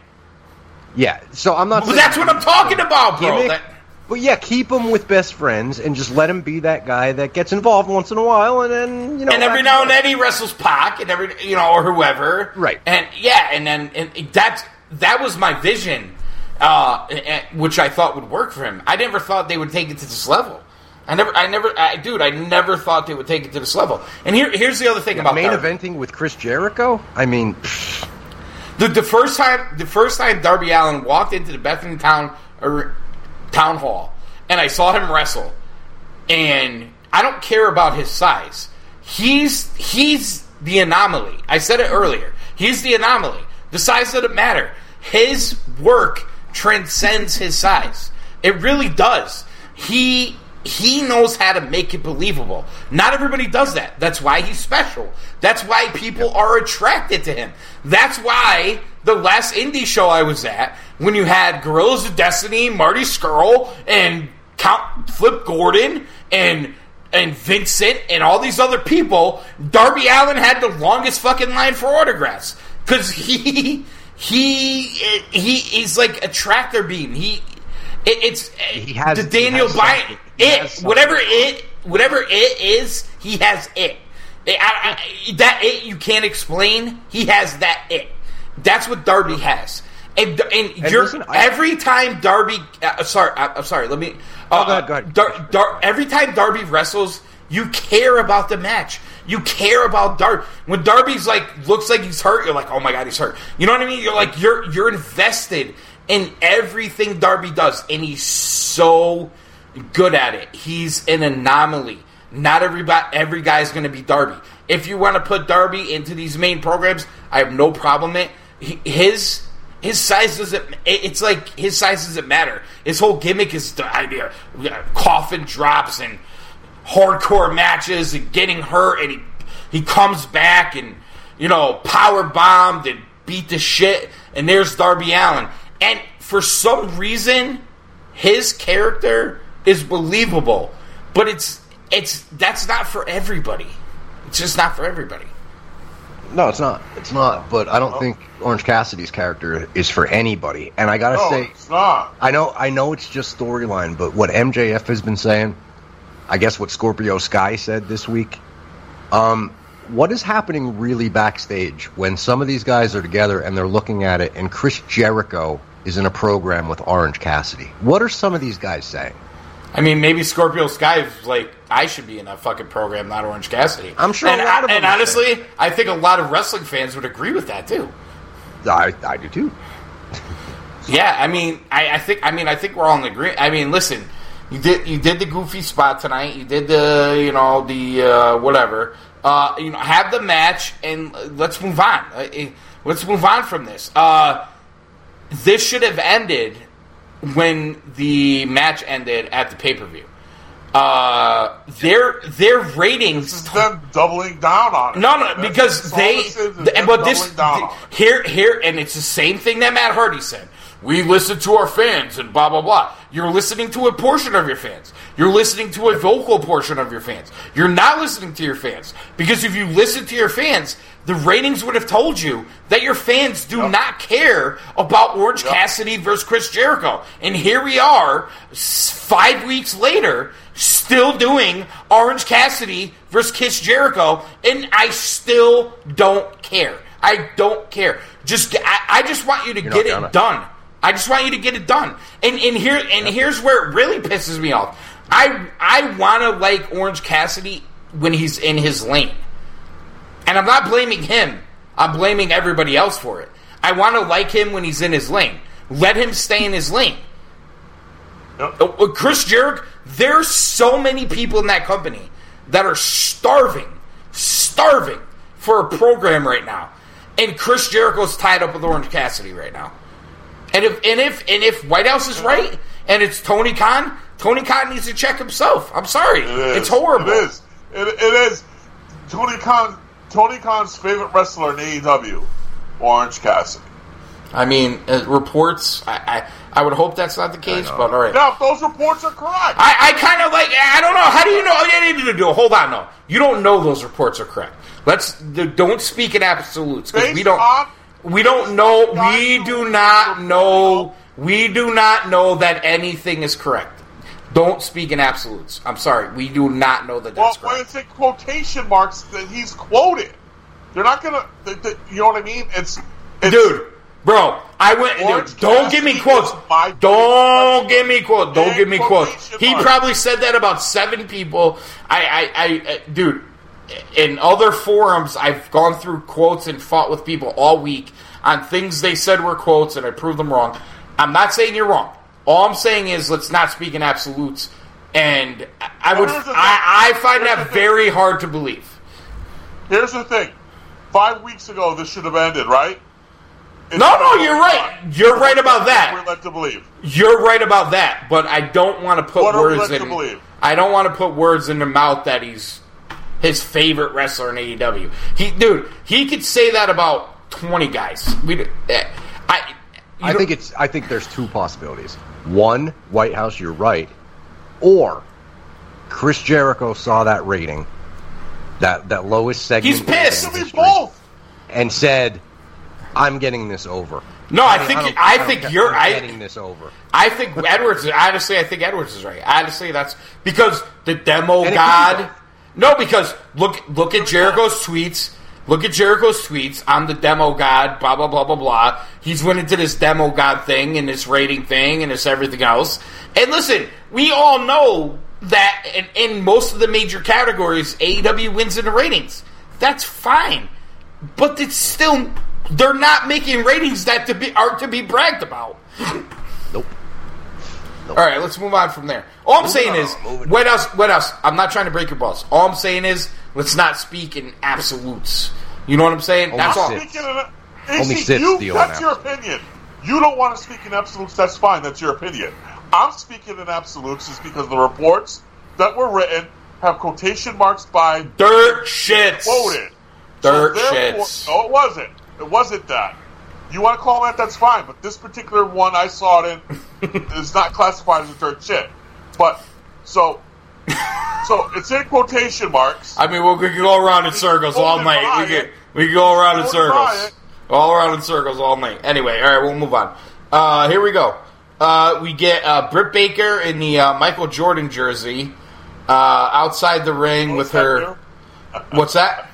Yeah, so I'm not. But saying- that's what I'm talking about, bro. Gimmick. That- But yeah, keep him with best friends and just let him be that guy that gets involved once in a while, and then you know. and every now and then he wrestles Pac, and every you know, or whoever, Right. And yeah, and then and that that was my vision, uh, which I thought would work for him. I never thought they would take it to this level. I never, I never, I, dude, I never thought they would take it to this level. And here, here's the other thing about main Darby. eventing with Chris Jericho. I mean, The, the first time, the first time Darby Allin walked into the Bethany Town or, town hall, and I saw him wrestle, and I don't care about his size. He's he's the anomaly. I said it earlier. He's the anomaly. The size doesn't matter. His work transcends his size. It really does. He he knows how to make it believable. Not everybody does that. That's why he's special. That's why people are attracted to him. That's why the last indie show I was at, when you had Guerrillas of Destiny, Marty Scurll, and Count Flip Gordon, and and Vincent, and all these other people, Darby Allin had the longest fucking line for autographs because <laughs> he he he he's like a tractor beam. He it, it's He has- the Daniel Bryan. It whatever it whatever it is, he has it. It- I- I- that it you can't explain. He has that it. That's what Darby has. And, and, you're, listen, I- every time Darby, uh, sorry, I'm sorry. Let me. Uh, Oh, go ahead, go ahead. Dar, Dar, every time Darby wrestles, you care about the match. You care about Darby. When Darby's like looks like he's hurt, you're like, oh my god, he's hurt. You know what I mean? You're like you're you're invested in everything Darby does, and he's so good at it. He's an anomaly. Not everybody, every guy's going to be Darby. If you want to put Darby into these main programs, I have no problem it his his size doesn't. It's like his size doesn't matter. His whole gimmick is the idea coffin drops and hardcore matches and getting hurt, and he he comes back and you know power bombed and beat the shit. And there's Darby Allin, and for some reason, his character is believable, but it's it's that's not for everybody. It's just not for everybody. No, it's not. It's not. But I don't think Orange Cassidy's character is for anybody. And I gotta No, say, it's not. I know, I know, it's just storyline. But what MJF has been saying, I guess what Scorpio Sky said this week. Um, what is happening really backstage when some of these guys are together and they're looking at it, and Chris Jericho is in a program with Orange Cassidy? What are some of these guys saying? I mean, maybe Scorpio Sky is like, I should be in that fucking program, not Orange Cassidy. I'm sure And, a lot of and them are honestly, I think a lot of wrestling fans would agree with that too. I, I do too. Yeah, I mean, I, I think, I mean, I think we're all in agreement. I mean, listen, you did, you did the goofy spot tonight. You did the, you know, the uh, whatever. Uh, you know, have the match and let's move on. Uh, eh, let's move on from this. Uh, this should have ended when the match ended at the pay per view. Uh, their their ratings This is them doubling down on it. no, no, That's- because they. but this on here, here, and it's the same thing that Matt Hardy said. We listen to our fans and blah blah blah. You're listening to a portion of your fans. You're listening to a vocal portion of your fans. You're not listening to your fans because if you listen to your fans, the ratings would have told you that your fans do Yep. not care about Orange Yep. Cassidy versus Chris Jericho. And here we are, five weeks later, still doing Orange Cassidy versus Chris Jericho, and I still don't care. I don't care. Just I, I just want you to You're get it done. I just want you to get it done. And and here and here's where it really pisses me off. I I want to like Orange Cassidy when he's in his lane. And I'm not blaming him. I'm blaming everybody else for it. I want to like him when he's in his lane. Let him stay in his lane. Yep. Uh, uh, Chris Jericho, there's so many people in that company that are starving, starving for a program right now. And Chris Jericho's tied up with Orange Cassidy right now. And if and if and if White House is right and it's Tony Khan, Tony Khan needs to check himself. I'm sorry. It. It's horrible. It is. It, it is. Tony Khan. Tony Khan's favorite wrestler in AEW, Orange Cassidy. I mean, uh, reports. I, I I would hope that's not the case, but all right. Now, if those reports are correct, I, I kind of like. I don't know. How do you know? Yeah, no, no, no, Hold on, no. You don't know those reports are correct. Let's don't speak in absolutes because we don't. on- We don't know. We do not know. We do not know that anything is correct. Don't speak in absolutes. I'm sorry. We do not know the well, when it's in quotation marks that he's quoted, they're not gonna. They, they, you know what I mean? It's, it's Dude, bro, I went. Dude, don't give me quotes. Don't give me quotes. Don't give me quotes. He marks. probably said that about seven people. I, I, I, uh, dude. In other forums, I've gone through quotes and fought with people all week on things they said were quotes, and I proved them wrong. I'm not saying you're wrong. All I'm saying is let's not speak in absolutes. And I- I would, Here's the thing. I, I find Here's that very hard to believe. Here's the thing. Five weeks ago, this should have ended, right? It's No, no, you're right. on. You're right about that. We're led to believe. You're right about that, but I don't want to put What are we words led to in. believe? I don't want to put words in the mouth that he's his favorite wrestler in AEW. He, dude, he could say that about twenty guys. We, eh, I, I think it's. I think there's two possibilities. One, White House, you're right, or Chris Jericho saw that rating, that that lowest segment. He's pissed. in It could be history, both. and said, "I'm getting this over." No, I think don't- I, think get- you're. I'm I, getting this over. I think Edwards. Honestly, I think Edwards is right. Honestly, that's because the demo And it could be god. No, because look look at Jericho's tweets. Look at Jericho's tweets. I'm the demo god. Blah blah blah blah blah. He's went into this demo god thing and this rating thing and this everything else. And listen, we all know that in, in most of the major categories, AEW wins in the ratings. That's fine, but it's still they're not making ratings that to be are to be bragged about. Nope. All right, let's move on from there. All I'm saying on, is, what else? What else? I'm not trying to break your balls. All I'm saying is, let's not speak in absolutes. You know what I'm saying? Oh, That's all. shit. Speaking of, Only AC, Sid's you, stealing that's your absolutes. opinion. You don't want to speak in absolutes, that's fine. That's your opinion. I'm speaking in absolutes just because the reports that were written have quotation marks by Dirt shits. quoted. Dirt therefore- shits. No, it wasn't. It wasn't that. You want to call that? That's fine. But this particular one I saw it in <laughs> is not classified as a dirt shit. But so, so it's in quotation marks. I mean, we we could go around in circles all night. We could we could go around in circles, all around in circles all night. Anyway, all right, we'll move on. Uh, here we go. Uh, we get uh, Britt Baker in the uh, Michael Jordan jersey uh, outside the ring with her. What's that?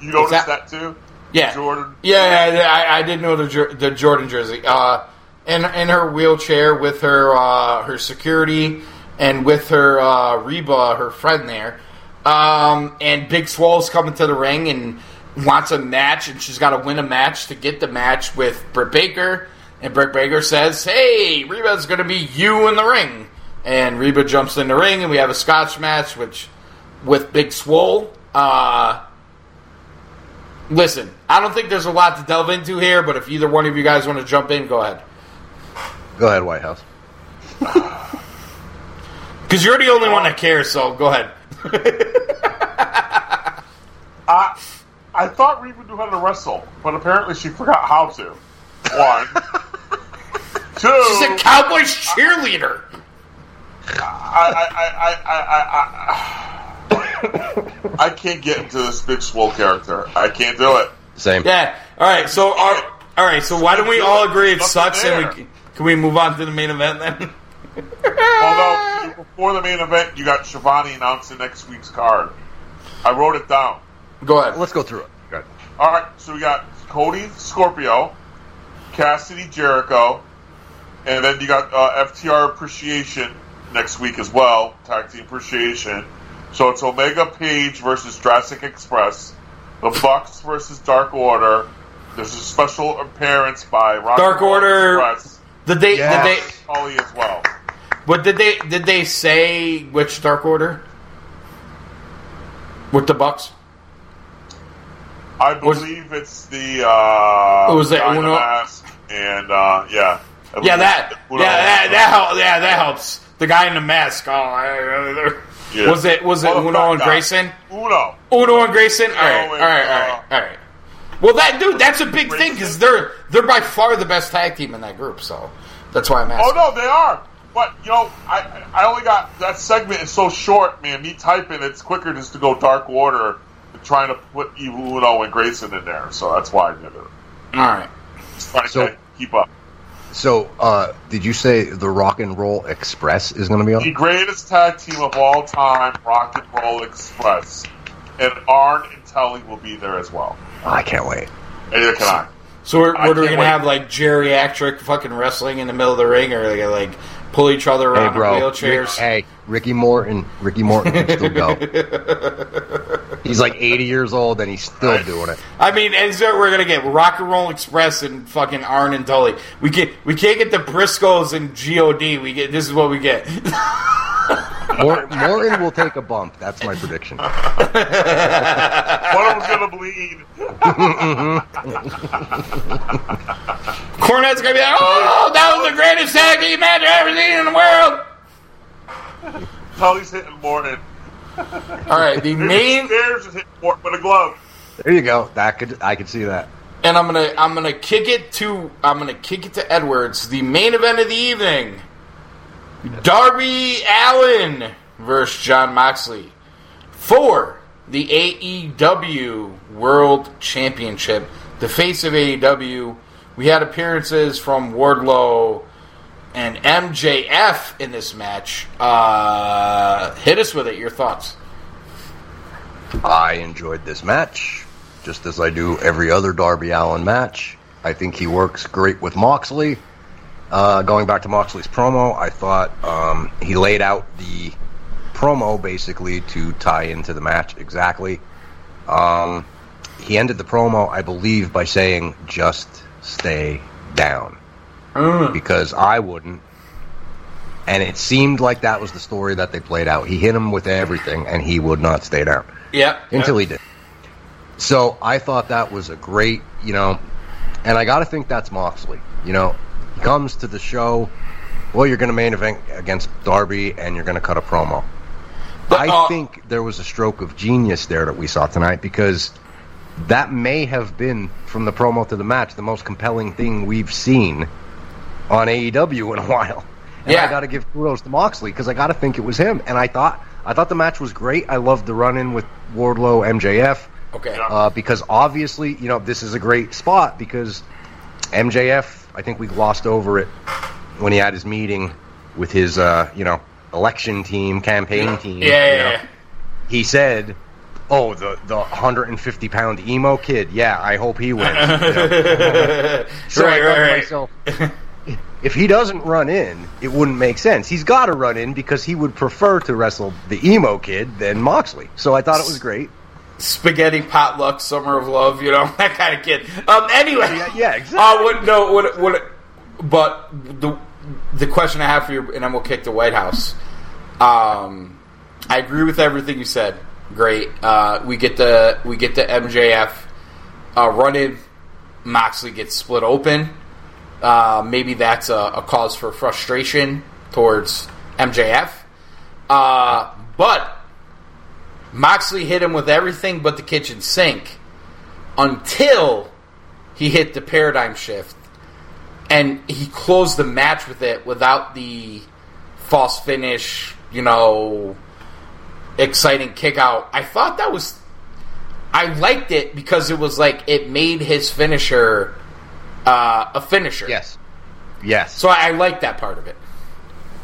You noticed that- that, too? Yeah, Jordan. Yeah, yeah, yeah, I, I did know the the Jordan jersey. Uh, in in her wheelchair with her uh, her security and with her uh, Reba, her friend there. Um, and Big Swole's coming to the ring and wants a match, and she's got to win a match to get the match with Britt Baker. And Britt Baker says, "Hey, Reba's going to be you in the ring." And Reba jumps in the ring, and we have a Scotch match, which with Big Swole. Uh, Listen, I don't think there's a lot to delve into here, but if either one of you guys want to jump in, go ahead. Go ahead, White House. <laughs> Because you're the only one that cares, so go ahead. <laughs> I I thought Reba knew how to wrestle, but apparently she forgot how to. One. <laughs> Two. She's a Cowboys cheerleader. I, I, I, I, I, I, I can't get into this big swole character. I can't do it. Same. Yeah. All right. So, our, all right. So, why don't we all agree it Nothing sucks, and we can, can we move on to the main event then? Although before the main event, you got Schiavone announcing next week's card. I wrote it down. Go ahead. Let's go through it. Go ahead. All right, so we got Cody Scorpio, Cassidy Jericho, and then you got uh, FTR Appreciation next week as well, Tag Team Appreciation. So it's Omega Page versus Jurassic Express, the Bucks versus Dark Order. There's a special appearance by Rock Dark Order- Express, Did they? Yes. Did they? Holly as well. What did they? Did they say which Dark Order? With the Bucks? I Was- believe it's the uh, Was it Uno? And uh, yeah, Yeah, that. Yeah, Uno. that. That helps. Yeah, that helps. The guy in the mask. Oh, I- Yeah. was it? Was it Uno and. Grayson? Uno. Uno and Grayson. All right, all right, all right, all right. Well, that dude, that's a big thing because they're they're by far the best tag team in that group. So that's why I'm asking. Oh no, they are. But you know, I I only got that segment is so short, man. Me typing, it's quicker just to go Dark Order than trying to put Evil Uno and Grayson in there. So that's why I did it. All right. Trying to So- keep up. So, uh, did you say the Rock and Roll Express is going to be on? The greatest tag team of all time, Rock and Roll Express, and Arn and Tully will be there as well. I can't wait. Neither can I. So we're, I what are we gonna have like geriatric fucking wrestling in the middle of the ring, or like, like pull each other Hey, around bro. in wheelchairs? hey, Ricky Morton. Ricky Morton can still go. <laughs> He's like 80 years old and he's still doing it. I mean, and so we're gonna get Rock and Roll Express and fucking Arn and Tully. We get we can't get the Briscoes and God. We get this is what we get. <laughs> Morton will take a bump. That's my prediction. <laughs> One of them's gonna bleed. Cornette's gonna be like, oh, that was the greatest tag team match I've ever seen in the world. Tully's hitting Morton. All right, the main Stairs is hitting Morton with a glove. There you go. That could I could see that. and I'm gonna I'm gonna kick it to I'm gonna kick it to Edwards. The main event of the evening: Darby Allin versus Jon Moxley for the AEW World Championship. The face of AEW. We had appearances from Wardlow and MJF in this match. Uh, hit us with it. Your thoughts? I enjoyed this match, just as I do every other Darby Allin match. I think he works great with Moxley. Uh, going back to Moxley's promo, I thought um, he laid out the promo basically to tie into the match exactly. Um, he ended the promo, I believe, by saying, "Just stay down," because I wouldn't. And it seemed like that was the story that they played out. He hit him with everything, and he would not stay down Yep. until he did. So I thought that was a great, you know, And I got to think that's Moxley. You know, he comes to the show. Well, you're going to main event against Darby, and you're going to cut a promo. But, I uh, think there was a stroke of genius there that we saw tonight because that may have been from the promo to the match the most compelling thing we've seen on AEW in a while. And Yeah. I got to give kudos to Moxley because I got to think it was him. And I thought I thought the match was great. I loved the run in with Wardlow MJF Okay. Uh, because obviously you know this is a great spot because MJF I think we glossed over it when he had his meeting with his uh, you know election team campaign team. Yeah, yeah, know yeah. he said, "Oh, the the 150 pound emo kid. Yeah, I hope he wins." <laughs> You know? <laughs> So I right, to right, right. myself, <laughs> if he doesn't run in, it wouldn't make sense. He's got to run in because he would prefer to wrestle the emo kid than Moxley. So I thought it was great. Spaghetti potluck, summer of love, you know <laughs> that kind of kid. Um. Anyway. Yeah, yeah, exactly. No, what, what, but the the question I have for you, and then we'll kick the White House. Um, I agree with everything you said. Great. Uh, we get the we get the MJF uh, run in. Moxley gets split open. Uh, maybe that's a, a cause for frustration towards MJF. Uh, but Moxley hit him with everything but the kitchen sink until he hit the paradigm shift and he closed the match with it without the false finish, you know, exciting kick out. I thought that was I liked it because it was like it made his finisher uh, a finisher. Yes, yes, So I, I liked that part of it.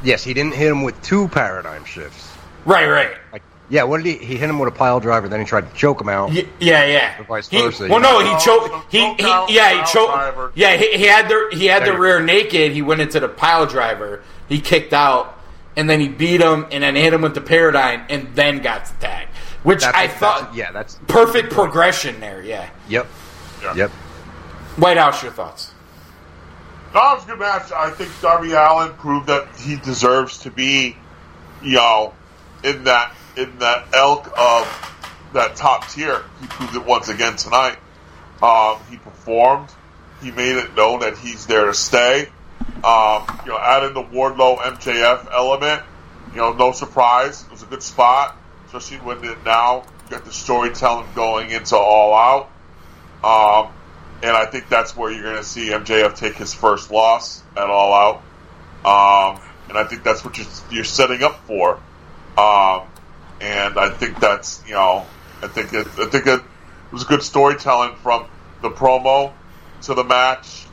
yes. He didn't hit him with two paradigm shifts. Right, right. Like, yeah, what did he? He hit him with a pile driver, then he tried to choke him out. Y- yeah, yeah. Or vice He- versa, well, no, he choked. so He, he yeah, he choked. Yeah, he, he had the he had There the you rear naked. He went into the pile driver. He kicked out, and then he beat him, and then hit him with the paradigm, and then got the tag. Which That's I a- thought, that's yeah, that's perfect progression there. Yeah, Yep, Yeah. yep. White House, your thoughts? It was a good match. I think Darby Allin proved that he deserves to be, you know, in that in that elk of that top tier. He proved it once again tonight. Um, he performed. He made it known that he's there to stay. Um, you know, adding the Wardlow MJF element, you know, no surprise. It was a good spot, especially when it now got the storytelling going into All Out. Um, and I think that's where you're going to see MJF take his first loss at All Out. Um, and I think that's what you're, you're setting up for. Um, and I think that's you know I think it, I think it was good storytelling from the promo to the match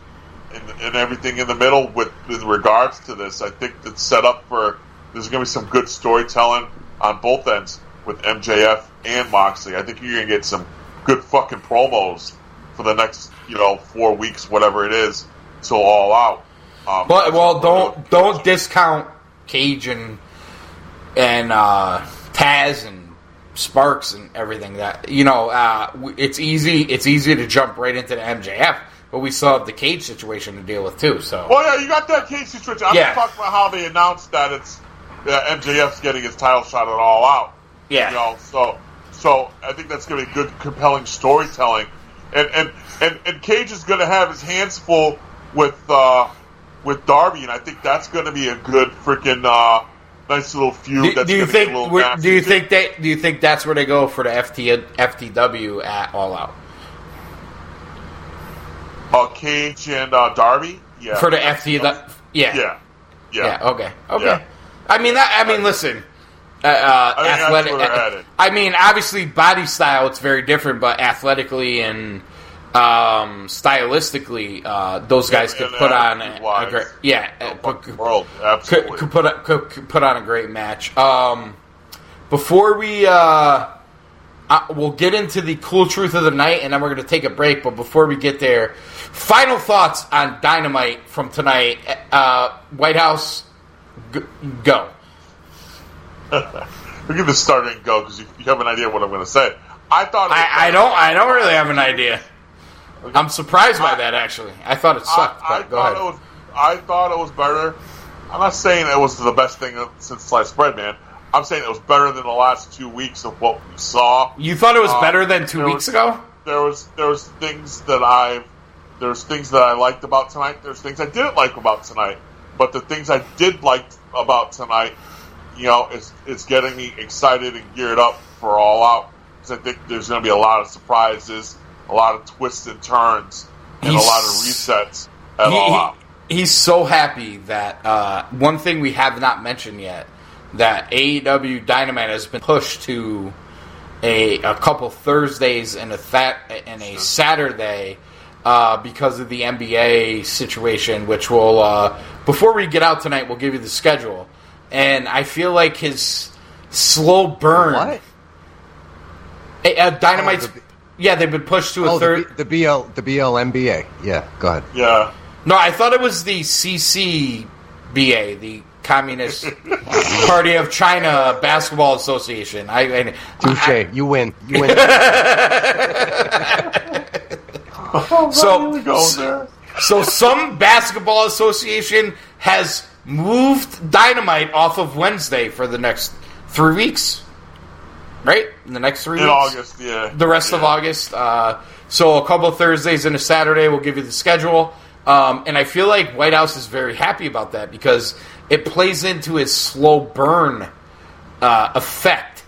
and, and everything in the middle with, with regards to this. I think it's set up for there's going to be some good storytelling on both ends with MJF and Moxley. I think you're going to get some good fucking promos for the next you know four weeks, whatever it is, till all out. Um, But well, don't don't discount Cage and and uh, Taz and Sparks and everything. That you know, uh, it's easy. It's easy to jump right into the MJF, but we still have the Cage situation to deal with too. So Well, yeah, you got that case situation. I'm Yeah. just talking about how they announced that it's uh, MJF's getting his title shot at All Out. yeah, You know, so so I think that's going to be good, compelling storytelling, and and and, and Cage is going to have his hands full with uh, with Darby, and I think that's going to be a good freaking uh, nice little feud. do, that's do you think? a little nasty, Do you too. think that? Do you think that's where they go for the FT, FTW at All Out uh, Cage and uh, Darby? Yeah, for the FT? Yeah, Yeah, yeah. Yeah. Okay. Okay. Yeah. I mean that. I mean, listen. Uh, uh, I athletic. where they're. I mean, obviously, body style it's very different, but athletically and um, stylistically, uh, those guys could and put on a, a great. Yeah. uh, put- the world, could, absolutely. could put a, could, could put on a great match. Um, before we uh, uh, we'll get into the cool truth of the night, and then we're going to take a break. But before we get there, final thoughts on Dynamite from tonight. Uh, White House, g- go. <laughs> we can just start and go because you, you have an idea what I'm going to say. I thought I, I don't. I don't really have an idea. I'm surprised by that. Actually, I thought it sucked. I, I go thought ahead. it was. I thought it was better. I'm not saying it was the best thing since sliced bread, man. I'm saying it was better than the last two weeks of what we saw. you thought it was uh, better than two weeks was- ago? There was there was things that I've There's things that I liked about tonight. There's things I didn't like about tonight. But the things I did like about tonight, you know, it's it's getting me excited and geared up for All Out. Because I think there's going to be a lot of surprises, a lot of twists and turns, and He's- a lot of resets at He- All he- he's so happy that uh, one thing we have not mentioned yet that AEW Dynamite has been pushed to a, a couple Thursdays and a that and a Saturday uh, because of the NBA situation, which will uh, before we get out tonight, we'll give you the schedule. And I feel like his slow burn. What? Uh, Dynamite's. Oh, the- yeah, they've been pushed to a Oh, third. the, B, the BL the BLMBA. Yeah, go ahead. Yeah. No, I thought it was the CCBA, the Communist <laughs> Party of China Basketball Association. I, I, Touche. I- You win. You win. <laughs> <laughs> So- Here we go there. so some basketball association has moved Dynamite off of Wednesday for the next three weeks, right? In the next three In weeks, August, yeah. the rest of August. Uh, so a couple of Thursdays and a Saturday will give you the schedule. Um, and I feel like White House is very happy about that because it plays into his slow burn uh, effect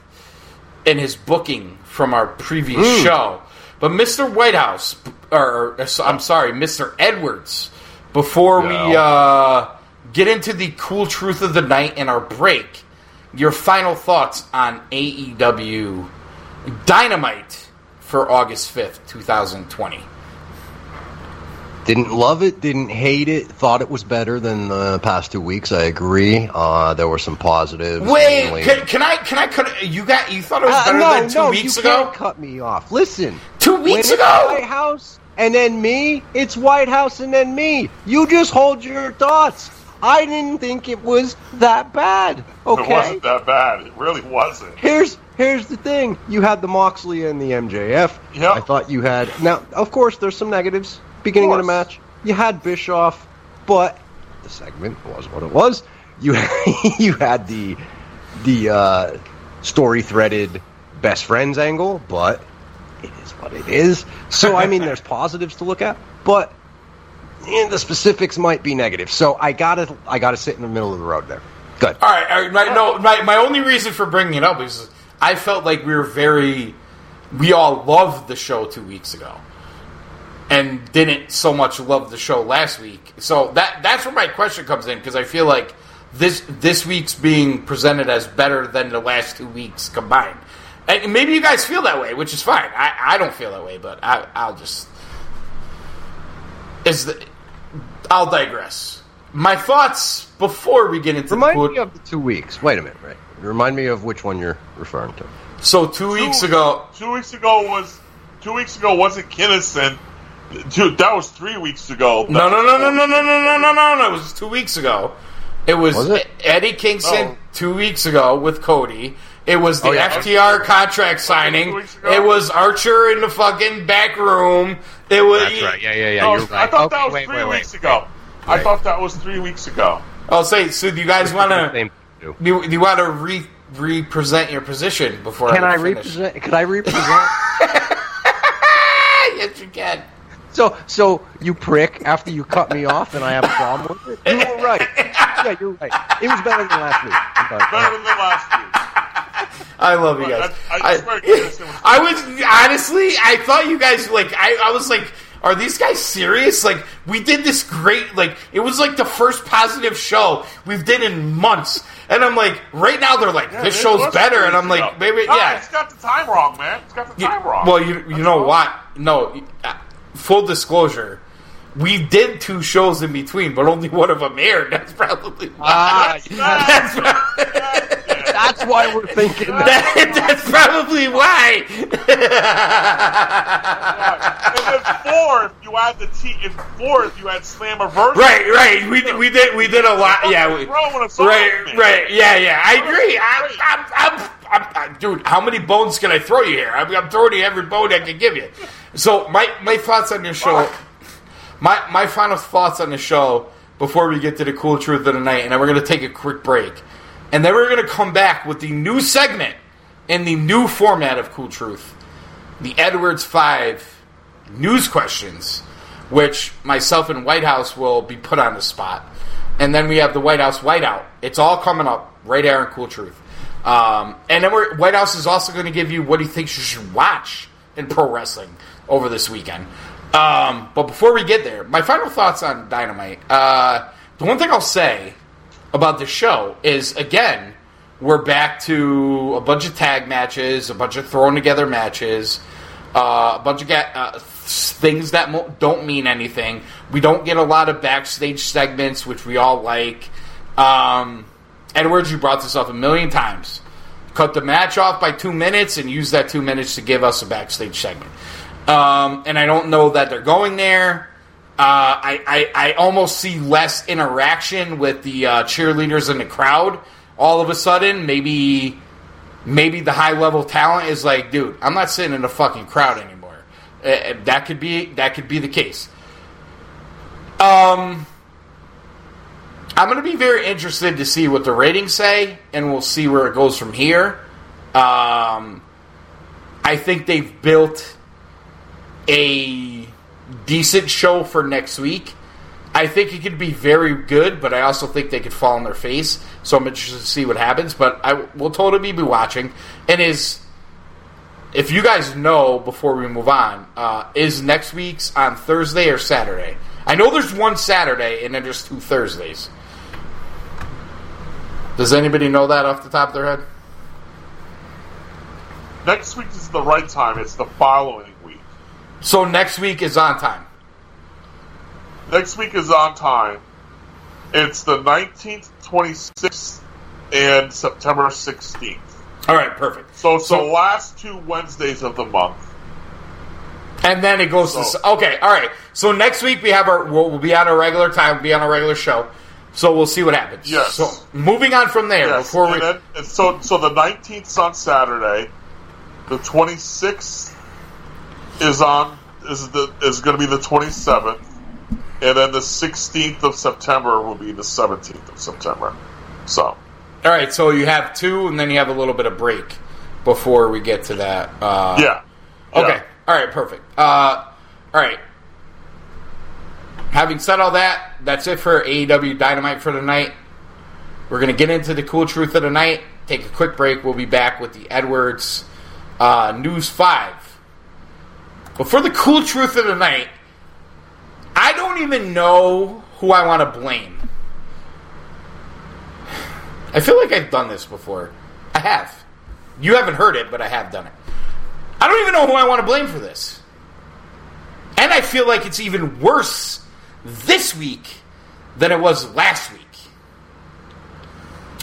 in his booking from our previous show. But Mr. Whitehouse, or, or I'm sorry, Mr. Edwards, before we uh, get into the cool truth of the night and our break, your final thoughts on AEW Dynamite for August 5th, 2020. Didn't love it, didn't hate it, thought it was better than the past two weeks. I agree. Uh, there were some positives. Wait, can, can I? Can I cut? You got? You thought it was Uh, better no, than two no, weeks you ago? can't cut me off. Listen, Two weeks ago. White House and then me, it's White House and then me. You just hold your thoughts. I didn't think it was that bad. Okay, It wasn't that bad. It really wasn't. Here's here's the thing. You had the Moxley and the MJF. Yep. I thought you had now. Of course, there's some negatives. Beginning of, the match, you had Bischoff, but the segment was what it was. You <laughs> you had the the uh, story threaded best friends angle, but it is what it is. So I mean, there's <laughs> positives to look at, but eh, the specifics might be negative. So I gotta I gotta sit in the middle of the road there. Good. All right, all right my, no, my, my only reason for bringing it up is I felt like we were very, we all loved the show two weeks ago, and didn't so much love the show last week. So that that's where my question comes in because I feel like this this week's being presented as better than the last two weeks combined, and maybe you guys feel that way, which is fine. I, I don't feel that way, but I, I'll just is the I'll digress. My thoughts before we get into Remind the me of the two weeks. Wait a minute, right? Remind me of which one you're referring to. So two weeks ago, Two weeks ago was two weeks ago wasn't Kinnison. Dude, that was three weeks ago. no, no, no, no, no, no, no, no, no, no, no. It was two weeks ago. It was, Was it? Eddie Kingston Oh. two weeks ago with Cody. It was the Oh, yeah. FTR contract signing. Two weeks ago? It was Archer in the fucking back room. It was. Yeah, yeah, yeah. No, you're right. I thought Okay, that was wait, three wait, wait. weeks ago. I thought that was three weeks ago. Oh, I'll say. So, do you guys want to? Do, do you want to re represent your position before? I can I finish? represent? Can I represent? <laughs> Yes, you can. so, so you prick after you cut me off, and I have a problem with it. You were right. Yeah, you're right. It was better than last week. Better than the last week. I love you guys. I- I I, <laughs> I was honestly, I thought you guys like. I, I was like, are these guys serious? Like, we did this great. Like, it was like the first positive show we've did in months. And I'm like, right now they're like, Yeah, this show's better. And I'm like, maybe, No, yeah. It's got the time wrong, man. It's got the Yeah, time wrong. Well, you you That's know what? No, uh, full disclosure. We did two shows in between, but only one of them aired. That's probably why. Ah, <laughs> that's, prob- that's why we're thinking that. that- that's probably why. And then four, if you add the T, if four, if you add Slammiversary. Right, right. We did, we did, we did a lot. Yeah, we, Throwing us off, right, right. Yeah, yeah. I agree. I'm, I'm, I'm, I'm, I'm, dude, how many bones can I throw you here? I'm, I'm throwing you every bone I can give you. So my, my thoughts on your show, my, my final thoughts on the show before we get to the cool truth of the night, and then we're gonna take a quick break, and then we're gonna come back with the new segment in the new format of Cool Truth, the Edwards Five news questions which myself and White House will be put on the spot. And then we have the White House Whiteout. It's all coming up right here in Cool Truth. Um, and then White House is also going to give you what he thinks you should watch in pro wrestling over this weekend. Um, but before we get there, my final thoughts on Dynamite. Uh, the one thing I'll say about the show is, again, we're back to a bunch of tag matches, a bunch of thrown together matches, uh, a bunch of ga- uh, things that mo- don't mean anything. We don't get a lot of backstage segments, which we all like. Um, Edwards, you brought this up a million times. Cut the match off by two minutes and use that two minutes to give us a backstage segment. Um, and I don't know that they're going there. Uh, I, I, I almost see less interaction with the uh, cheerleaders in the crowd. All of a sudden, maybe maybe the high level talent is like, dude, I'm not sitting in a fucking crowd anymore. Uh, that could be that could be the case. Um, I'm going to be very interested to see what the ratings say, and we'll see where it goes from here. Um, I think they've built a decent show for next week. I think it could be very good, but I also think they could fall on their face. So I'm interested to see what happens. But I will totally be watching. And is if you guys know before we move on, uh, is next week's on Thursday or Saturday? I know there's one Saturday and then there's two Thursdays. Does anybody know that off the top of their head? Next week is the right time. It's the following. So next week is on time. Next week is on time. It's the 19th, 26th, and September 16th. All right, perfect. So it's So- the last two Wednesdays of the month. And then it goes So- to okay. All right. So next week we have our we'll, we'll be on our regular time. We'll be on our regular show. So we'll see what happens. Yes. So moving on from there Yes. before we then, so, so the 19th on Saturday. The 26th is on is the is going to be the 27th, and then the 16th of September will be the 17th of September. So all right. So you have two, and then you have a little bit of break before we get to that. Uh, yeah. Okay. Yeah. All right. Perfect. Uh, all right. Having said all that, that's it for AEW Dynamite for tonight. We're going to get into the cool truth of the night. Take a quick break. We'll be back with the Edwards uh, News 5. But for the cool truth of the night, I don't even know who I want to blame. I feel like I've done this before. I have. You haven't heard it, but I have done it. I don't even know who I want to blame for this. And I feel like it's even worse this week than it was last week.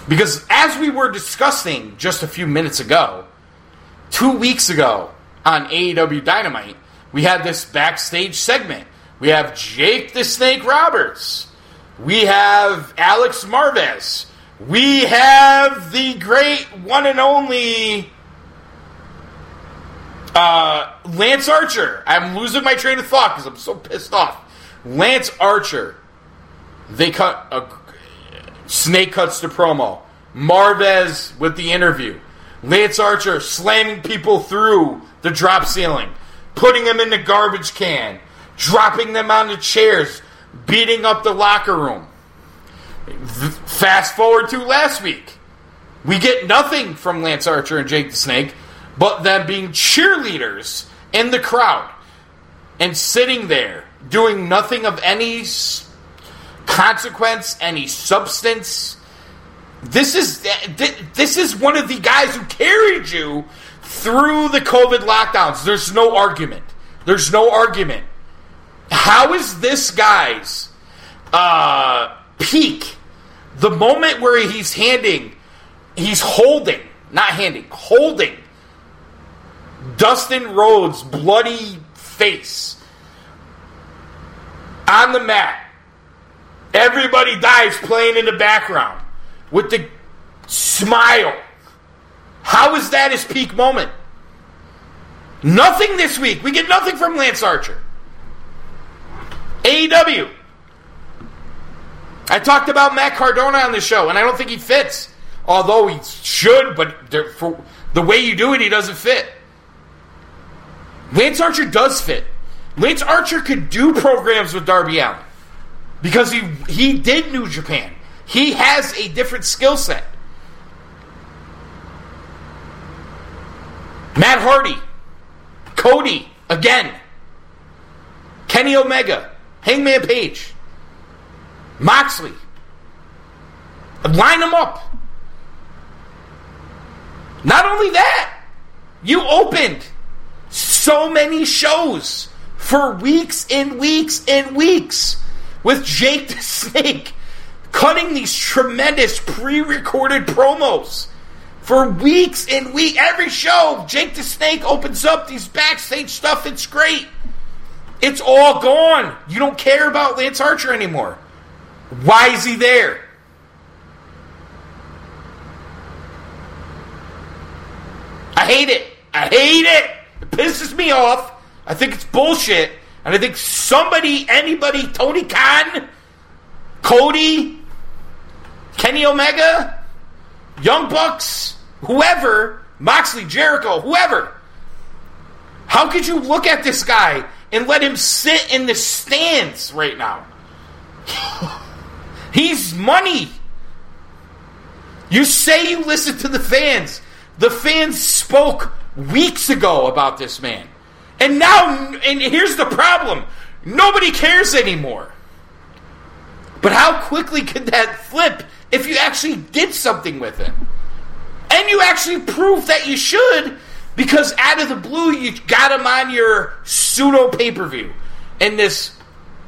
Because as we were discussing just a few minutes ago, two weeks ago on AEW Dynamite, we have this backstage segment. We have Jake the Snake Roberts. We have Alex Marvez. We have the great one and only uh, Lance Archer. I'm losing my train of thought because I'm so pissed off. Lance Archer. They cut a Snake cuts the promo. Marvez with the interview. Lance Archer slamming people through the drop ceiling, putting them in the garbage can, dropping them on the chairs, beating up the locker room. Fast forward to last week. We get nothing from Lance Archer and Jake the Snake, but them being cheerleaders in the crowd and sitting there doing nothing of any consequence, any substance. This is eh, this is one of the guys who carried you through the COVID lockdowns. There's no argument. There's no argument. How is this guy's uh, peak? The moment where he's handing, he's holding, not handing, holding Dustin Rhodes' bloody face on the mat. Everybody dies playing in the background with the smile. How is that his peak moment? Nothing this week. We get nothing from Lance Archer. AEW. I talked about Matt Cardona on the show, and I don't think he fits. Although he should, but for the way you do it, he doesn't fit. Lance Archer does fit. Lance Archer could do programs with Darby Allin because he he did New Japan. He has a different skill set. Matt Hardy, Cody again, Kenny Omega, Hangman Page, Moxley. Line them up. Not only that, you opened so many shows for weeks and weeks and weeks with Jake the Snake cutting these tremendous pre-recorded promos for weeks and weeks. Every show, Jake the Snake opens up these backstage stuff. It's great. It's all gone. You don't care about Lance Archer anymore. Why is he there? I hate it. I hate it. It pisses me off. I think it's bullshit. And I think somebody, anybody, Tony Khan, Cody, Kenny Omega, Young Bucks, whoever, Moxley, Jericho, whoever. How could you look at this guy and let him sit in the stands right now? <sighs> He's money. You say you listen to the fans. The fans spoke weeks ago about this man. And now, and here's the problem nobody cares anymore. But how quickly could that flip if you actually did something with it? And you actually proved that you should because out of the blue you got him on your pseudo pay per view in this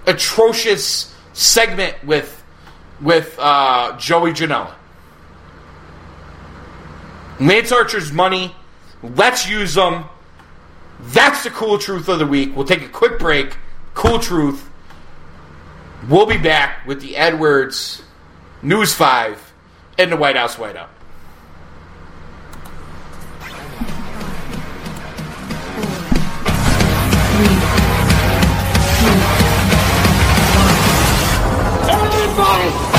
atrocious segment with with uh, Joey Janela. Lance Archer's money. Let's use them. That's the cool truth of the week. We'll take a quick break. Cool truth. We'll be back with the Edwards News 5 and the White House White Everybody! Everybody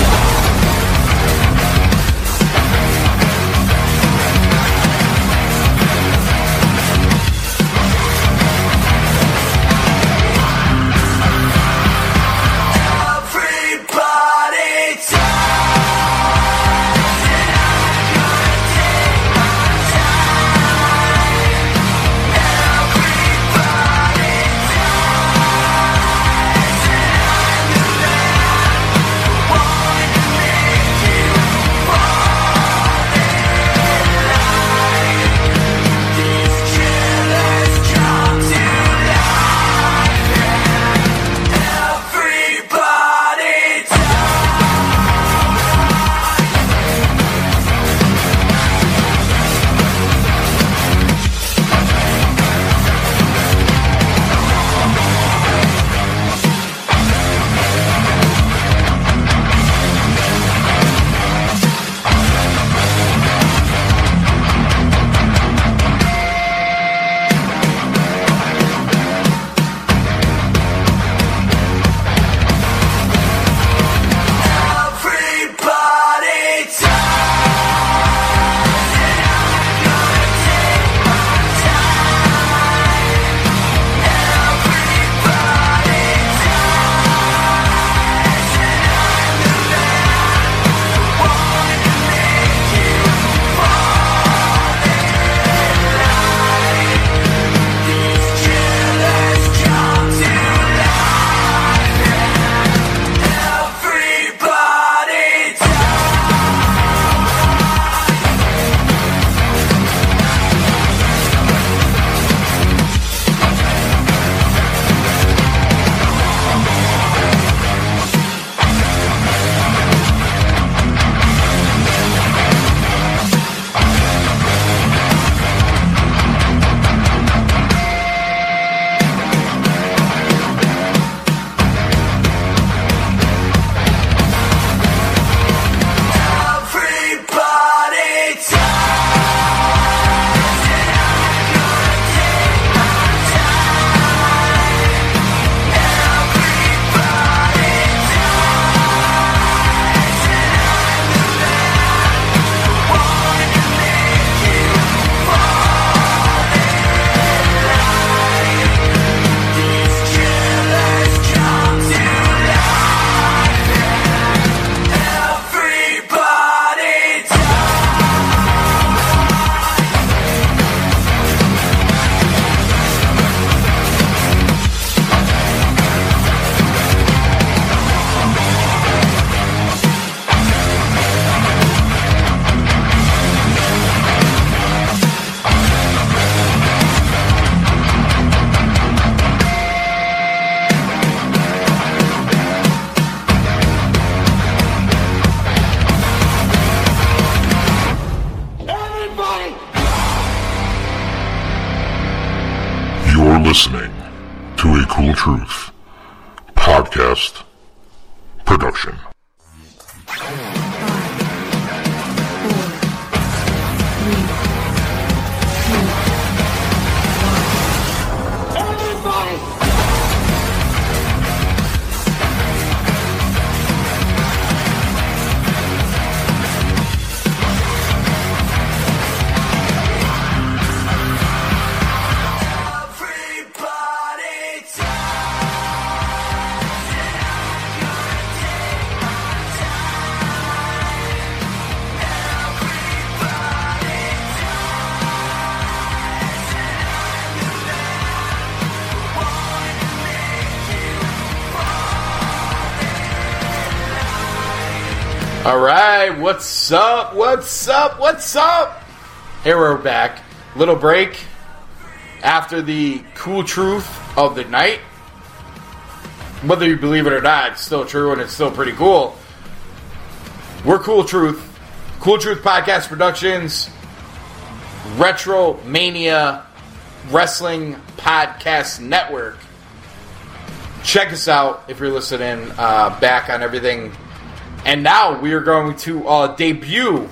right, what's up? What's up? What's up? Here we're back. Little break after the cool truth of the night. Whether you believe it or not, it's still true and it's still pretty cool. We're Cool Truth, Cool Truth Podcast Productions, Retro Mania Wrestling Podcast Network. Check us out if you're listening uh, back on everything and now we are going to uh, debut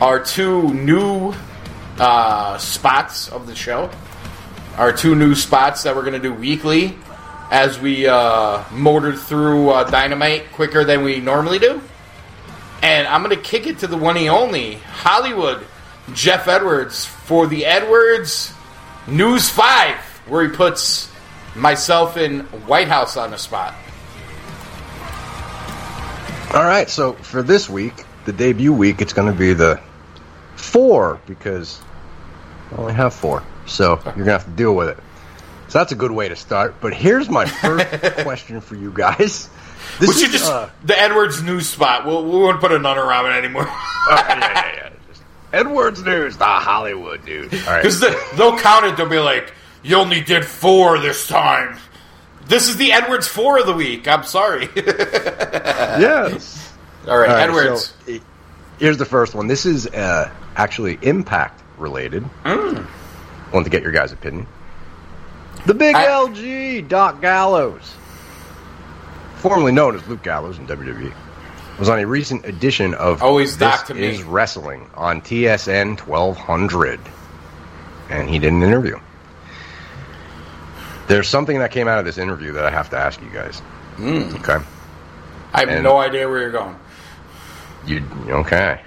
our two new uh, spots of the show. Our two new spots that we're going to do weekly as we uh, motor through uh, Dynamite quicker than we normally do. And I'm going to kick it to the one and only Hollywood Jeff Edwards for the Edwards News 5, where he puts myself in White House on the spot. All right, so for this week, the debut week, it's going to be the four because I only have four. So you're going to have to deal with it. So that's a good way to start. But here's my first <laughs> question for you guys. This is, just uh, the Edwards news spot. We'll, we won't put a nun around it anymore <laughs> yeah, yeah, yeah. Just Edwards News, the Hollywood dude. All right. because they'll count it. They'll be like, "You only did four this time." This is the Edwards four of the week. I'm sorry. <laughs> yes. All right, All right, Edwards. so, here's the first one. This is uh, actually impact related. Mm. Want to get your guys' opinion. The big I- LG, Doc Gallows, formerly known as Luke Gallows in WWE, was on a recent edition of Always This to me. is Wrestling on TSN 1200, and he did an interview. There's something that came out of this interview that I have to ask you guys. Mm. Okay. I have and- no idea where you're going. You okay?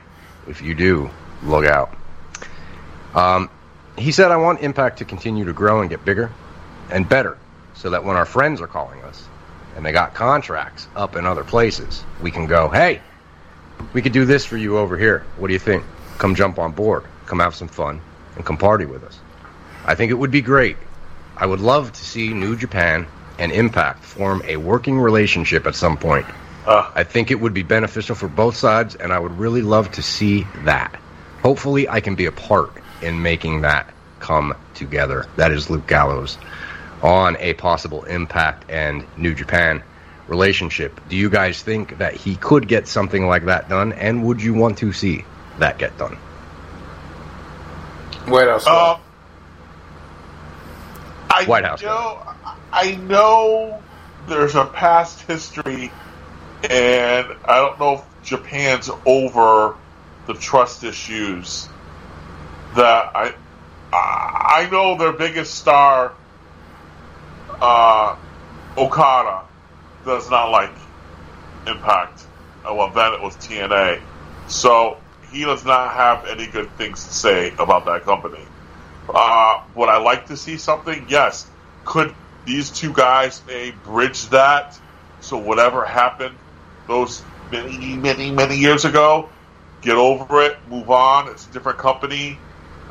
If you do, look out. Um, he said, "I want Impact to continue to grow and get bigger and better, so that when our friends are calling us and they got contracts up in other places, we can go, hey, we could do this for you over here. What do you think? Come jump on board, come have some fun, and come party with us. I think it would be great. I would love to see New Japan and Impact form a working relationship at some point." Uh, I think it would be beneficial for both sides, and I would really love to see that. Hopefully, I can be a part in making that come together. That is Luke Gallows on a possible Impact and New Japan relationship. Do you guys think that he could get something like that done, and would you want to see that get done? What else? uh, I White House. Know, I know there's a past history, and I don't know if Japan's over the trust issues. That I, I know their biggest star, uh, Okada, does not like Impact. Well, then it was TNA, so he does not have any good things to say about that company. Uh, would I like to see something? Yes. Could these two guys may bridge that? So whatever happened those many, many, many years ago, get over it, move on. It's a different company.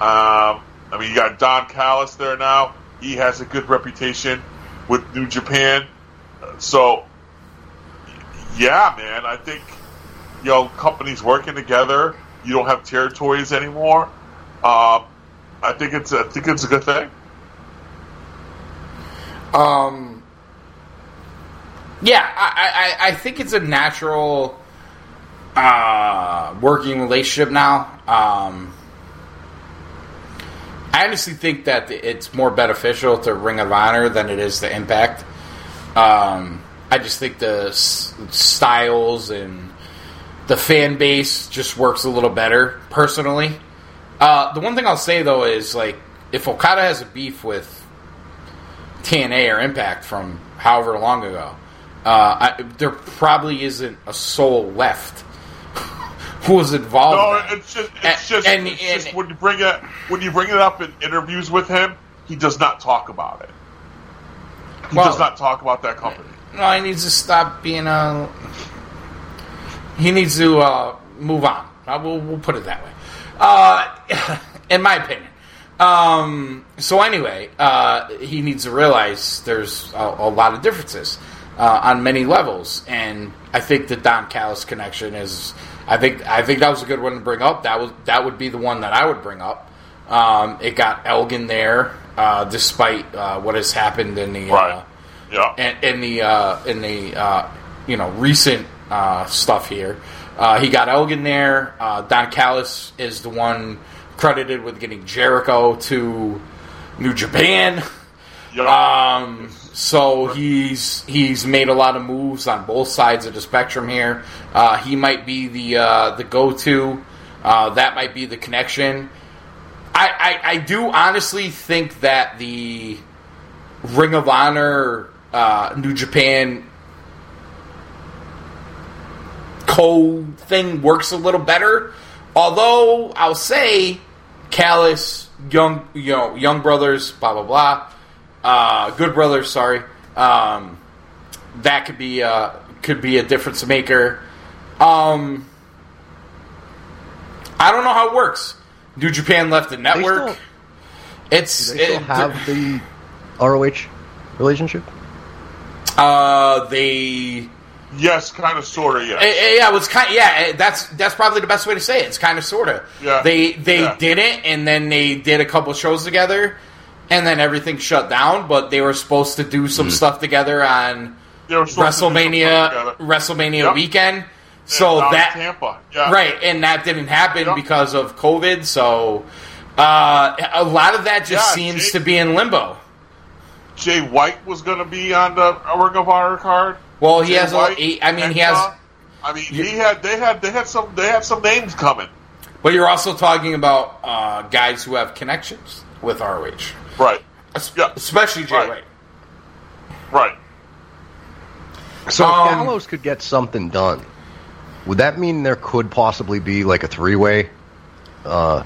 Um, I mean, you got Don Callis there now. He has a good reputation with New Japan. So, yeah, man, I think you know companies working together. You don't have territories anymore. Um, I think it's I think it's a good thing. Um, yeah, I, I, I think it's a natural uh, working relationship now. Um, I I honestly think that it's more beneficial to Ring of Honor than it is to Impact. Um, I just think the s- styles and the fan base just works a little better personally. Uh, the one thing I'll say though is like if Okada has a beef with TNA or Impact from however long ago, uh, I, there probably isn't a soul left <laughs> who was involved. No, in it's just it's And- just, and- it's just and- when you bring it when you bring it up in interviews with him, he does not talk about it. He Well- does not talk about that company. No, he needs to stop being a. He needs to uh, move on. Uh, we'll, we'll put it that way. Uh, <laughs> in my opinion. Um, so anyway, uh, he needs to realize there's a, a lot of differences uh, on many levels, and I think the Don Callis connection is. I think I think that was a good one to bring up. That was that would be the one that I would bring up. Um, it got Elgin there, uh, despite uh, what has happened in the Right. uh, Yeah. in, in the uh, in the uh, you know recent uh, stuff here. Uh, he got Elgin there. Uh, Don Callis is the one credited with getting Jericho to New Japan. yeah. Um, so he's he's made a lot of moves on both sides of the spectrum here. Uh, he might be the uh, the go to. Uh, that might be the connection. I, I, I do honestly think that the Ring of Honor uh, New Japan co thing works a little better. Although I'll say Callis, young you know, young brothers, blah blah blah. Uh, good brothers, sorry. Um, that could be uh, could be a difference maker. Um, I don't know how it works. New Japan left the network. still- it's Do they still it- have the ROH relationship? uh, they yes, kind of, sort of. Eh, Yes. eh, yeah, it was kind. yeah, eh, that's that's probably the best way to say it. It's kind of sort of. Yeah. They they Yeah. did it, and then they did a couple shows together, and then everything shut down. But they were supposed to do Mm. some stuff together on They were supposed to do something WrestleMania together. WrestleMania Yep. weekend. So that Tampa, yeah. right, and that didn't happen Yep. because of COVID. So uh, a lot of that just Yeah, seems Jake- to be in limbo. Jay White was going to be on the Ring of Honor card. Well, he Jay has. A, he, I mean, he has. Penta. I mean, he had. They had. They had some. They had some names coming. But you're also talking about uh, guys who have connections with ROH. Right. Yeah. Especially Jay Right. White. Right. So Um, if Gallows could get something done, would that mean there could possibly be like a three way? Uh,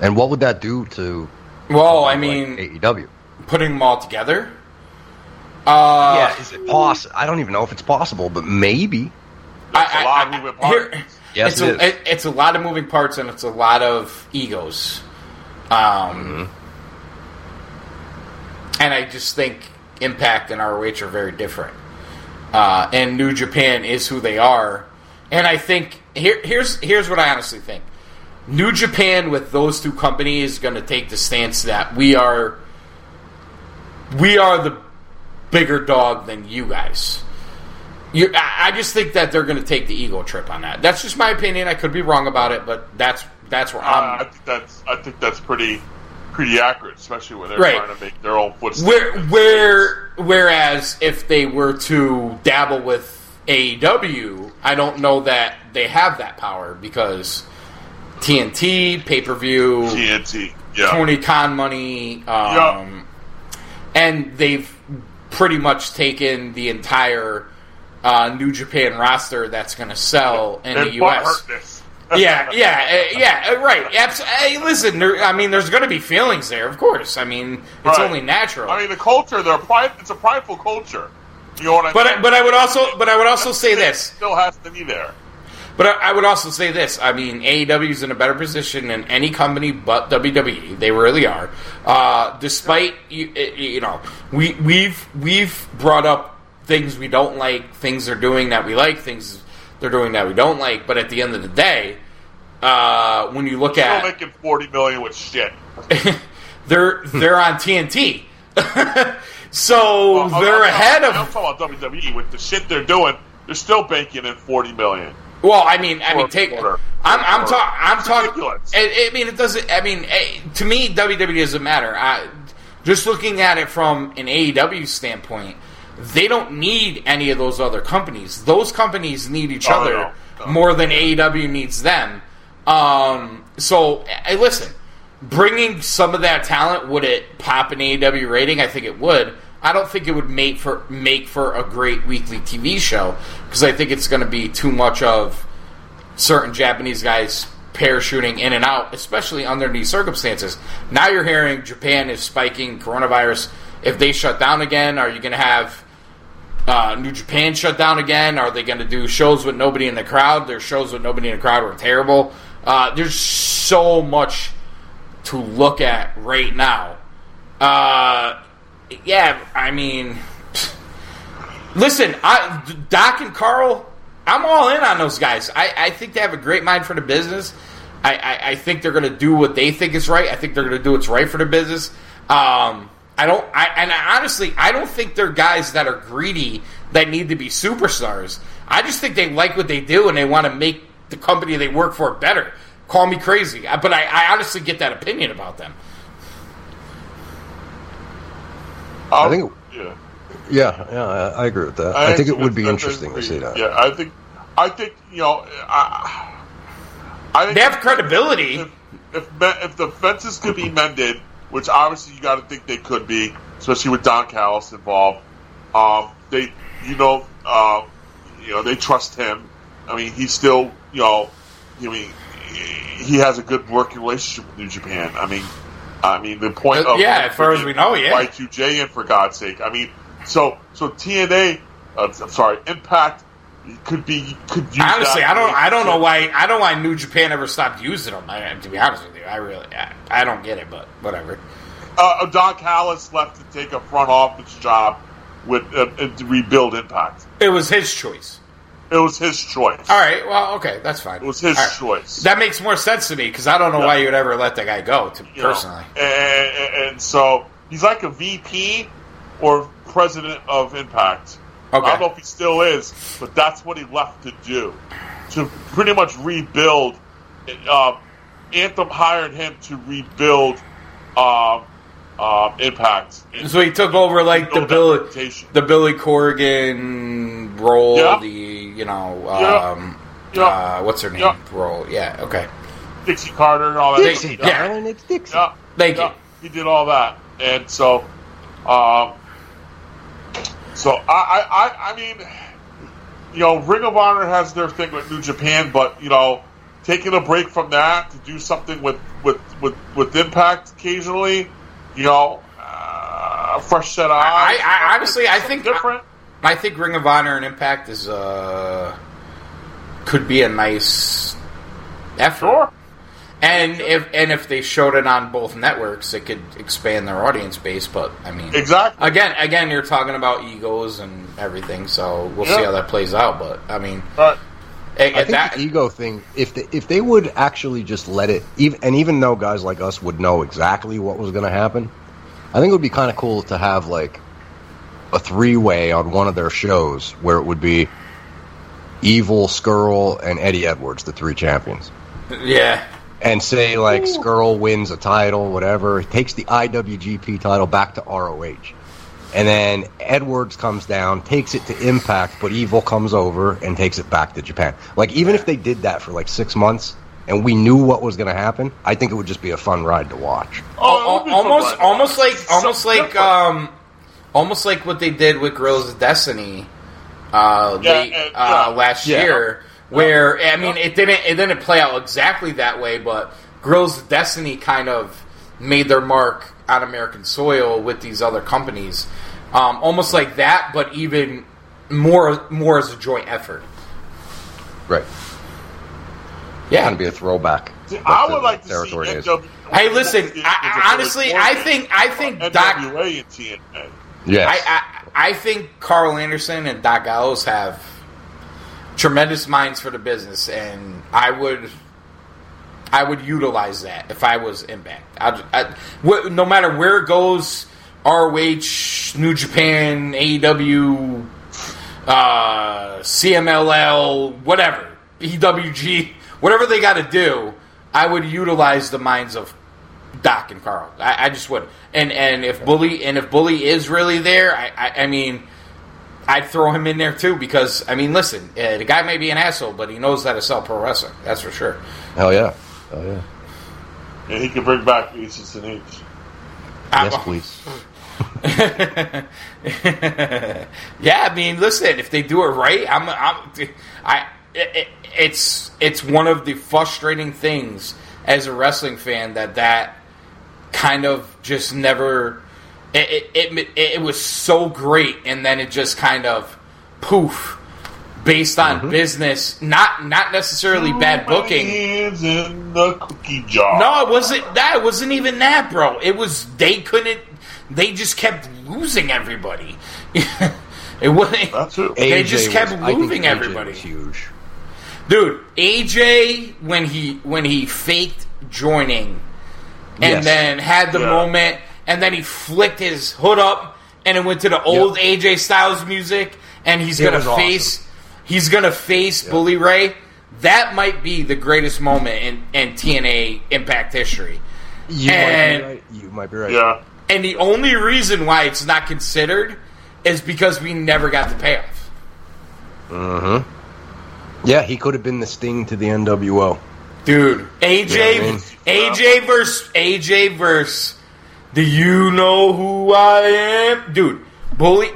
and what would that do to Well, I like, mean, AEW? putting them all together. Uh, yeah, is it possible? I don't even know if it's possible, but maybe. That's I- a lot I- of moving I- here- parts. Yes, it's it a, is. it- it's a lot of moving parts and it's a lot of egos. Um, And I just think Impact and ROH are very different. Uh, and New Japan is who they are. And I think here, here's here's what I honestly think. New Japan with those two companies is going to take the stance that we are we are the bigger dog than you guys. You, I just think that they're going to take the ego trip on that. That's just my opinion. I could be wrong about it, but that's that's where Uh, I I'm. think that's. I think that's pretty. Pretty accurate, especially when they're Right. trying to make their own footsteps. Where, where, whereas if they were to dabble with AEW, I don't know that they have that power because TNT pay per view, TNT. Yeah. Tony Khan money, um, and they've pretty much taken the entire uh, New Japan roster that's going to sell in And the U.S. <laughs> yeah, yeah, uh, yeah, uh, right. Abs- hey, listen, there, I mean, there's going to be feelings there, of course. I mean, it's Right. only natural. I mean, the culture. They're pride. It's a prideful culture. You know what I but I, mean? but I would also but I would also say this. still has to be there. But I, I would also say this. I mean, AEW is in a better position than any company but WWE. They really are. Uh, despite you, you know, we we've we've brought up things we don't like, things they're doing that we like, things they're doing that we don't like. But at the end of the day, uh, when you look at Still at making forty million with shit. <laughs> they're they're on TNT. <laughs> so Well, they're I'm- ahead I'm of talking about WWE with the shit they're doing. They're still banking in forty million. Well, I mean, I mean, take. I'm, I'm talking. I'm talking. I, I mean, it doesn't. I mean, eh, to me, WWE doesn't matter. I, just looking at it from an AEW standpoint, they don't need any of those other companies. Those companies need each Oh, other no. No. more than AEW needs them. Um, so, hey, listen, bringing some of that talent would it pop an AEW rating? I think it would. I don't think it would make for make for a great weekly TV show because I think it's going to be too much of certain Japanese guys parachuting in and out, especially under these circumstances. Now you're hearing Japan is spiking coronavirus. If they shut down again, are you going to have uh, New Japan shut down again? Are they going to do shows with nobody in the crowd? Their shows with nobody in the crowd were terrible. Uh, there's so much to look at right now. Uh, yeah, I mean, listen, I, Doc and Carl, I'm all in on those guys. I, I think they have a great mind for the business. I, I, I think they're going to do what they think is right. I think they're going to do what's right for the business. Um, I don't. I and I, honestly, I don't think they're guys that are greedy that need to be superstars. I just think they like what they do and they want to make the company they work for better. Call me crazy, but I, I honestly get that opinion about them. Um, think it- yeah. Yeah, yeah, I, I agree with that. I, think it would be I- I interesting to see that. Yeah, I think, I think you know, I, I think They have credibility. If if, if the fences could be mended, which obviously you got to think they could be, especially with Don Callis involved, um, they, you know, uh, you know, they trust him. I mean, he's still, you know, I mean, he has a good working relationship with New Japan. I mean, I mean, the point Uh, of yeah, as far as we know, yeah. Y2J in for God's sake. I mean, so so TNA, uh, I'm sorry, Impact could be could use Honestly, that I don't. I don't know why. I don't know why New Japan ever stopped using them. I, to be honest with you, I really, I, I don't get it. But whatever. uh, Don Callis left to take a front office job with uh, and to rebuild Impact. It was his choice. It was his choice. All right. Well, okay, that's fine. It was his right. choice. That makes more sense to me because I don't know Yeah. why you would ever let that guy go. To you know. personally, and, and, so he's like a VP or president of Impact. Okay. I don't know if he still is, but that's what he left to do to pretty much rebuild. Uh, Anthem hired him to rebuild um, um, Impact. so he took over like the Billy, the Billy Corgan role. Yeah. The you know, Yeah. um, Yeah. uh, what's her name Yeah. role? Yeah. Okay. Dixie Carter and all that. Dixie, stuff. yeah. darling, it's Dixie. Yeah, Thank yeah, you. He did all that, and so, um, so I, I, I, I mean, you know, Ring of Honor has their thing with New Japan, but you know, taking a break from that to do something with with with, with Impact occasionally, you know, uh, fresh set of eyes. I- I- honestly, I think- different. I think Ring of Honor and Impact is uh could be a nice effort. sure. And if and if they showed it on both networks, it could expand their audience base. But I mean, Exactly. again, again, you're talking about egos and everything, so we'll see how that plays out. But I mean, Right. at, I think that, the ego thing, if they, if they would actually just let it, even, and even though guys like us would know exactly what was going to happen, I think it would be kind of cool to have like a three way on one of their shows where it would be Evil, Scurll, and Eddie Edwards, the three champions. yeah, And say like Scurll wins a title, whatever, takes the IWGP title back to ROH. And then Edwards comes down, takes it to Impact, but Evil comes over and takes it back to Japan. Like even if they did that for like six months and we knew what was going to happen, I think it would just be a fun ride to watch. Oh, it would be fun almost, almost like, almost like, um, almost like what they did with Guerrillas of Destiny, uh, Yeah, late, uh, yeah. last Yeah. year, where I mean, it didn't, it didn't play out exactly that way, but Guerrillas of Destiny kind of made their mark on American soil with these other companies, um, almost like that, but even more, more as a joint effort. Right. Yeah, gonna be a throwback. See, I would like to see territory. NW. Hey, listen. is- is I, a I, honestly, I think I think Doc. NWA and TNA. Yes. I, I I think Carl Anderson and Doc Gallows have tremendous minds for the business, and I would I would utilize that if I was Impact. I, I, no matter where it goes, ROH, New Japan, AEW, uh, CMLL, whatever. EWG, whatever they got to do, I would utilize the minds of Doc and Carl. I, I just would. And and if Bully and if Bully is really there, I, I, I mean, I'd throw him in there too because I mean, listen, uh, the guy may be an asshole, but he knows how to sell pro wrestling. That's for sure. Hell yeah. Hell yeah. And he could bring back Aces and Eights. Yes, I'm- please. <laughs> yeah, I mean, listen, if they do it right, I'm, I'm I, it, it's it's one of the frustrating things as a wrestling fan that that kind of just never. It it, it, it was so great, and then it just kind of poof, based on mm-hmm. business, not not necessarily bad booking. Hands in the cookie jar. No, it wasn't that. It wasn't even that, bro. It was they couldn't. They just kept losing everybody. <laughs> it wasn't. That's it. They AJ just kept was- I think AJ everybody. was huge. Dude, AJ when he when he faked joining and Yes. then had the Yeah. moment and then he flicked his hood up and it went to the old AJ Styles music and he's It gonna was awesome. face he's gonna face Bully Ray. That might be the greatest moment in, in TNA Impact history. You And- might be right. You might be right. Yeah. And the only reason why it's not considered is because we never got the payoff. Mm-hmm. Yeah, he could have been the sting to the NWO. Dude, AJ, Yeah, I mean- AJ versus AJ versus. Do you know who I am, dude? Bully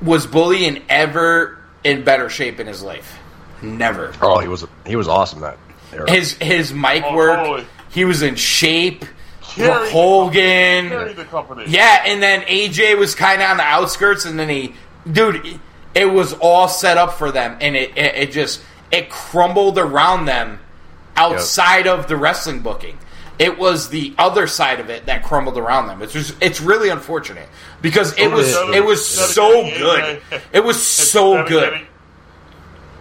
was Bully in ever in better shape in his life? Never. Oh, he was he was awesome that era. His his mic Oh, work. totally. He was in shape. Carried- Hogan. Carry the company. Yeah, and then AJ was kind of on the outskirts, and then he, dude, it was all set up for them, and it it, it just it crumbled around them outside of the wrestling booking. It was the other side of it that crumbled around them. It's just it's really unfortunate because it was <laughs> it was so good. It was so good.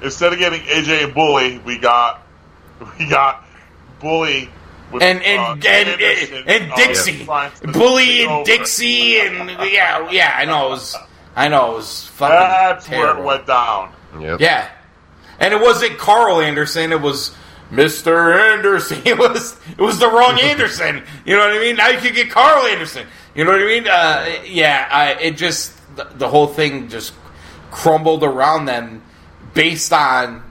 instead of getting AJ and Bully, we got <laughs> we got Bully with, and uh, and and, and, uh, Dixie, Bully and. Dixie, and yeah, yeah. I know it was, I know it was fucking. That's terrible. where it went down. Yep. Yeah, and it wasn't Carl Anderson. It was Mister Anderson. <laughs> It was it was the wrong Anderson. You know what I mean? Now you could get Carl Anderson. You know what I mean? Uh, yeah, I, it just the, the whole thing just crumbled around them based on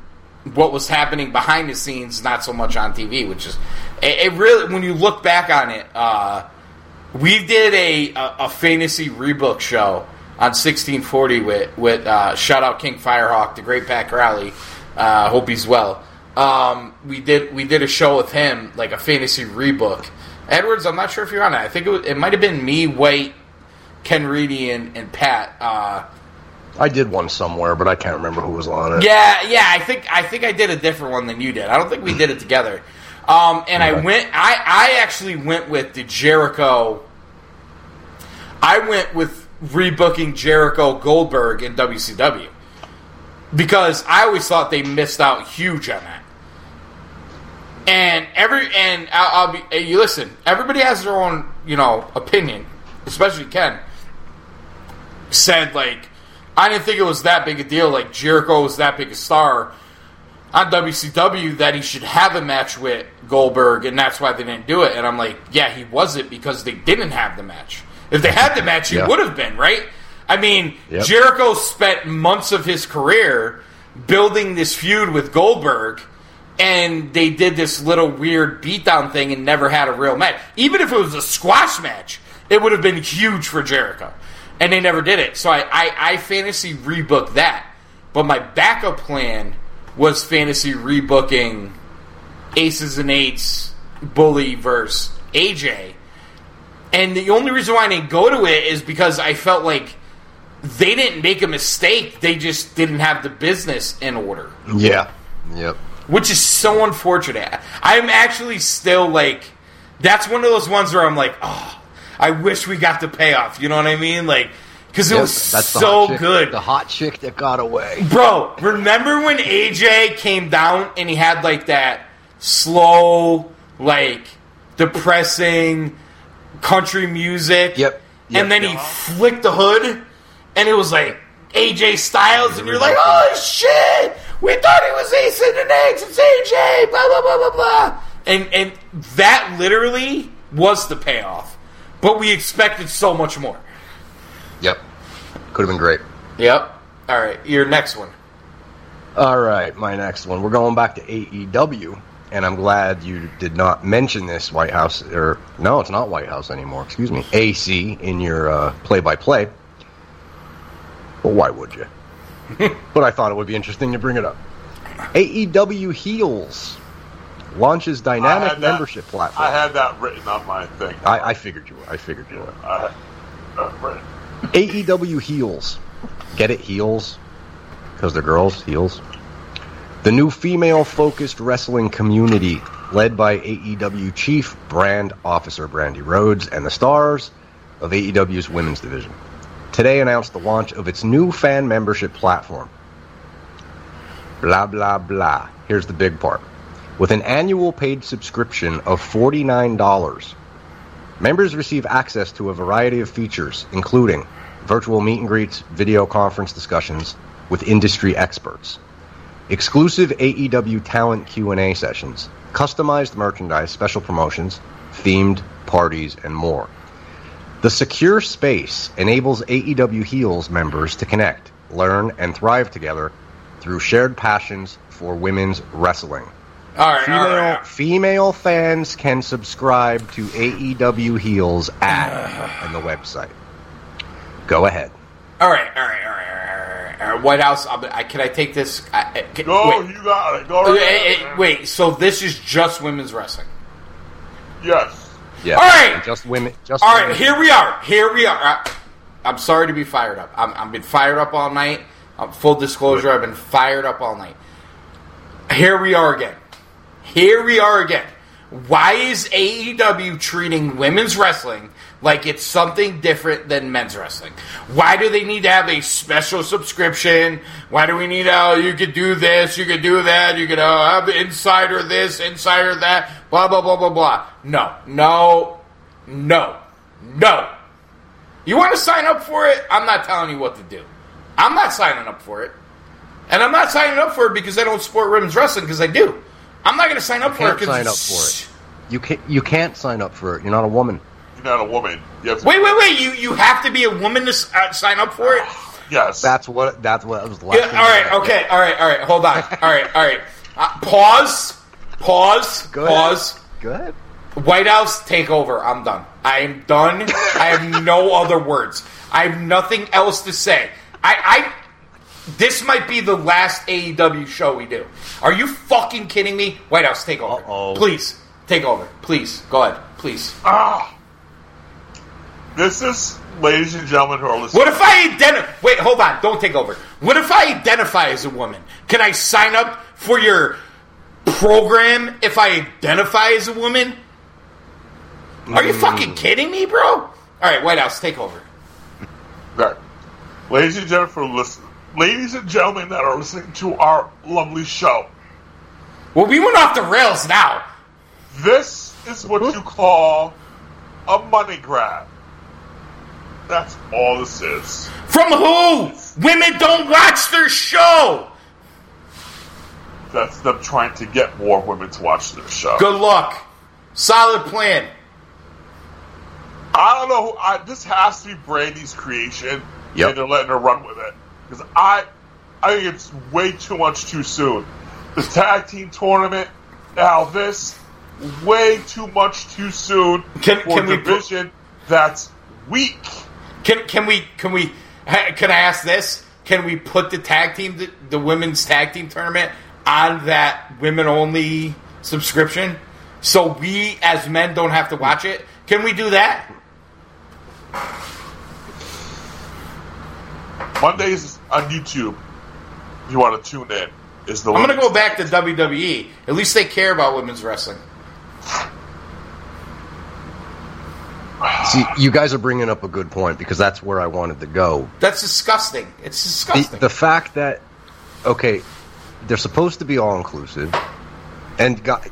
what was happening behind the scenes, not so much on TV. Which is it, it really when you look back on it. Uh, we did a, a, a fantasy rebook show on 1640 with with uh, shout out King Firehawk, the great Pat Crowley. Uh, hope he's well. Um, we did we did a show with him, like a fantasy rebook. Edwards, I'm not sure if you're on it. I think it, was, it might have been me, White, Ken Reedy, and, and Pat. Uh, I did one somewhere, but I can't remember who was on it. yeah, yeah. I think I think I did a different one than you did. I don't think we did it together. Um, and I went. I I actually went with the Jericho. I went with rebooking Jericho Goldberg in WCW because I always thought they missed out huge on that. And every and I'll, I'll be uh, you listen. Everybody has their own you know opinion, especially Ken said like I didn't think it was that big a deal. Like Jericho was that big a star on WCW that he should have a match with Goldberg, and that's why they didn't do it. And I'm like, yeah, he wasn't because they didn't have the match. If they had the match, he Yeah. would have been right. I mean, Yep. Jericho spent months of his career building this feud with Goldberg. And they did this little weird beatdown thing and never had a real match. Even if it was a squash match, it would have been huge for Jericho. And they never did it. So I, I, I fantasy rebooked that. But my backup plan was fantasy rebooking Aces and Eights, Bully versus AJ. And the only reason why I didn't go to it is because I felt like they didn't make a mistake. They just didn't have the business in order Yeah. Yep. Which is so unfortunate. I'm actually still like, that's one of those ones where I'm like, oh, I wish we got the payoff. You know what I mean? Like, because it Yep, was That's the so chick, good, The hot chick that got away. bro. Remember when AJ came down and he had like that slow, like depressing country music? Yep, yep. and then he flicked the hood, and it was like AJ Styles, and you're like, oh shit! We thought he was Ace and eggs X and AJ, blah blah blah blah blah, and and that literally was the payoff, but we expected so much more. Yep. Could have been great. Yep. All right, your next one. All right, my next one. We're going back to AEW, and I'm glad you did not mention this White House, or no, it's not White House anymore. Excuse me, AC in your uh, play-by-play. Well, why would you? <laughs> but I thought it would be interesting to bring it up. AEW Heels launches dynamic that- membership platform. I had that written on my thing. I, I figured you would. I figured you. I had. AEW Heels. Get it, heels? Because they're girls, heels. The new female focused wrestling community, led by AEW Chief Brand Officer Brandi Rhodes and the stars of AEW's women's division, today announced the launch of its new fan membership platform. Blah, blah, blah. Here's the big part. With an annual paid subscription of $49, Members receive access to a variety of features, including virtual meet and greets, video conference discussions with industry experts, exclusive AEW talent Q&A sessions, customized merchandise, special promotions, themed parties, and more. The secure space enables AEW Heels members to connect, learn, and thrive together through shared passions for women's wrestling. All right, Female, right. female fans can subscribe to AEW Heels app and the website. Go ahead. All right, all right, all right, all right, all right. White House. I'm, can I take this? I, I- can, Go, wait, you got it. Go right ahead. eh, wait. So this is just women's wrestling. Yes. Yeah. All right. Just women. Just All right, women. here we are. Here we are. I, I'm sorry to be fired up. I'm, I've been fired up all night. Um, full disclosure, I've been fired up all night. Here we are again. Here we are again. Why is AEW treating women's wrestling like it's something different than men's wrestling? Why do they need to have a special subscription? Why do we need, oh, you could do this, you could do that, you could uh, have insider this, insider that, blah, blah, blah, blah, blah. No, no, no, no. You want to sign up for it? I'm not telling you what to do. I'm not signing up for it. And I'm not signing up for it because I don't support women's wrestling because I do. I'm not going to sign up for it can't sign up for it. You can't. You can't sign up for it. You're not a woman. You're not a woman. You have to, Wait, wait, wait! You you have to be a woman to s- uh, sign up for it. <sighs> Yes. That's what. That's what I was the last. Yeah, thing all I right, said. okay, all right, all right. Hold on. <laughs> All right, all right. Uh, pause. Pause. Go ahead. pause. Good. White House, take over. I'm done. I am done. I have <laughs> no other words. I have nothing else to say. I, I this might be the last AEW show we do. Are you fucking kidding me? White House, take over. Uh-oh. Please, take over. Please, go ahead. Please. Ah. This is, ladies and gentlemen who are listening. What if I identify? Wait, hold on. Don't take over. What if I identify as a woman? Can I sign up for your program if I identify as a woman? Are you fucking mm. kidding me, bro? All right, White House, take over. Okay. Ladies and gentlemen, who listen, ladies and gentlemen that are listening to our lovely show, Well, we went off the rails now. this is what you call a money grab. That's all this is. From who? Women don't watch their show. That's them trying to get more women to watch their show. Good luck. Solid plan. I don't know. Who, I, this has to be Brandi's creation, Yep. and they're letting her run with it because I, I think it's way too much too soon. The tag team tournament, now this, way too much too soon Can- for can a we division that's weak. Can can we can we can I ask this? Can we put the tag team the, the women's tag team tournament on that women only subscription so we as men don't have to watch it? Can we do that? Mondays on YouTube. If you want to tune in, is the I'm going to go back to WWE. At least they care about women's wrestling. See, you guys are bringing up a good point because that's where I wanted to go. That's disgusting. It's disgusting. the fact that okay, they're supposed to be all inclusive, and God,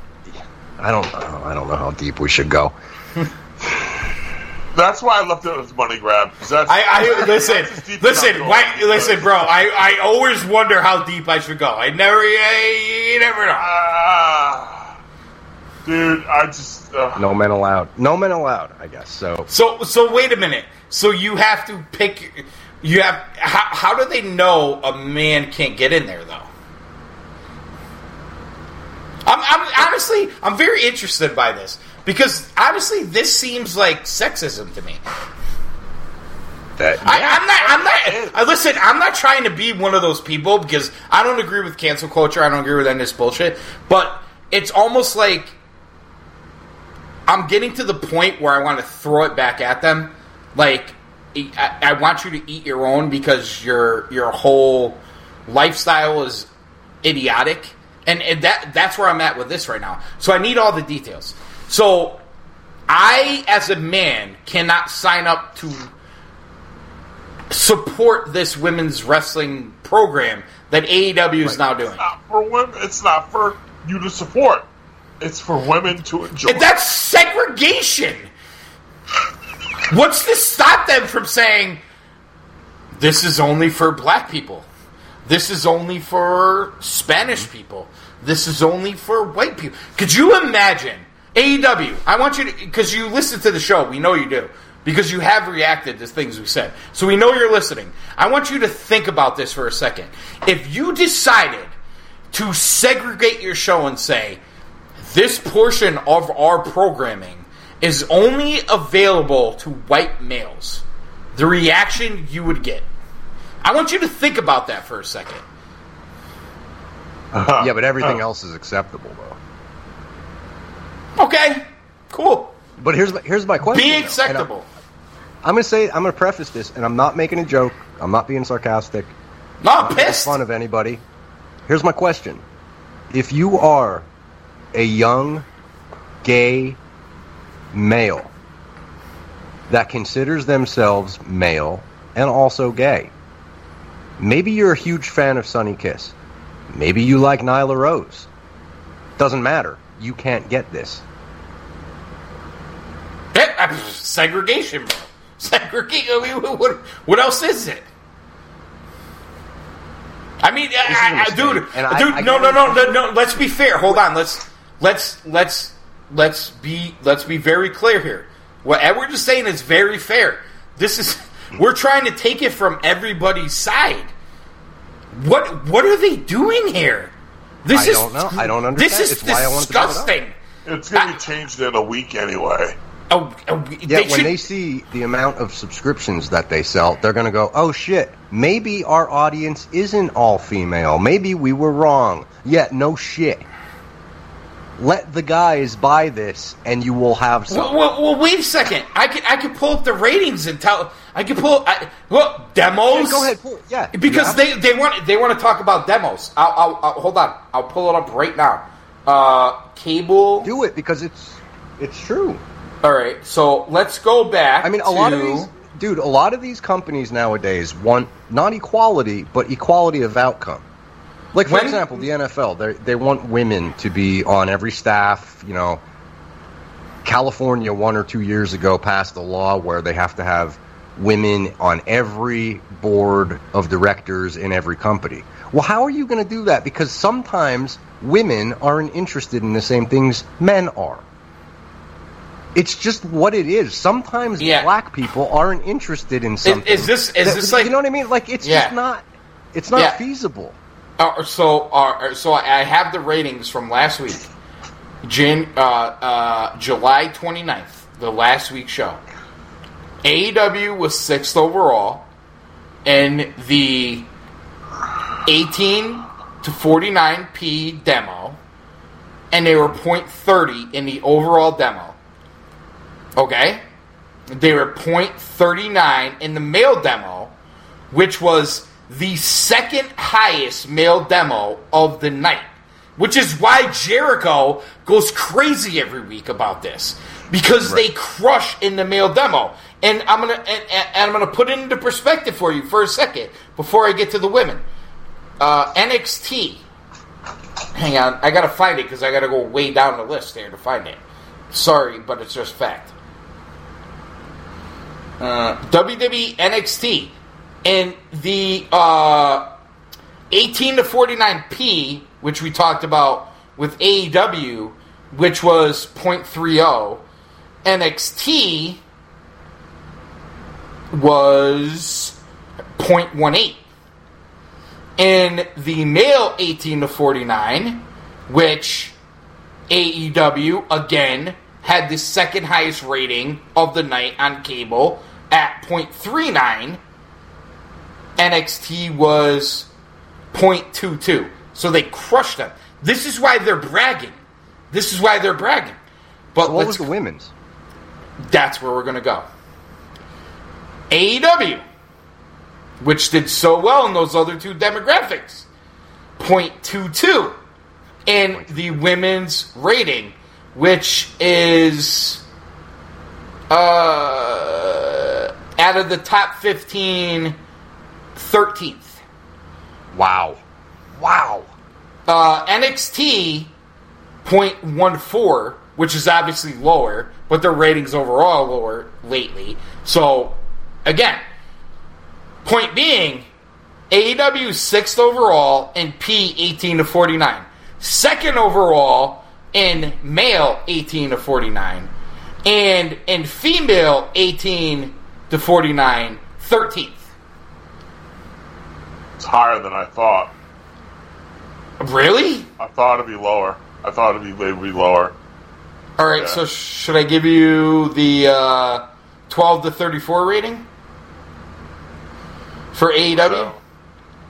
I don't know. I don't know how deep we should go. <laughs> That's why I left it as money grab. 'cause That's, I, I listen, that's as listen, why, listen, bro. I, I always wonder how deep I should go. I never, you, you never know. Ah, dude, I just. Uh, No men allowed. No men allowed. I guess so. So, so wait a minute. So you have to pick. You have. How, how do they know a man can't get in there though? I'm, I'm honestly, I'm very interested by this because honestly, this seems like sexism to me. That I, I'm not. I'm not. Listen, I'm not trying to be one of those people because I don't agree with cancel culture. I don't agree with any of this bullshit. But it's almost like I'm getting to the point where I want to throw it back at them. Like I, I want you to eat your own because your your whole lifestyle is idiotic, and, and that that's where I'm at with this right now. So I need all the details. So I, as a man, cannot sign up to support this women's wrestling program that AEW is now doing. not for women. It's not for you to support. It's for women to enjoy. And that's segregation. What's to stop them from saying this is only for black people? This is only for Spanish people. This is only for white people. Could you imagine AEW? I want you to because you listen to the show. We know you do because you have reacted to things we said. So we know you're listening. I want you to think about this for a second. If you decided to segregate your show and say this portion of our programming is only available to white males, the reaction you would get. I want you to think about that for a second. Uh-huh. Yeah, but everything oh. else is acceptable though. Okay, cool. But here's my, here's my question. Be acceptable. I'm, I'm gonna say I'm gonna preface this, and I'm not making a joke. I'm not being sarcastic. No, I'm not pissed. fun of anybody. Here's my question: If you are a young gay male that considers themselves male and also gay, maybe you're a huge fan of Sonny Kiss. Maybe you like Nyla Rose. Doesn't matter. You can't get this. Uh, <laughs> segregation, bro. Segregation. I mean, what, what else is it? I mean, I, I, dude, and dude, I no, get no, no, no, no. Let's be fair. Hold on. Let's let's let's let's be let's be very clear here. What Edward is saying is very fair. This is <laughs> we're trying to take it from everybody's side. What what are they doing here? This I is don't know. I don't understand. This understand. is It's why I to it disgusting. It's gonna be changed in a week anyway. Oh, oh, Yeah, they when should- they see the amount of subscriptions that they sell, they're going to go, "Oh shit, maybe our audience isn't all female. Maybe we were wrong." Yeah, no shit. Let the guys buy this, and you will have some. Well, well, well, wait a second. I can I can pull up the ratings and tell. I can pull. I, look, demos. Yeah, go ahead, pull. Yeah, because yeah. they they want they want to talk about demos. I'll, I'll, I'll hold on. I'll pull it up right now. Uh, cable. do it because it's it's true. All right. So let's go back. I mean, a lot of these, dude, a lot of these companies nowadays want not equality, but equality of outcome. Like, for When- example, the NFL, they they want women to be on every staff. You know, California one or two years ago passed a law where they have to have women on every board of directors in every company. Well, how are you going to do that? Because sometimes women aren't interested in the same things men are. It's just what it is. Sometimes Yeah. black people aren't interested in something. is this- is that- this like- you know what I mean? Like it's Yeah. just not. It's not Yeah. feasible. Uh, so, uh, so I have the ratings from last week, Jan, uh, uh, July 29th, the last week show. AEW was sixth overall, and the 18 to 49p demo, and they were .30 in the overall demo. Okay, they were .39 in the male demo, which was the second highest male demo of the night. Which is why Jericho goes crazy every week about this because they crush in the male demo. And I'm gonna and, and I'm gonna put it into perspective for you for a second before I get to the women. Uh, NXT. Hang on, I gotta find it because I gotta go way down the list there to find it. Sorry, but it's just fact. uh, WWE NXT and the uh, 18 to 49p, which we talked about with AEW, which was 0.30. NXT was 0.18. In the male 18 to 49, which AEW again had the second highest rating of the night on cable at 0.39. NXT was 0.22. So they crushed them. This is why they're bragging. This is why they're bragging. But What was the women's? that's where we're going to go. AEW, which did so well in those other two demographics, 0.22 in the women's rating, which is uh, out of the top 15, 13th. Wow. Wow. Uh, NXT 0.14, which is obviously lower, but their ratings overall are lower lately. So, again, point being, AEW sixth overall in P 18 to 49, second overall in male 18 to 49, and in female 18 to 49, 13th. It's higher than I thought. Really? I thought it'd be lower. I thought it'd be, it'd be lower. All right, Yeah. so should I give you the uh, 12 to 34 rating for AEW?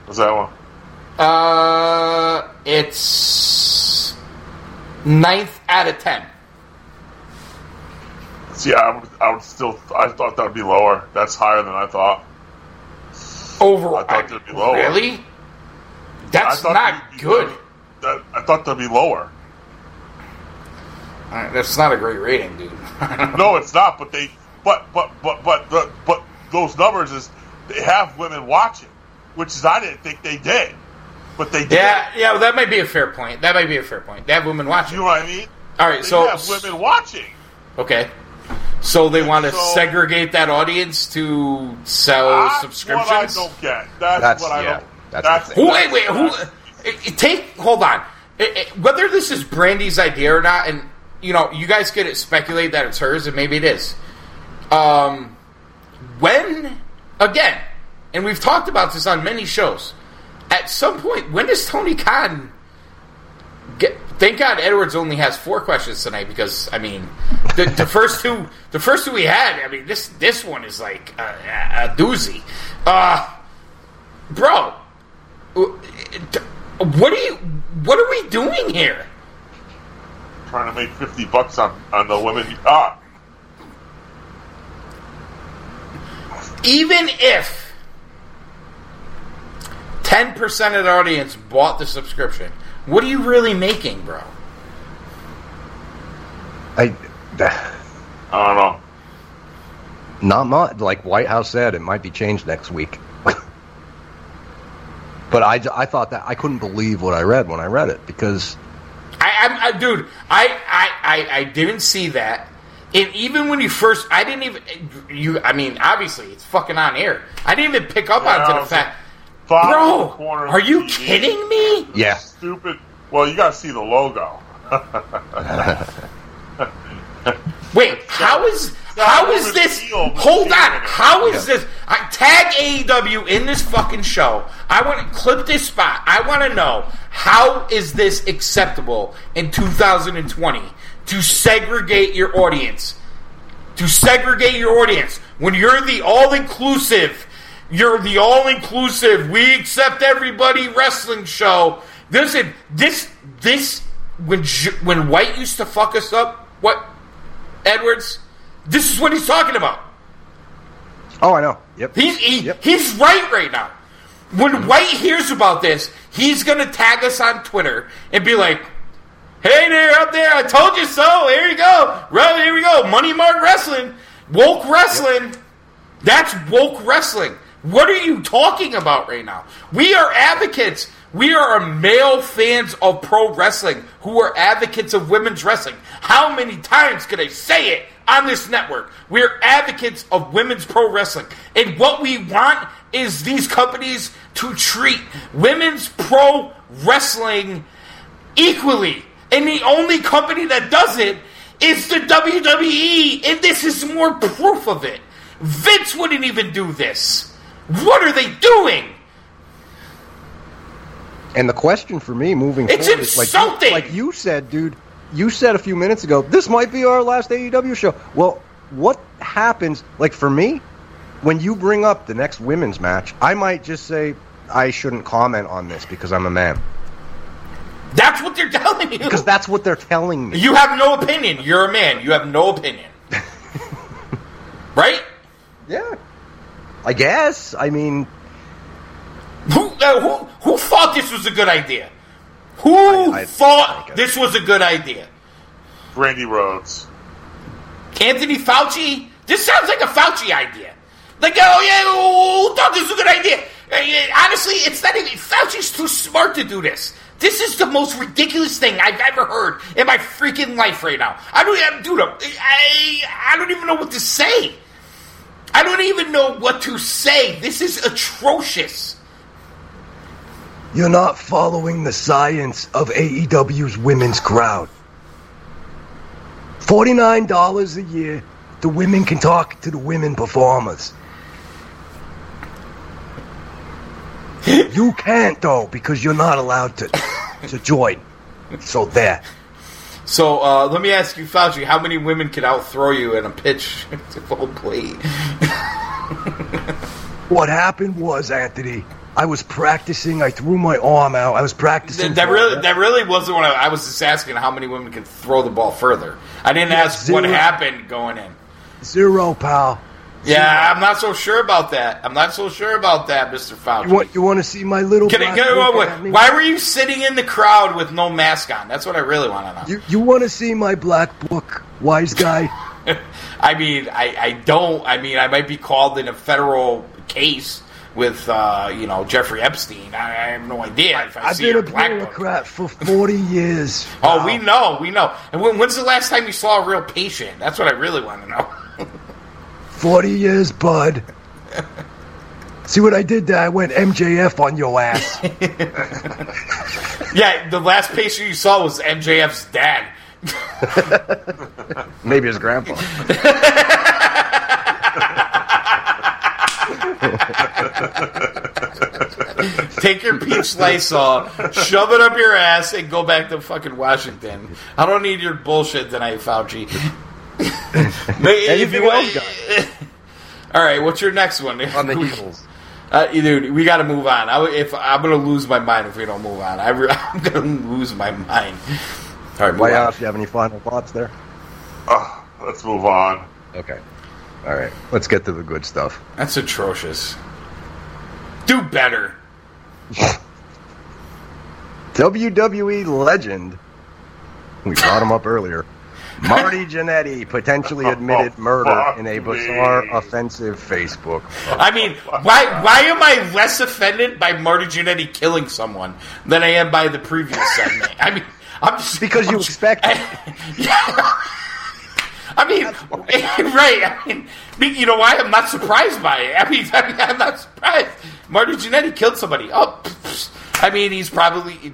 What's that one? Uh, it's ninth out of 10. See, I would, I would still. I thought that'd be lower. That's higher than I thought. Overall, I thought it'd be lower. Really? That's not good. That, I thought they'd be lower. Right, that's not a great rating, dude. <laughs> No, it's not. But they, but but but but the, but those numbers is they have women watching, which is I didn't think they did, but they did. yeah, yeah, well, that might be a fair point. That might be a fair point. They have women watching. You know what I mean? All right, They so have women watching. okay, so they want to So- segregate that audience to sell That's subscriptions. what I don't get. That's, That's- what I yeah, don't. that's That's, the thing. Who, wait, wait, who? It, it- take hold on. It- it- whether this is Brandi's idea or not, and you know, you guys could speculate that it's hers, and maybe it is. Um, when again, and we've talked about this on many shows. At some point, when does Tony Khan get? Thank God Edwards only has four questions tonight because I mean, the, the <laughs> first two, the first two we had. I mean, this this one is like a, a, doozy. Uh, bro, what are you? What are we doing here? trying to make fifty bucks on on the women. Ah, Even if ten percent of the audience bought the subscription, what are you really making, bro? I, I don't know. not much. Like White House said, it might be changed next week. <laughs> but I, I thought that I couldn't believe what I read when I read it because I, I, I dude, I, I, I, I didn't see that. And even when you first, I didn't even you. I mean, obviously, it's fucking on air. I didn't even pick up Yeah, onto I the fact, Five in the bro. corner Are you TV. kidding me? yeah, Stupid. Well, you got to see the logo. <laughs> Wait, how is how is this? Hold on, how is this? I tag AEW in this fucking show. I want to clip this spot. I want to know how is this acceptable in 2020 to segregate your audience? To segregate your audience when you're the all inclusive, you're the all inclusive. We accept everybody wrestling show. Listen, this this when when White used to fuck us up, what Edwards? This is what he's talking about. oh, I know. Yep. He's he, Yep. he's right right now. When White hears about this, he's gonna tag us on Twitter and be like, "Hey there, up there! I told you so. Here you go. Right, here we go. Money Mark Wrestling, woke wrestling. That's woke wrestling. What are you talking about right now? We are advocates. We are male fans of pro wrestling who are advocates of women's wrestling. How many times can I say it on this network. We're advocates of women's pro wrestling. And what we want is these companies to treat women's pro wrestling equally. And the only company that does it is the WWE. And this is more proof of it. Vince wouldn't even do this. What are they doing? And the question for me moving It's forward is like insulting! you, like you said, dude. You said a few minutes ago, this might be our last AEW show. Well, what happens? Like for me, when you bring up the next women's match, I might just say I shouldn't comment on this because I'm a man. That's what they're telling you. Because that's what they're telling me. You have no opinion. You're a man. You have no opinion. <laughs> right? Yeah. I guess. I mean, Who, uh, who who thought this was a good idea? Who I- I thought think this was a good idea? Randy Rhodes. Anthony Fauci? This sounds like a Fauci idea. Like, oh yeah, who thought this was a good idea? Uh, Honestly, it's not even. Fauci's too smart to do this. This is the most ridiculous thing I've ever heard in my freaking life right now. I don't, I- dude, I, I don't even know what to say. I don't even know what to say. This is atrocious. you're not following the science of AEW's women's crowd. $49 a year, the women can talk to the women performers. <laughs> you can't, though, because you're not allowed to, to join. So there. So uh, let me ask you, Fauci, how many women can outthrow you in a pitch <laughs> to full plate? <laughs> What happened was, Anthony, I was practicing. I threw my arm out. I was practicing. That, that really, that really wasn't what I, I was just asking. How many women can throw the ball further? I didn't Yeah, ask what happened going in. Zero, pal. Yeah, I'm not so sure about that. I'm not so sure about that, Mister Fauci. You want you want to see my little? Can I, can I- why were you sitting in the crowd with no mask on? That's what I really want to know. You you want to see my black book, wise guy? <laughs> I mean, I, I don't. I mean, I might be called in a federal case with, uh, you know, Jeffrey Epstein. I, I have no idea if I I've see been a bureaucrat for forty years. Oh, pal. we know, we know. And when, when's the last time you saw a real patient? That's what I really want to know. Forty years, bud. See what I did there? I went MJF on your ass. <laughs> yeah, the last patient you saw was MJF's dad. <laughs> Maybe his grandpa. <laughs> Take your peach Lysol, shove it up your ass, and go back to fucking Washington. I don't need your bullshit tonight, Fauci. <laughs> Anything else, guys? <laughs> All right, what's your next one? on the <laughs> heels. Uh, dude, we got to move on. I, if I'm gonna lose my mind if we don't move on, I re- I'm gonna lose my mind. All right, move Why on. You have any final thoughts there? Uh, let's move on. Okay. All right. Let's get to the good stuff. That's atrocious. Do better. WWE legend. We brought him up earlier. Marty Jannetty potentially <laughs> admitted Oh, murder in a me. bizarre, offensive Facebook. I mean, why why am I less offended by Marty Jannetty killing someone than I am by the previous segment? I mean, I'm just <laughs> Because you I'm just- expect it. <laughs> yeah. I mean, right? I mean, you know why? I'm not surprised by it. I mean, I mean I'm not surprised. Marty Jannetty killed somebody. Oh, pfft. I mean, he's probably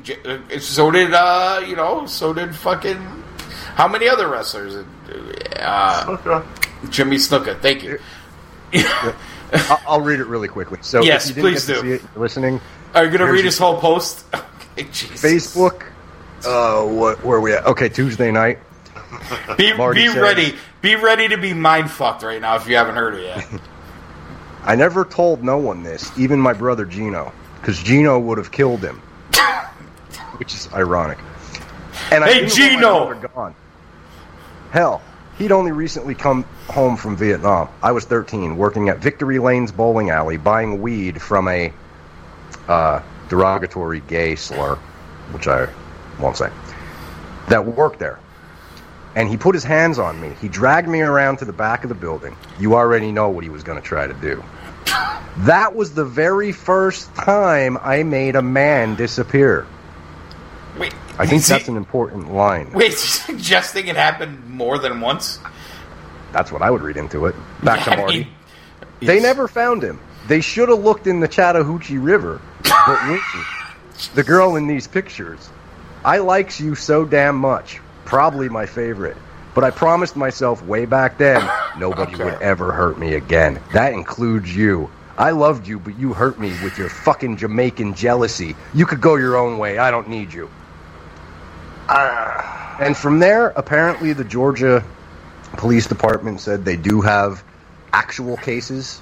so did uh, you know, so did fucking how many other wrestlers? Uh. Jimmy Snuka. Thank you. <laughs> I'll, read it really quickly. So, Yes, please do. it, listening. Are you gonna read his whole post? <laughs> Okay. Facebook. Uh, what? Where are we at? Okay, Tuesday night. Be, be said- ready. Be ready to be mind fucked right now if you haven't heard it yet. <laughs> I never told no one this, even my brother Gino, because Gino would have killed him, which is ironic. And Hey, didn't want my Gino! Gone. Hell, he'd only recently come home from Vietnam. I was 13, working at Victory Lane's bowling alley, buying weed from a uh, derogatory gay slur, which I won't say, that worked there. And he put his hands on me. He dragged me around to the back of the building. You already know what he was going to try to do. That was the very first time I made a man disappear. Wait, I think is he- that's an important line. Wait, <laughs> suggesting it happened more than once? That's what I would read into it. Back to I Marty. mean, They never found him. They should have looked in the Chattahoochee River. But <laughs> Whitney, the girl in these pictures, I likes you so damn much. Probably my favorite. But I promised myself way back then <laughs> nobody would ever hurt me again. That includes you. I loved you, but you hurt me with your fucking Jamaican jealousy. You could go your own way. I don't need you. And from there, apparently, the Georgia Police Department said they do have actual cases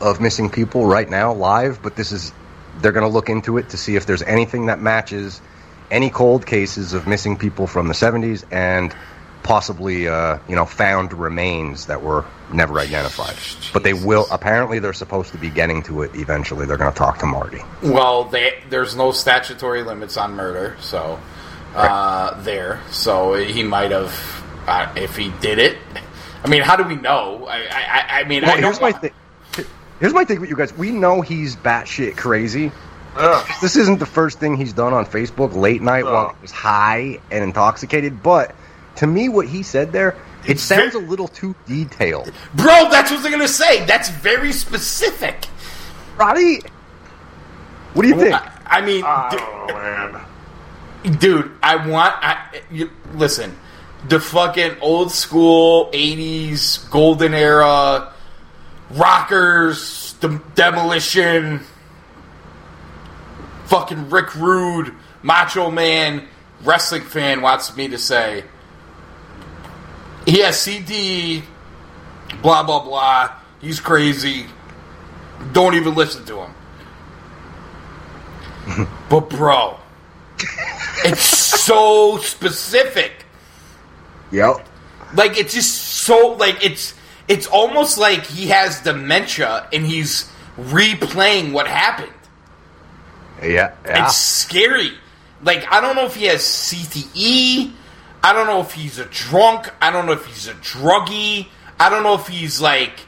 of missing people right now live, but this is they're going to look into it to see if there's anything that matches any cold cases of missing people from the 70s and possibly uh, you know found remains that were never identified. But they will apparently they're supposed to be getting to it eventually. They're going to talk to Marty. Well, they, there's no statutory limits on murder, so uh, there. So he might have, uh, if he did it. I mean, how do we know? I, I, I mean, Well, I here's my thing. Here's my thing with you guys. We know he's batshit crazy. Ugh. This isn't the first thing he's done on Facebook late night while No. he was high and intoxicated. But to me, what he said there, it It's sounds a little too detailed. Bro, that's what they're gonna say. That's very specific. Roddy, what do you think? I, I mean, I d- don't know, man. Dude, I want. I, you, listen, the fucking old school '80s golden era rockers, the demolition, fucking Rick Rude, Macho Man, wrestling fan wants me to say he has CD, blah blah blah. He's crazy. Don't even listen to him. <laughs> but bro, <laughs> it's so specific. Yep. Like it's just so like it's it's almost like he has dementia and he's replaying what happened. Yeah. Yeah. It's scary. Like I don't know if he has CTE. I don't know if he's a drunk. I don't know if he's a druggie. I don't know if he's like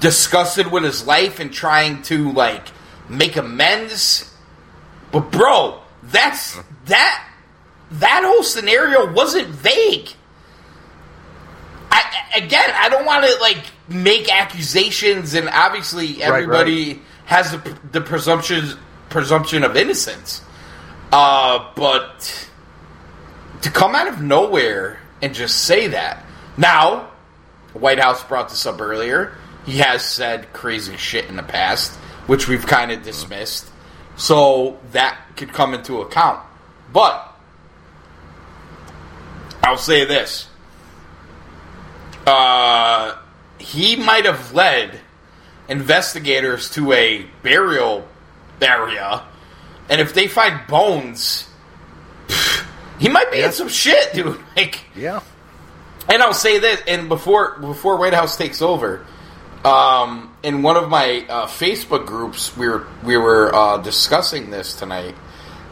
disgusted with his life and trying to like make amends. But bro, that's that that whole scenario wasn't vague. I again, I don't want to like make accusations, and obviously everybody has the, the presumption presumption of innocence. Uh, but to come out of nowhere and just say that now, White House brought this up earlier. He has said crazy shit in the past, which we've kind of dismissed. So that could come into account. But I'll say this. Uh, he might have led investigators to a burial area, and if they find bones, pff, he might be in some shit, dude. <laughs> Like, yeah. and I'll say this, and before before White House takes over, um, in one of my uh, Facebook groups, we were we were uh, discussing this tonight,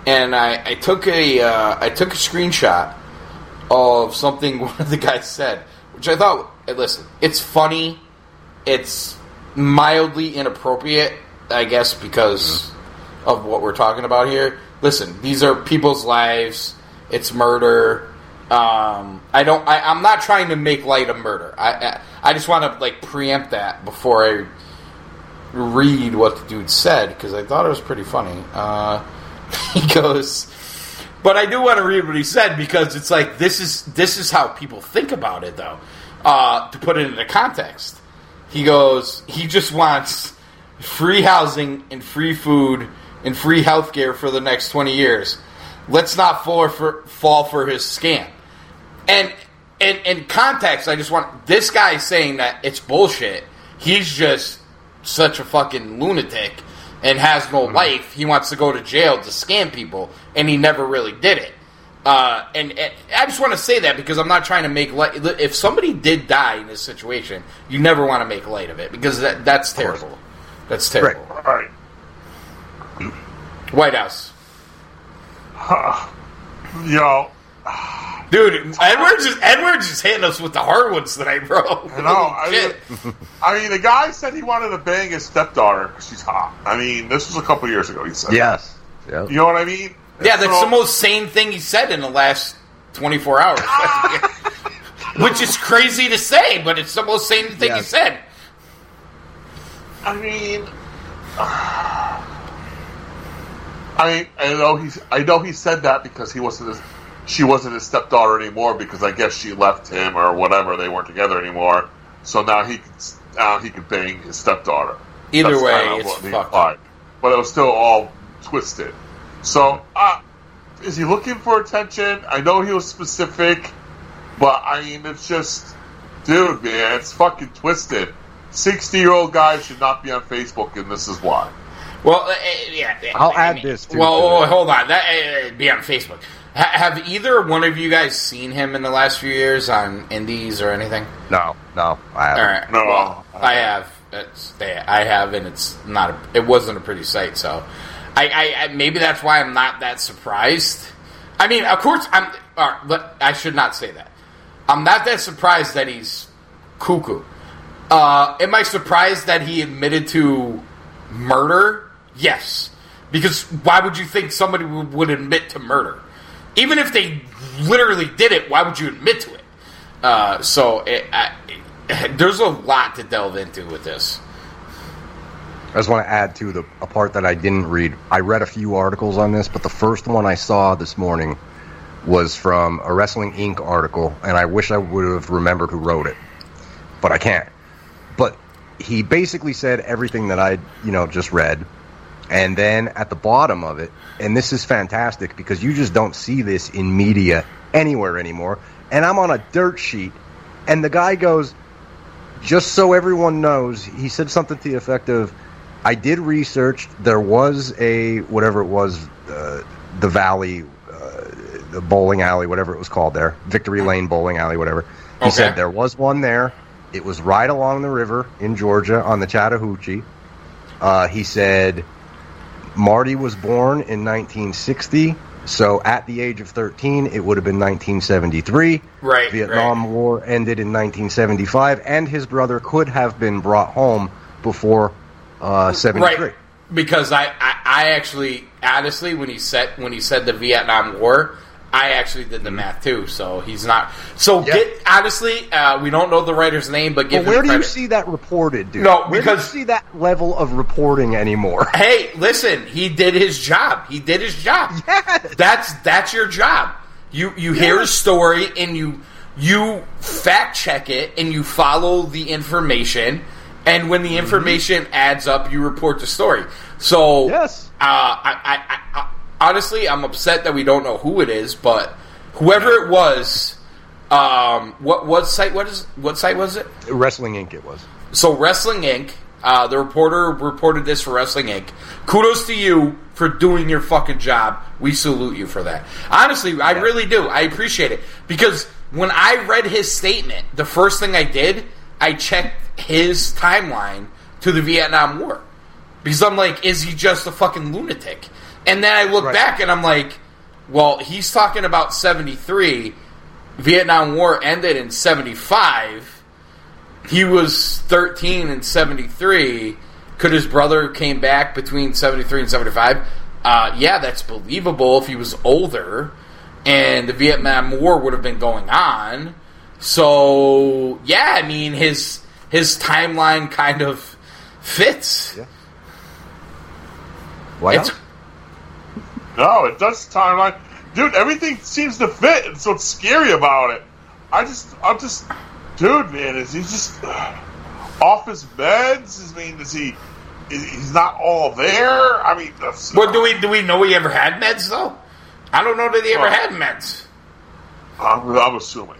and I, I took a uh, I took a screenshot of something <laughs> one of the guys said, which I thought, listen, it's funny, it's mildly inappropriate, I guess, because of what we're talking about here. Listen, these are people's lives. It's murder. Um, I don't. I, I'm not trying to make light of murder. I I, I just want to like preempt that before I read what the dude said because I thought it was pretty funny. Uh, <laughs> he goes, but I do want to read what he said because it's like this is this is how people think about it though. Uh, to put it into context, he goes, he just wants free housing and free food and free healthcare for the next twenty years. Let's not fall for fall for his scam. And in, in context, I just want this guy saying that it's bullshit. He's just such a fucking lunatic and has no life. He wants to go to jail to scam people, and he never really did it. Uh, and, and I just want to say that because I'm not trying to make light. If somebody did die in this situation, you never want to make light of it because that, that's terrible. That's terrible. All right. White House. You know, Dude, Edwards is Edwards is hitting us with the hard ones tonight, bro. I know. I mean, I mean, the guy said he wanted to bang his stepdaughter because she's hot. I mean, this was a couple years ago. He said, Yes. Yep. You know what I mean? Yeah, that's So- the most sane thing he said in the last 24 hours. <laughs> which is crazy to say, but it's the most same thing he said. I mean, <sighs> I I know he's I know he said that because he wasn't his, she wasn't his stepdaughter anymore because I guess she left him or whatever they weren't together anymore. So now he could now he could bang his stepdaughter. Either That's way, it's fucked implied. But it was still all twisted. So uh, is he looking for attention? I know he was specific, but I mean it's just, dude, man, it's fucking twisted. Sixty-year-old guys should not be on Facebook, and this is why. Well, uh, yeah. I'll I add mean- this, too, Well, to oh, hold on. That uh, be on Facebook. Ha- have either one of you guys seen him in the last few years on Indies or anything? No, no, I haven't. All right. No. Well, I have. It's, they- I have, and it's not. A, it wasn't a pretty sight. So, I, I, I maybe that's why I'm not that surprised. I mean, of course, I'm. All right, but I should not say that. I'm not that surprised that he's cuckoo. Uh, am I surprised that he admitted to murder? Yes, because why would you think somebody would admit to murder? Even if they literally did it, why would you admit to it? Uh, so it, I, <laughs> there's a lot to delve into with this. I just want to add to the a part that I didn't read. I read a few articles on this, but the first one I saw this morning was from a Wrestling Inc. article, and I wish I would have remembered who wrote it, but I can't. But he basically said everything that I, you know, just read, and then at the bottom of it, and this is fantastic because you just don't see this in media anywhere anymore. And I'm on a dirt sheet, and the guy goes, just so everyone knows, he said something to the effect of, I did research. There was a whatever it was, uh, the Valley, uh, the bowling alley, whatever it was called there, Victory Lane Bowling Alley, whatever. He Okay. said there was one there. It was right along the river in Georgia on the Chattahoochee. Uh, he said Marty was born in 1960, so at the age of 13, it would have been 1973. Right, Vietnam War ended in 1975, and his brother could have been brought home before uh, 73. Right. Because I, I, I actually honestly when he said when he said the Vietnam War, I actually did the math too. So he's not. So Yeah. get honestly, uh, we don't know the writer's name, but give But where do you see that reported, dude? No, where because- do you see that level of reporting anymore? <laughs> Hey, listen, he did his job. He did his job. Yes. That's that's your job. You you hear a story and you you fact check it and you follow the information and when Mm-hmm. the information adds up, you report the story. So Yes. uh, I, I, I honestly I'm upset that we don't know who it is, but whoever it was, um, what what site what is what site was it? Wrestling Inc. It was. So Wrestling Inc. Uh, the reporter reported this for Wrestling Inc. Kudos to you for doing your fucking job. We salute you for that. Honestly, I really do. I appreciate it because when I read his statement, the first thing I did, I checked his timeline to the Vietnam War because I'm like, is he just a fucking lunatic? And then I look Right. back and I'm like, well, he's talking about '73. Vietnam War ended in '75 he was 13 in 73 could his brother came back between 73 and 75 uh, yeah that's believable if he was older and the vietnam war would have been going on so yeah i mean his his timeline kind of fits Yeah. Why It's- not? No, it does timeline, dude. Everything seems to fit, and so it's scary about it. I just, I'm just, dude, man. Is he just uh, <sighs> off his meds? I mean, is he? Is, he's not all there. I mean, that's. well do we do we know he ever had meds though i don't know that he ever Oh. had meds I'm, I'm assuming.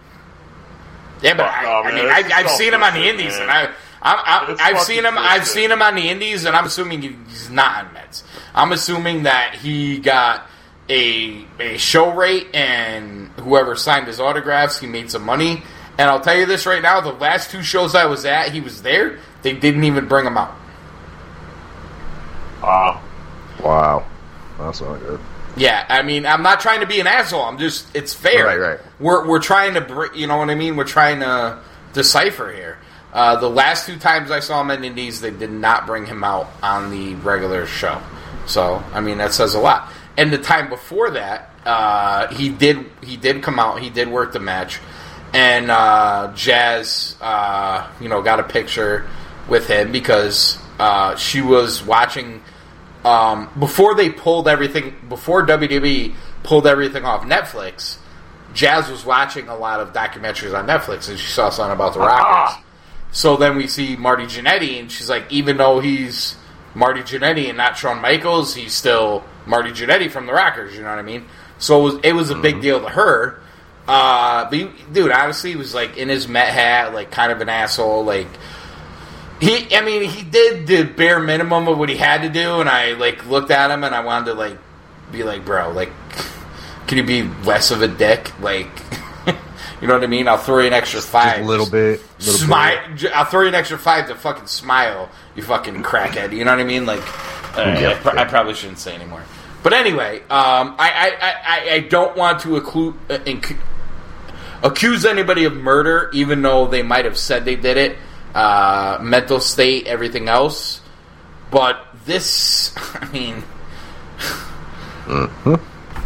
Yeah, but Fuck I, no, I man, mean, I, I've seen him on the Indies, man. and I, I, I It's I've seen him. I've seen him on the Indies, and I'm assuming he's not on meds. I'm assuming that he got a a show rate, and whoever signed his autographs, he made some money. And I'll tell you this right now: the last two shows I was at, he was there. They didn't even bring him out. Uh, Wow. That's not good. Yeah, I mean, I'm not trying to be an asshole. I'm just, it's fair. Right, right. We're we're trying to, br- you know what I mean? We're trying to decipher here. Uh, the last two times I saw him in Indies, they did not bring him out on the regular show. So, I mean, that says a lot. And the time before that, uh, he did he did come out. He did work the match, and uh, Jazz, uh, you know, got a picture with him because uh, she was watching um, before they pulled everything before WWE pulled everything off Netflix. Jazz was watching a lot of documentaries on Netflix, and she saw something about the Rockers. So then we see Marty Jannetty, and she's like, even though he's Marty Jannetty and not Shawn Michaels, he's still Marty Jannetty from the Rockers. You know what I mean? So it was, it was a big deal to her. Uh, but he, dude, honestly, he was like in his Met hat, like kind of an asshole. Like he, I mean, he did the bare minimum of what he had to do, and I like looked at him and I wanted to like be like, bro, like, can you be less of a dick? Like, <laughs> you know what I mean? I'll throw you an extra five, Just a little bit. Little smile. I'll throw you an extra five to fucking smile, you fucking crackhead. You know what I mean? Like, uh, Yeah, I, yeah. I probably shouldn't say anymore. But anyway, um, I, I, I, I- don't want to acclu- uh, inc- accuse anybody of murder, even though they might have said they did it. Uh, mental state, everything else. But this, <laughs> I mean,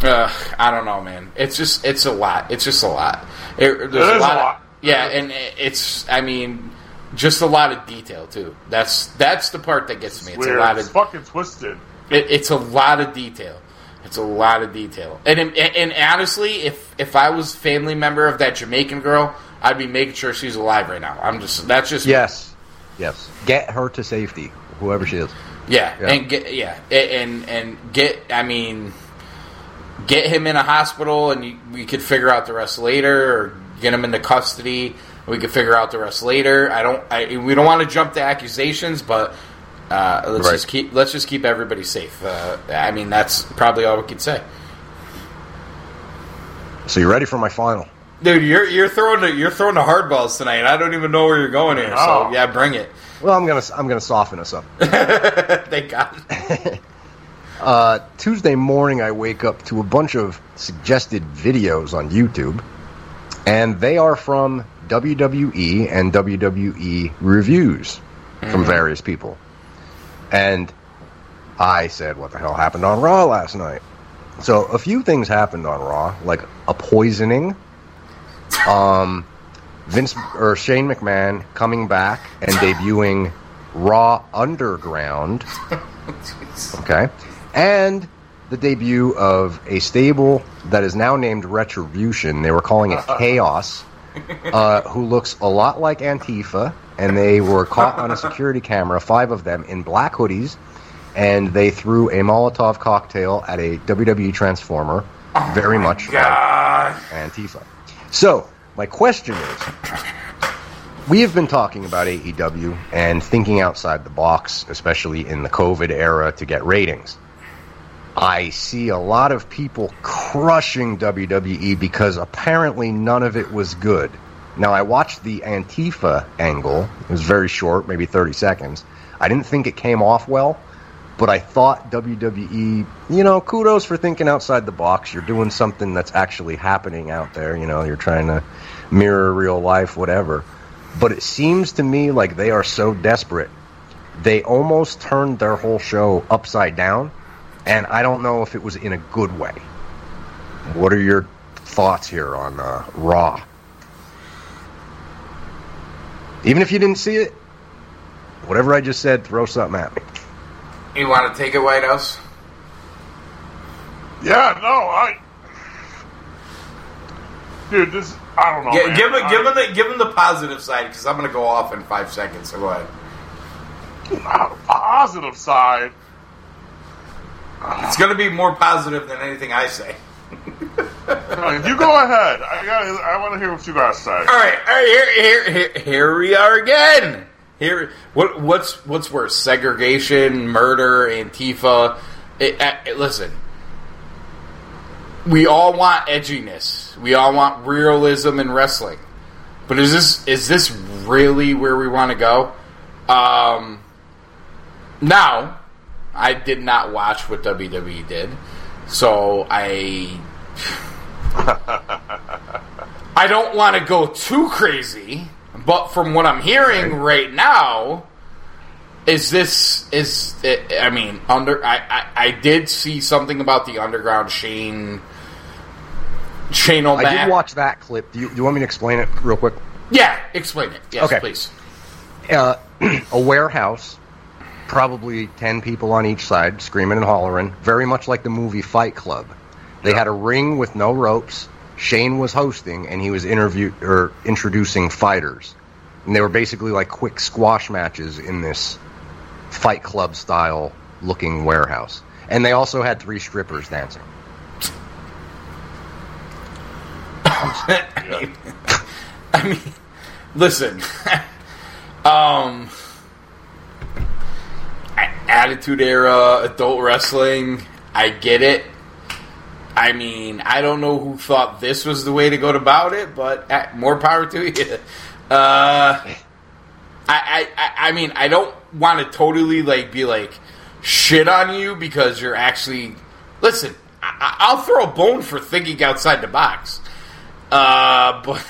uh, I don't know, man. It's just, it's a lot. It's just a lot. It, there's It is a a lot. lot. Of, yeah, and it's, I mean, just a lot of detail too. That's that's the part that gets me. It's Weird. a lot It's of fucking twisted. it, it's a lot of detail. It's a lot of detail. And, and and honestly, if if I was family member of that Jamaican girl, I'd be making sure she's alive right now. I'm just that's just Yes. Yes. Get her to safety, whoever she is. yeah, Yeah. and get yeah and and get I mean get him in a hospital and you, we could figure out the rest later or get him into custody. We could figure out the rest later. I don't. I, we don't want to jump to accusations, but uh, let's Right. just keep let's just keep everybody safe. Uh, I mean, that's probably all we could say. So you're ready for my final? Dude, you're you're throwing the, you're throwing the hardballs tonight. I don't even know where you're going here. So Oh. yeah, bring it. Well, I'm gonna I'm gonna soften us up. <laughs> Thank God. <laughs> Uh, Tuesday morning, I wake up to a bunch of suggested videos on YouTube, and they are from WWE and WWE reviews from various people. And I said, "What the hell happened on Raw last night?" So a few things happened on Raw, like a poisoning. Um, Vince or Shane McMahon coming back and debuting Raw Underground. <laughs> Okay. And the debut of a stable that is now named Retribution. They were calling it <laughs> Chaos, uh, who looks a lot like Antifa. And they were caught on a <laughs> security camera, five of them, in black hoodies. And they threw a Molotov cocktail at a WWE Transformer, very much like Antifa. So, my question is we have been talking about AEW and thinking outside the box, especially in the COVID era, to get ratings. I see a lot of people crushing WWE because apparently none of it was good. Now, I watched the Antifa angle. It was very short, maybe 30 seconds. I didn't think it came off well, but I thought WWE, you know, kudos for thinking outside the box. You're doing something that's actually happening out there. You know, you're trying to mirror real life, whatever. But it seems to me like they are so desperate. They almost turned their whole show upside down, and I don't know if it was in a good way. What are your thoughts here on uh, Raw? Even if you didn't see it, whatever I just said, throw something at me. You want to take it, White House? Yeah, no, I. Dude, this. I don't know. Gi- give him I- give him the give him the positive side because I'm gonna go off in five seconds. So go ahead. on the positive side. It's gonna be more positive than anything I say. You go ahead. I got. I want to hear what you guys say. All right, all right. Here, here, here, here we are again. Here, what, what's, what's worse? Segregation, murder, Antifa. It, uh, it- listen, we all want edginess. We all want realism in wrestling. But is this is this really where we want to go? Um, now, I did not watch what WWE did, so I <laughs> I don't want to go too crazy, but from what I'm hearing right now, is this is I mean under I, I I did see something about the underground Shane Shane I did watch that clip. Do you, do you want me to explain it real quick? Yeah, explain it. Yes, Okay. please. uh, <clears throat> a warehouse, probably 10 people on each side, screaming and hollering, very much like the movie Fight Club. They had a ring with no ropes. Shane was hosting, and he was interview or introducing fighters, and they were basically like quick squash matches in this Fight Club style looking warehouse. And they also had three strippers dancing. <laughs> I mean, listen. <laughs> um, Attitude Era, adult wrestling. I get it. I mean, I don't know who thought this was the way to go about it, but uh, more power to you. <laughs> Uh, I, I, I- mean, I don't want to totally like be like shit on you because you're actually. Listen, I, I- I'll throw a bone for thinking outside the box. Uh, <laughs> but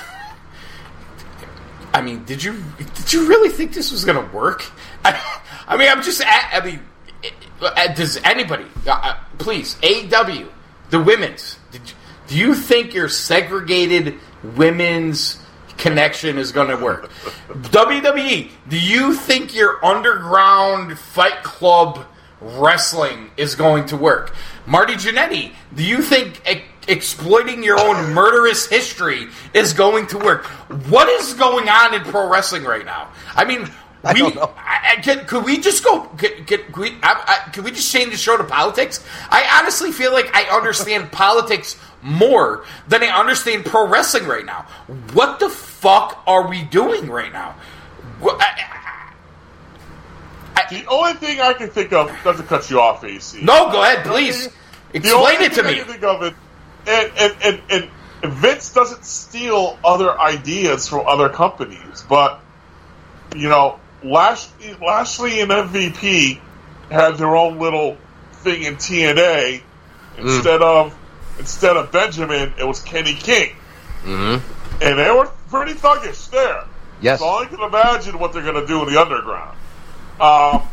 I mean, did you did you really think this was gonna work? <laughs> I, I mean, I'm just. I mean, uh, does anybody uh, uh, please AEW the women's? You, do you think your segregated women's connection is going to work? <laughs> WWE, do you think your underground Fight Club wrestling is going to work? Marty Jannetty, do you think exploiting your own murderous history is going to work? What is going on in pro wrestling right now? I mean, I we, don't know. I, I, could, could we just go? Could, could, could we, I, I, could we just change the show to politics? I honestly feel like I understand <laughs> politics more than I understand pro wrestling right now. What the fuck are we doing right now? What, I, The only thing I can think of doesn't cut you off, AC. no, go ahead, please. The only Explain it to thing I me. can think of it, and, and, and, and Vince doesn't steal other ideas from other companies, but you know, Lash, Lashley and MVP had their own little thing in TNA. Instead of instead of Benjamin, it was Kenny King, mm-hmm. and they were pretty thuggish there. Yes. So I can imagine what they're going to do in the underground. Um,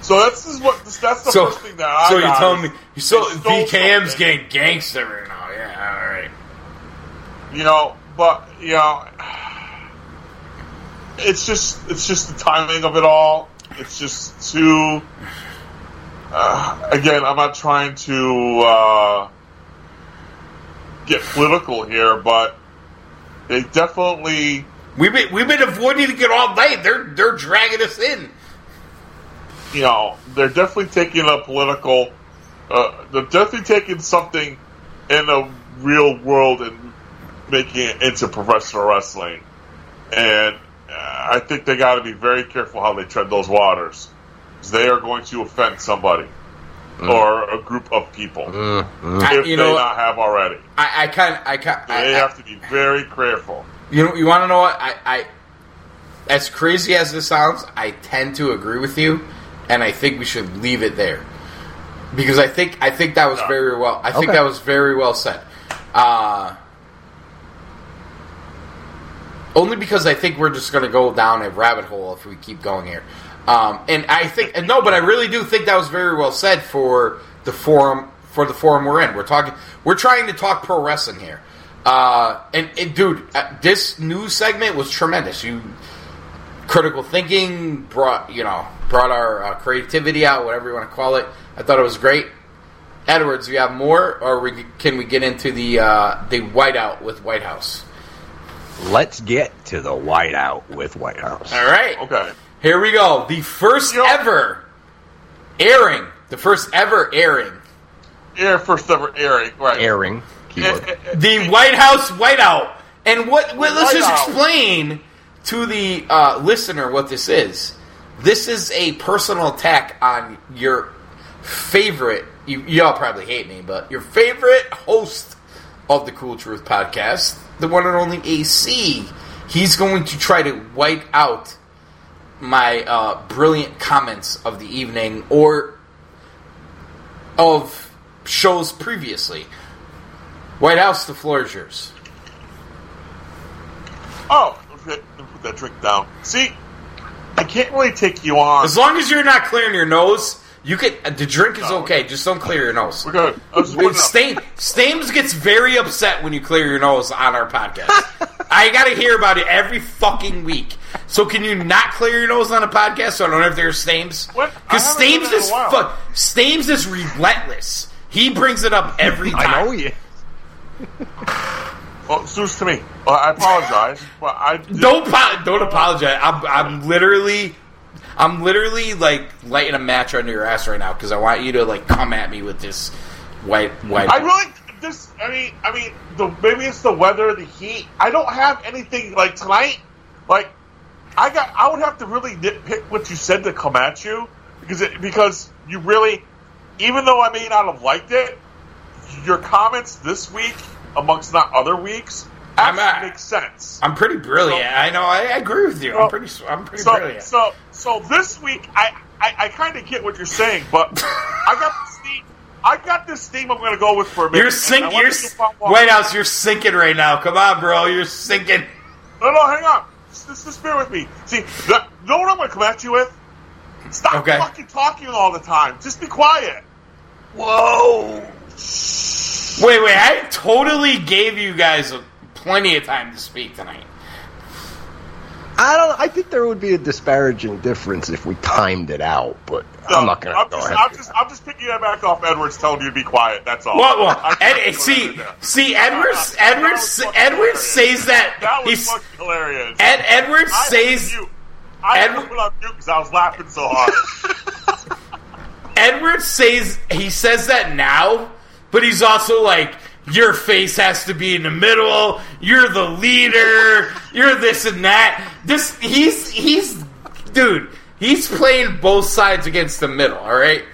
so that's is what that's the So, first thing that I. so you're telling is me so they stole VKM's getting gangster right now? Yeah, all right. You know, but you know, it's just it's just the timing of it all. It's just too. Uh, again, I'm not trying to uh, get political here, but they definitely We've been we've been avoiding it all night. They're they're dragging us in. you know, they're definitely taking a political, uh, they're definitely taking something in the real world and making it into professional wrestling. And I think they got to be very careful how they tread those waters. 'Cause they are going to offend somebody mm. or a group of people mm, mm. I, if you they know, not have already. I, I kind I kind They I, have to be very careful. You know, you want to know what I, I? As crazy as this sounds, I tend to agree with you, and I think we should leave it there because I think I think that was Yeah. very well. I think Okay. that was very well said. Uh, only because I think we're just going to go down a rabbit hole if we keep going here. Um, and I think and no, but I really do think that was very well said for the forum for the forum we're in. We're talking. We're trying to talk pro wrestling here. Uh, and, and dude, uh, this news segment was tremendous. You critical thinking brought you know brought our uh, creativity out, whatever you want to call it. I thought it was great. Edwards, do you have more, or we, can we get into the uh, the whiteout with White House? Let's get to the whiteout with White House. All right, Okay. here we go. The first Yo. ever airing, the first ever airing, Air first ever airing, right? Airing. Keyword. Eh, eh, eh, the White House whiteout. And what? what let's just Whiteout. explain to the uh, listener what this is. This is a personal attack on your favorite. You, y'all probably hate me, but your favorite host of the Cool Truth podcast, the one and only AC. He's going to try to wipe out my uh, brilliant comments of the evening or of shows previously. White House, the floor is yours. Oh, okay, put that drink down. See, I can't really take you on. As long as you're not clearing your nose, You could. uh, The drink is okay. Just don't clear your nose. We're good. I was just putting it up. Stain, Stames gets very upset when you clear your nose on our podcast. <laughs> I got to hear about it every fucking week. So can you not clear your nose on a podcast so I don't know if there's Stames? Because Stames done that in is a fuck. Stames is relentless. He brings it up every time. I know you. <laughs> Well, Zeus to me. Well, I apologize, but I Don't po- don't apologize. I'm I'm literally I'm literally like lighting a match under your ass right now because I want you to like come at me with this white white. I really this. I mean, I mean, the maybe it's the weather, the heat. I don't have anything like tonight. Like, I got. I would have to really nitpick what you said to come at you because it, because you really, even though I may not have liked it, your comments this week amongst not other weeks I'm actually makes sense. I'm pretty brilliant. So- I know. I, I agree with you. I'm Well, pretty. I'm pretty so, brilliant. So, so this week, I, I, I kind of get what you're saying, but <laughs> I got this theme. I got this theme. I'm going to go with for a minute. you're sinking. You're you to s- follow up. White House. You're sinking right now. Come on, bro. You're sinking. No, no, hang on. Just, just, just bear with me. See, the, know what I'm going to come at you with? Stop Okay. fucking talking all the time. Just be quiet. Whoa. Wait, wait. I totally gave you guys plenty of time to speak tonight. I don't. I think there would be a disparaging difference if we timed it out, but No, I'm not going to I'm go just, ahead. I'm just, I'm just picking that back off Edwards telling you to be quiet. That's all. Well, well, Ed, eh, see, see, Edwards, That was Edwards, Edwards says that, That was he's fucking hilarious. Ed, Edwards I says mute. I had to Edward- put on mute because I was laughing so hard. <laughs> Edwards says he says that now, but he's also like, your face has to be in the middle. You're the leader. You're this and that. This he's he's dude. He's playing both sides against the middle. All right.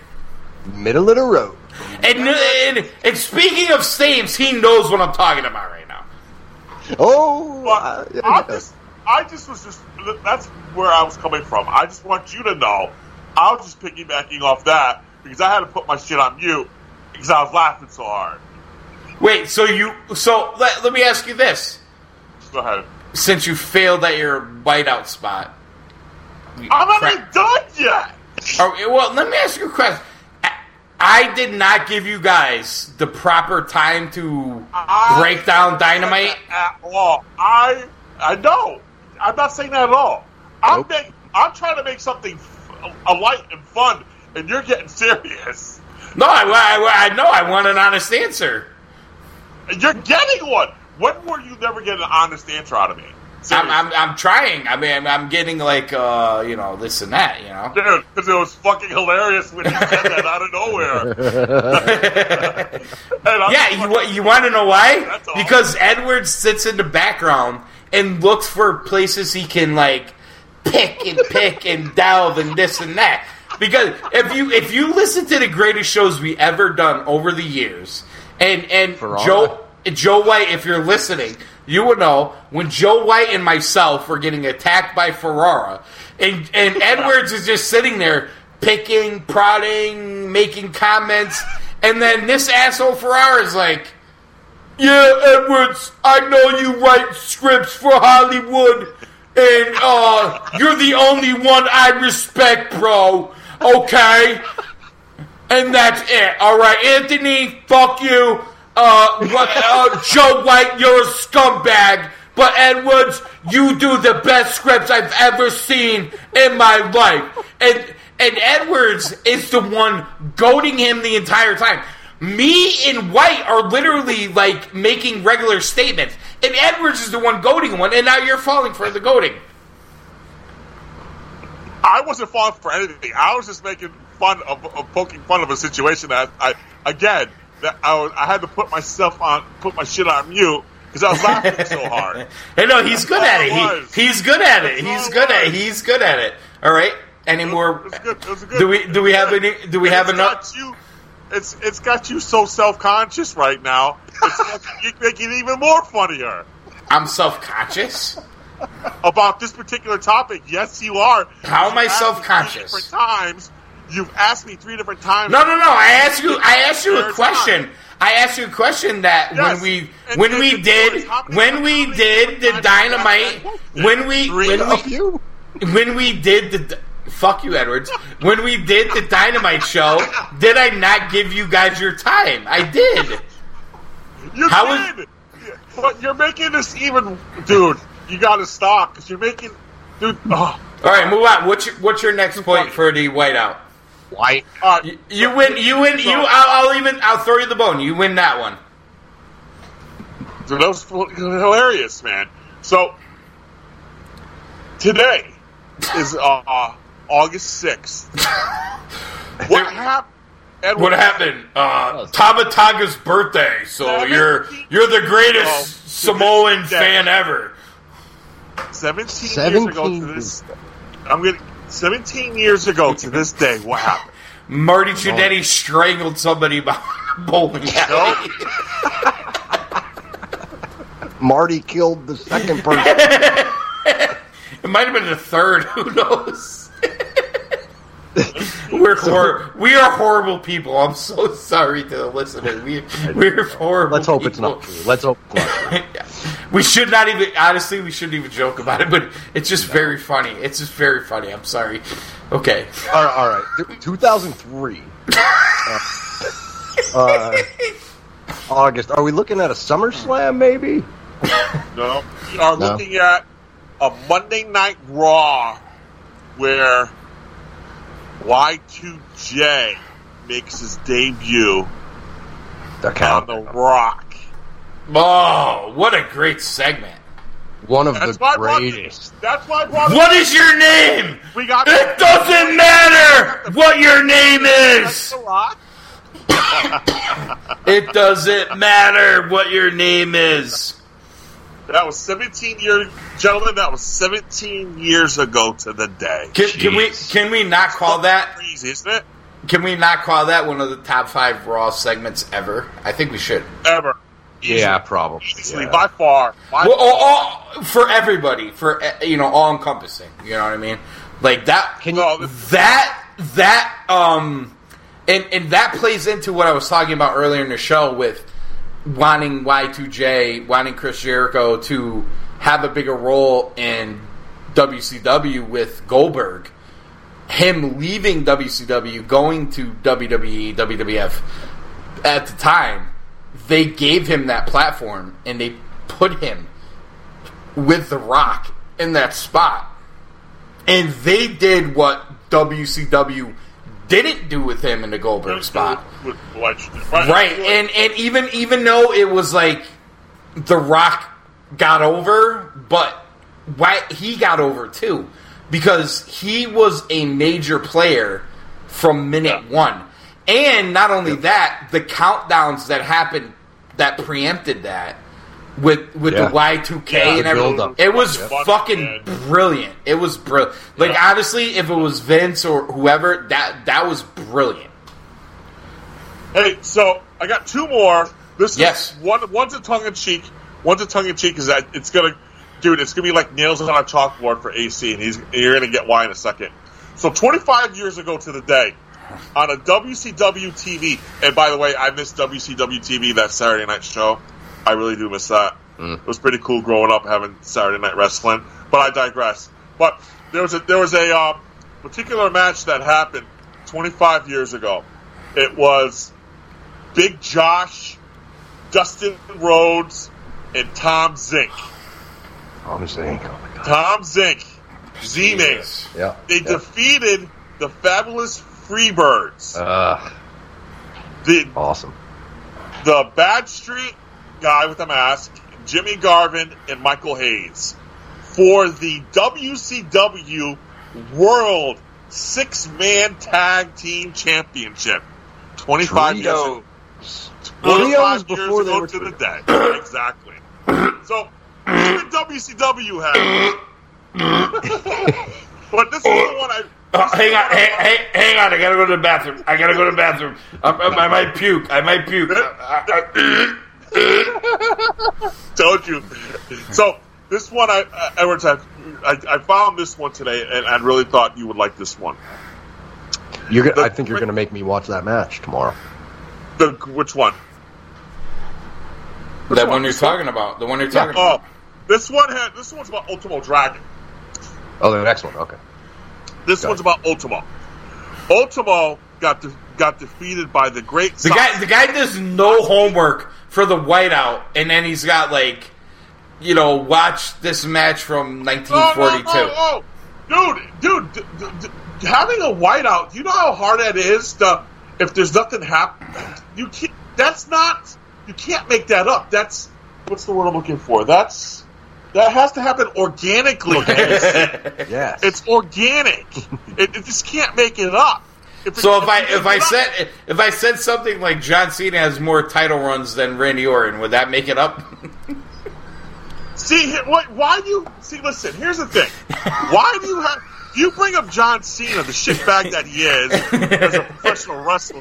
Middle of the road. And, and, and speaking of Stames, he knows what I'm talking about right now. Oh, But uh, I just, I just was just. That's where I was coming from. I just want you to know. I was just piggybacking off that because I had to put my shit on mute because I was laughing so hard. Wait, so you so let, let me ask you this: Go ahead. since you failed at your whiteout spot, you I'm not cra- done yet. Oh, eh, well, let me ask you a question. I- I did not give you guys the proper time to I break down dynamite. say at all. I, I know. I'm not saying that at all. I'm Nope. make, I'm trying to make something f- a light and fun, and you're getting serious. No, I, I, I know. I want an honest answer. You're getting one. When were you never get an honest answer out of me? I'm, I'm, I'm trying. I mean, I'm, I'm getting like, uh, you know, this and that. You know. Dude, because it was fucking hilarious when he said that out of nowhere. <laughs> Yeah, you, you want to know why? Because Edwards sits in the background and looks for places he can like pick and pick and delve and this and that. Because if you if you listen to the greatest shows we ever done over the years, and and Ferrara? Joe Joe White, if you're listening, you would know when Joe White and myself were getting attacked by Ferrara, and and <laughs> Edwards is just sitting there picking, prodding, making comments, and then this asshole Ferrara is like. Yeah, Edwards, I know you write scripts for Hollywood, and uh, you're the only one I respect, bro. Okay? And that's it. All right, Anthony, fuck you. Uh, uh, Joe White, you're a scumbag. But Edwards, you do the best scripts I've ever seen in my life. And and Edwards is the one goading him the entire time. Me and White are literally like making regular statements, and Edwards is the one goading one, and now you're falling for the goading. I wasn't falling for anything. I was just making fun of, of poking fun of a situation that I again that I, was, I had to put myself on put my shit on mute because I was laughing so hard. <laughs> Hey, no, he's good at it. all it was. He, he's good at it. He's good at it. He's good at it. All right. Any more? was good. It was good. Do we do we have any? Do we have enough? you. It's it's got you so self conscious right now. It's <laughs> making- it even more funnier I'm self conscious. about this particular topic. Yes, you are. How am I You've asked me three self-conscious? Different times. You've asked me three different times. No, no, no. I asked you. I asked you a question. time. I asked you a question that Yes. when we And- when and we did when we did the dynamite when we when we you. when we did the fuck you, Edwards. When we did the Dynamite show, did I not give you guys your time? I did. You How did, but you're making this even, dude. You got to stop because you're making, dude. Oh, All right, move on. What's your, what's your next point for the whiteout? White. all right. You, you win. You win. You. I'll, I'll even. I'll throw you the bone. You win that one. Dude, that was hilarious, man. So today is uh, uh, <laughs> August sixth. <laughs> what happened? Edward, What happened? Uh, Tamataga's birthday. So you're you're the greatest Oh, Samoan fan ever. Seventeen, years ago to this. I'm gonna. Seventeen years ago to this day, what happened? Marty Jannetty strangled somebody behind <laughs> a bowling alley. <laughs> Marty killed the second person. <laughs> It might have been the third. Who knows? <laughs> we're hor- we are horrible people. I'm so sorry to the listeners. We we're horrible. Let's hope it's not true. Let's hope it's not true. <laughs> we should not even. Honestly, we shouldn't even joke about it. But it's just very funny. It's just very funny. I'm sorry. Okay. All right, all right. 2003. Uh, August. Are we looking at a SummerSlam, maybe? No, we are No. looking at a Monday Night Raw where Y2J makes his debut The on count. The Rock. Oh, what a great segment. One of That's the why I brought greatest. That's why What is your name? We got It doesn't matter what your name is. <laughs> It doesn't matter what your name is. That was 17 years, gentlemen. That was 17 years ago to the day. Can, can we can we not call that crazy, isn't it? can we not call that one of the top five Raw segments ever? I think we should. Ever. Yeah, probably. Easily, Yeah. by far. By Well, all, all, for everybody, for uh, you know, all encompassing. You know what I mean? Like that. Can you? No, that that um, and and that plays into what I was talking about earlier in the show with wanting Y2J, wanting Chris Jericho to have a bigger role in WCW with Goldberg. Him leaving WCW, going to WWE, WWF at the time, they gave him that platform and they put him with The Rock in that spot. And they did what WCW didn't do with him in the Goldberg spot. With, like, Right. And and even even though it was like The Rock got over, but why he got over too. Because he was a major player from minute Yeah. one. And not only that, the countdowns that happened that preempted that with with Yeah. the Y two K and everything. It was Yeah. fucking Yeah. brilliant. It was brilliant. Like Yeah. honestly, if it was Vince or whoever, that that was brilliant. Hey, so I got two more. This Yes. is one. One's a tongue in cheek. One's a tongue in cheek. Is that it's gonna, dude? It's gonna be like nails on a chalkboard for AC, and he's you're gonna get why in a second. So 25 years ago to the day, on a WCW TV, and by the way, I missed WCW TV that Saturday night show. I really do miss that. It was pretty cool growing up having Saturday night wrestling. But I digress. But there was a there was a uh, particular match that happened 25 years ago. It was Big Josh, Dustin Rhodes, and Tom Zenk. I'm saying, oh my god. Tom Zenk, Z-Man. Yeah. They yeah. defeated the Fabulous Freebirds. Uh, the awesome. the Bad Street guy with a mask, Jimmy Garvin, and Michael Hayes for the WCW World Six Man Tag Team Championship. 25 years ago. 25 Trios years before they ago were to the day. exactly. So, even WCW had <coughs> but this is the one I. Oh, hang on, hang, hang, hang on! I gotta go to the bathroom. I gotta go to the bathroom. I, I, I might puke. I might puke. I- I- <laughs> Told you. So this one, I, I Edwards, I, I, I found this one today, and I really thought you would like this one. You're gonna, The- I think you're going to make me watch that match tomorrow. The which one? that one you're talking about. The one you're talking Oh, about. this one had this one's about Ultimo Dragon. Oh, the next one. Okay. This Go one's about Ultimo. Ultimo got de- got defeated by the great. The guy, the guy does no homework for the whiteout, and then he's got like, you know, watch this match from Oh, 1942. no, no, no. dude, dude, d- d- d- having a whiteout, you know how hard that is? To, if there's nothing happen, you can't. That's not. You can't make that up. That's what's the word I'm looking for. That's that has to happen organically. <laughs> Yes. It's organic. it, it just can't make it up. So if I if I make it up- said if I said something like John Cena has more title runs than Randy Orton, would that make it up? <laughs> see, what, why do you see? Listen, here's the thing. Why do you have? You bring up John Cena, the shitbag that he is as a professional wrestler.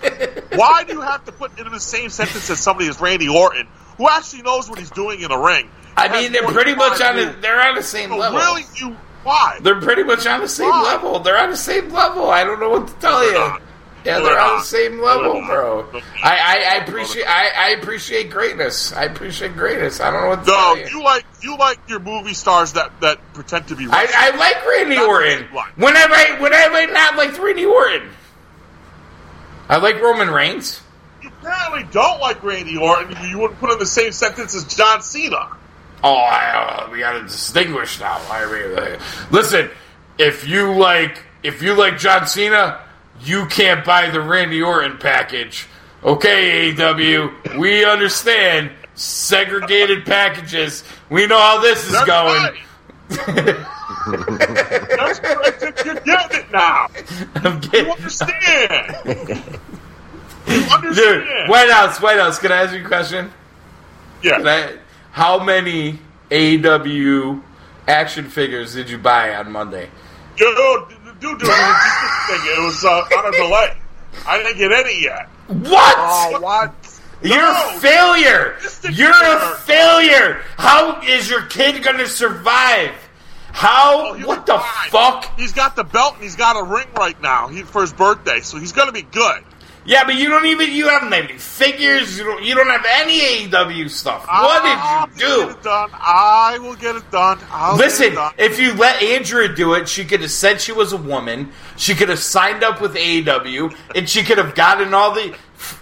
Why do you have to put into the same sentence as somebody as Randy Orton, who actually knows what he's doing in a ring? I mean, they're pretty much on the, they're on the same So level. really, you why? They're pretty much on the same Why? level. They're on the same level. I don't know what to tell you. not. Yeah, They're they're on the same level, bro. I, I, I appreciate I, I appreciate greatness. I appreciate greatness. I don't know what to No, tell you. you like you like your movie stars that that pretend to be. I. I like Randy That's Orton. like. When have I when have I not liked Randy Orton? I like Roman Reigns. You apparently don't like Randy Orton. You wouldn't put in the same sentence as John Cena. Oh, I, uh, we got to distinguish now. I mean, uh, listen, if you like if you like John Cena, you can't buy the Randy Orton package. Okay, AEW, we understand segregated packages. We know how this is That's going. right. That's correct. You're getting it now. <laughs> I'm You getting, understand. You dude, understand. White House, White House. Can I ask you a question? Can yeah. I, how many AW action figures did you buy on Monday? Dude, dude, dude, dude, it was thing. It was uh, on a delay. I didn't get any yet. What? Oh, what? You're No, a failure. You're a failure. How is your kid going to survive? How? Oh, what the fine. fuck? He's got the belt and he's got a ring right now he, for his birthday, so he's going to be good. Yeah, but you don't even you haven't have any figures. You don't. You don't have any AEW stuff. I'll What did you do? it done. I will get it done. I'll get Listen, it done. Listen, if you let Andrea do it, she could have said she was a woman. She could have signed up with AEW, and she could have gotten all the.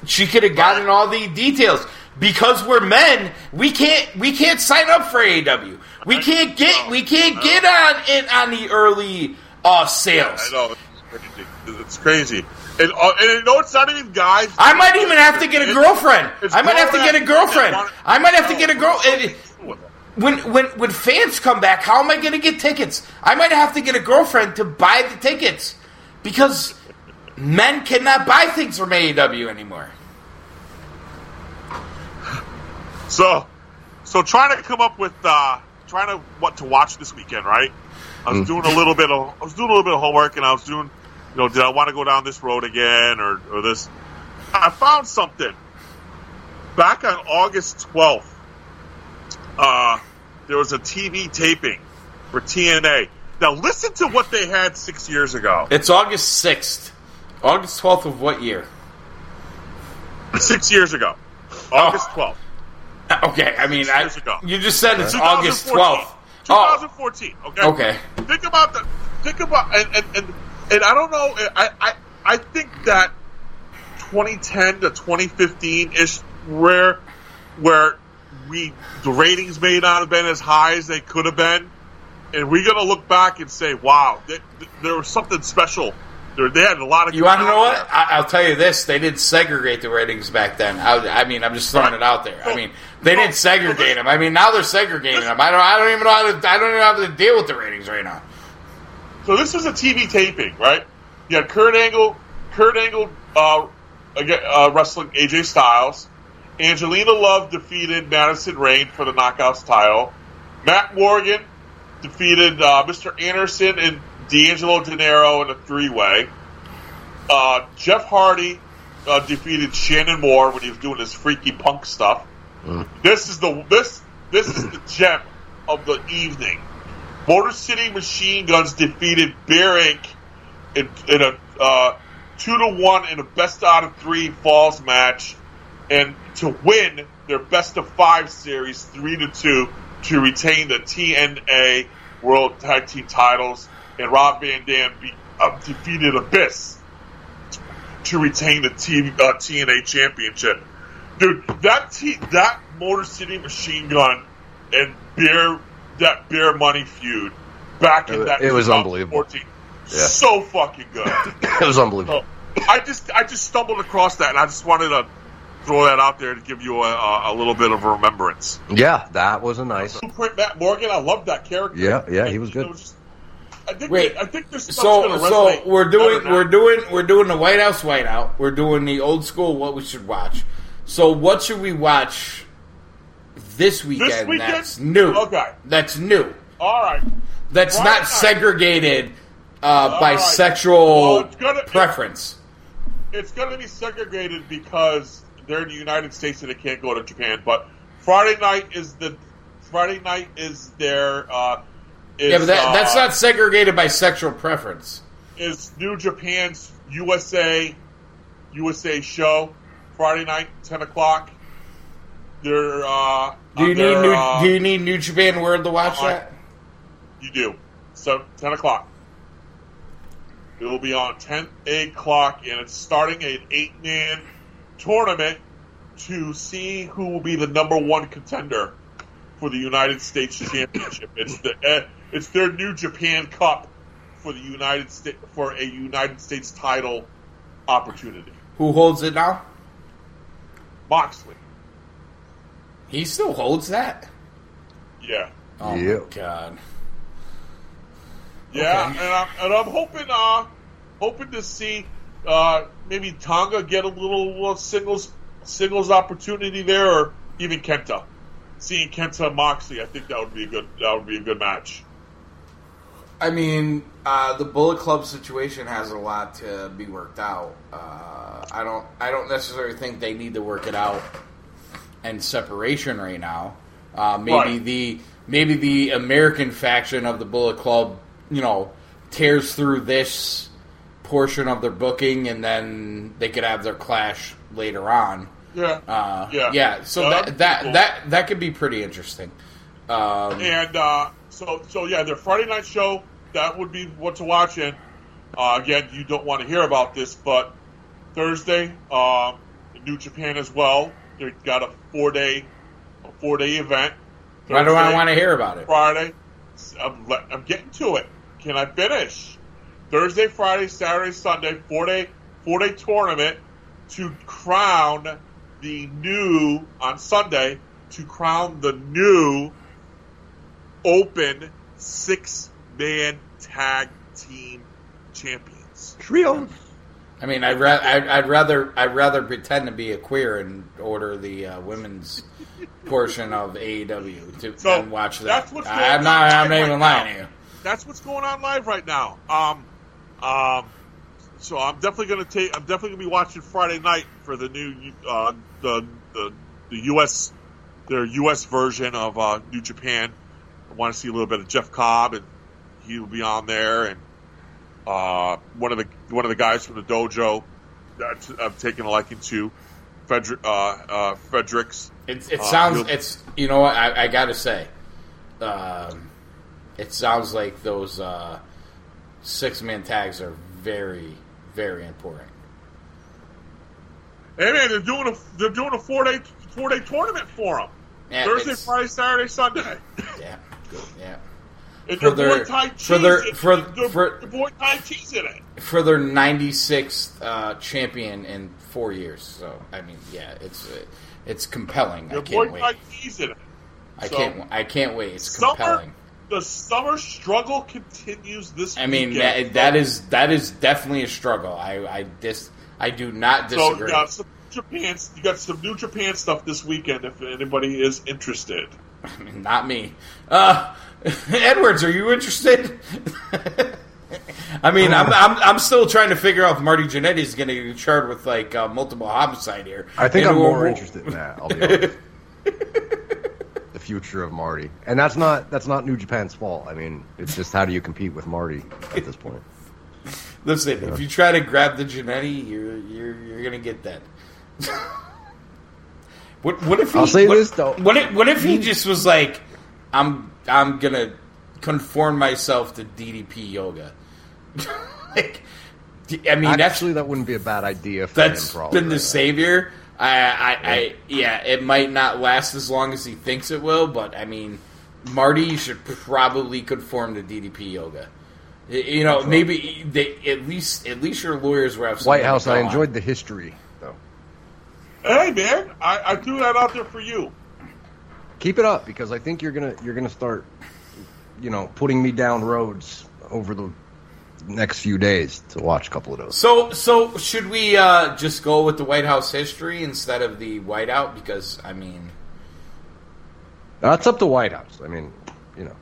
She could have gotten all the details. Because we're men, we can't we can't sign up for AEW. We can't get we can't get on in on the early uh, sales. I know it's crazy. It's crazy. And, uh, and you know, it's not even guys. I might even have to get a girlfriend. I might have to get a girlfriend. I might have to get a girl. No, when when when fans come back, how am I going to get tickets? I might have to get a girlfriend to buy the tickets because men cannot buy things from AEW anymore. So, so trying to come up with uh, trying to what to watch this weekend, right? I was doing a little bit of I was doing a little bit of homework, and I was doing, you know, did I want to go down this road again or or this? I found something back on August twelfth. Uh, there was a TV taping for TNA. Now listen to what they had six years ago. It's August sixth, August twelfth of what year? Six years ago, August twelfth. Okay, I mean, I, Years ago. you just said it's August twelfth. Oh, 2014. Okay. okay. Think about the. Think about and and and, and I don't know. Eh, I, I I think that 2010 to 2015 ish where where we the ratings may not have been as high as they could have been, and we're gonna look back and say, wow, th- th- there was something special. There, they had a lot of. You want to know what? I, I'll tell you this: they didn't segregate the ratings back then. I, I mean, I'm just throwing Right. it out there. I mean, they didn't segregate them. I mean, now they're segregating them. I don't. I don't even know how to. I don't even know how to deal with the ratings right now. So this was a TV taping, right? You had Kurt Angle, Kurt Angle uh, uh, wrestling AJ Styles. Angelina Love defeated Madison Rayne for the Knockouts title. Matt Morgan defeated uh, Mr. Anderson and D'Angelo Dinero in a three-way. Uh, Jeff Hardy uh, defeated Shannon Moore when he was doing his freaky punk stuff. This is the this this is the gem of the evening. Motor City Machine Guns defeated Bear Inc. in, in a uh, two to one in a best out of three falls match, and to win their best of five series three to two to retain the TNA World Tag Team titles. And Rob Van Dam beat uh, defeated Abyss to retain the T, uh, TNA Championship. Dude, that T, that Motor City Machine Gun and Beer that Beer Money feud back in It- that it was 2014, unbelievable. Yeah. so fucking good. <laughs> It was unbelievable. So, I just I just stumbled across that, and I just wanted to throw that out there to give you a, a, a little bit of a remembrance. Yeah, that was a nice. Blueprint Matt Morgan, I love that character. Yeah, yeah, he was you know, good. just- I think Wait, I think this stuff's So, so we're doing, we're doing, we're doing the White House Whiteout. We're doing the old school. What we should watch. So, what should we watch this weekend? weekend? That's new. Okay. That's new. All right. That's Friday not night. segregated uh, by right. sexual Well, it's gonna- preference. It's going to be segregated because they're in the United States and they can't go to Japan. But Friday night is the Friday night is their uh, is, yeah, but that, uh, that's not segregated by sexual preference. is New Japan's USA USA show Friday night ten o'clock. They're uh, Do you need new, uh, Do you need New Japan World to watch that? You do. So ten o'clock. It will be on ten o'clock, and it's starting an eight-man tournament to see who will be the number one contender for the United States Championship. <laughs> It's the uh, it's their New Japan Cup for the United States for a United States title opportunity. Who holds it now? Moxley, He still holds that. yeah, Oh Yeah. my god! yeah, Okay. and I'm and I'm hoping uh hoping to see uh maybe Tonga get a little uh, singles singles opportunity there, or even Kenta. Seeing Kenta and Moxley, I think that would be a good that would be a good match. I mean, uh, the Bullet Club situation has a lot to be worked out. Uh, I don't, I don't necessarily think they need to work it out in separation right now. Uh, maybe Right. the maybe the American faction of the Bullet Club, you know, tears through this portion of their booking, and then they could have their clash later on. Yeah, Uh, Yeah. yeah. So Uh, that that cool. that that could be pretty interesting. Um, and uh, so so yeah, their Friday night show that would be what to watch. And uh, again, you don't want to hear about this, but Thursday, um, New Japan as well. They got a four day a four day event. why do I want to hear about it? Friday. I'm, I'm getting to it. Can I finish? Thursday, Friday, Saturday, Sunday, four day four day tournament to crown the new on Sunday to crown the new open six man tag team champions. Trio. I mean, I'd, ra- I'd, I'd rather I'd rather pretend to be a queer and order the uh, women's portion of AEW to So, and watch that. that's what's going I'm not. I'm not right even now. lying to you. That's what's going on live right now. Um, um, so I'm definitely gonna take. I'm definitely gonna be watching Friday night for the new uh, the the the U.S. their U.S. version of uh, New Japan. I want to see a little bit of Jeff Cobb, and he will be on there, and uh, one of the one of the guys from the dojo that I'm taking a liking to, Frederick uh, uh, Fredericks. It, it Uh, sounds. It's you know what I, I got to say. Um, it sounds like those uh, six man tags are very very important. Hey man, they're doing a they're doing a four day four day tournament for them. Yeah, Thursday, Friday, Saturday, Sunday. Yeah, good. Yeah. And For their- boy for their- for- your, for- boy Taichi's in it. for their 96th uh, champion in four years. So I mean, yeah, it's uh, it's compelling. I Your boy can't Tai wait. Chi's in it. I So, can't. I can't wait. It's Summer, compelling. the summer struggle continues this I mean, that, that is that is definitely a struggle. I I dis I do not so disagree. you got some Japan you got some new Japan stuff this weekend if anybody is interested. <laughs> I mean, not me. Uh, <laughs> Edwards, are you interested? <laughs> I mean, I'm, I'm I'm still trying to figure out if Marty Jannetty is going to get charged with like uh, multiple homicide here. I think And I'm more interested in that. I'll be honest. <laughs> the future of Marty, and that's not that's not New Japan's fault. I mean, it's just how do you compete with Marty at this point? Listen, if you try to grab the Jannetty, you're you're you're gonna get that. what what if he, I'll say what, this, though. What if, what if he just was like, I'm I'm gonna conform myself to DDP yoga. <laughs> like, I mean, Actually, that wouldn't be a bad idea for him. that's Probably been the right savior. I, I, I, yeah, it might not last as long as he thinks it will, but I mean, Marty you should probably conform to DDP yoga. You know, maybe they at least at least your lawyers were have now. something White House. go I on. enjoyed the history though. Hey man, I, I threw that out there for you. Keep it up because I think you're gonna you're gonna start, you know, putting me down roads over the next few days to watch a couple of those. So, so should we uh, just go with the White House history instead of the whiteout? Because I mean, That's up to White House. I mean, you know,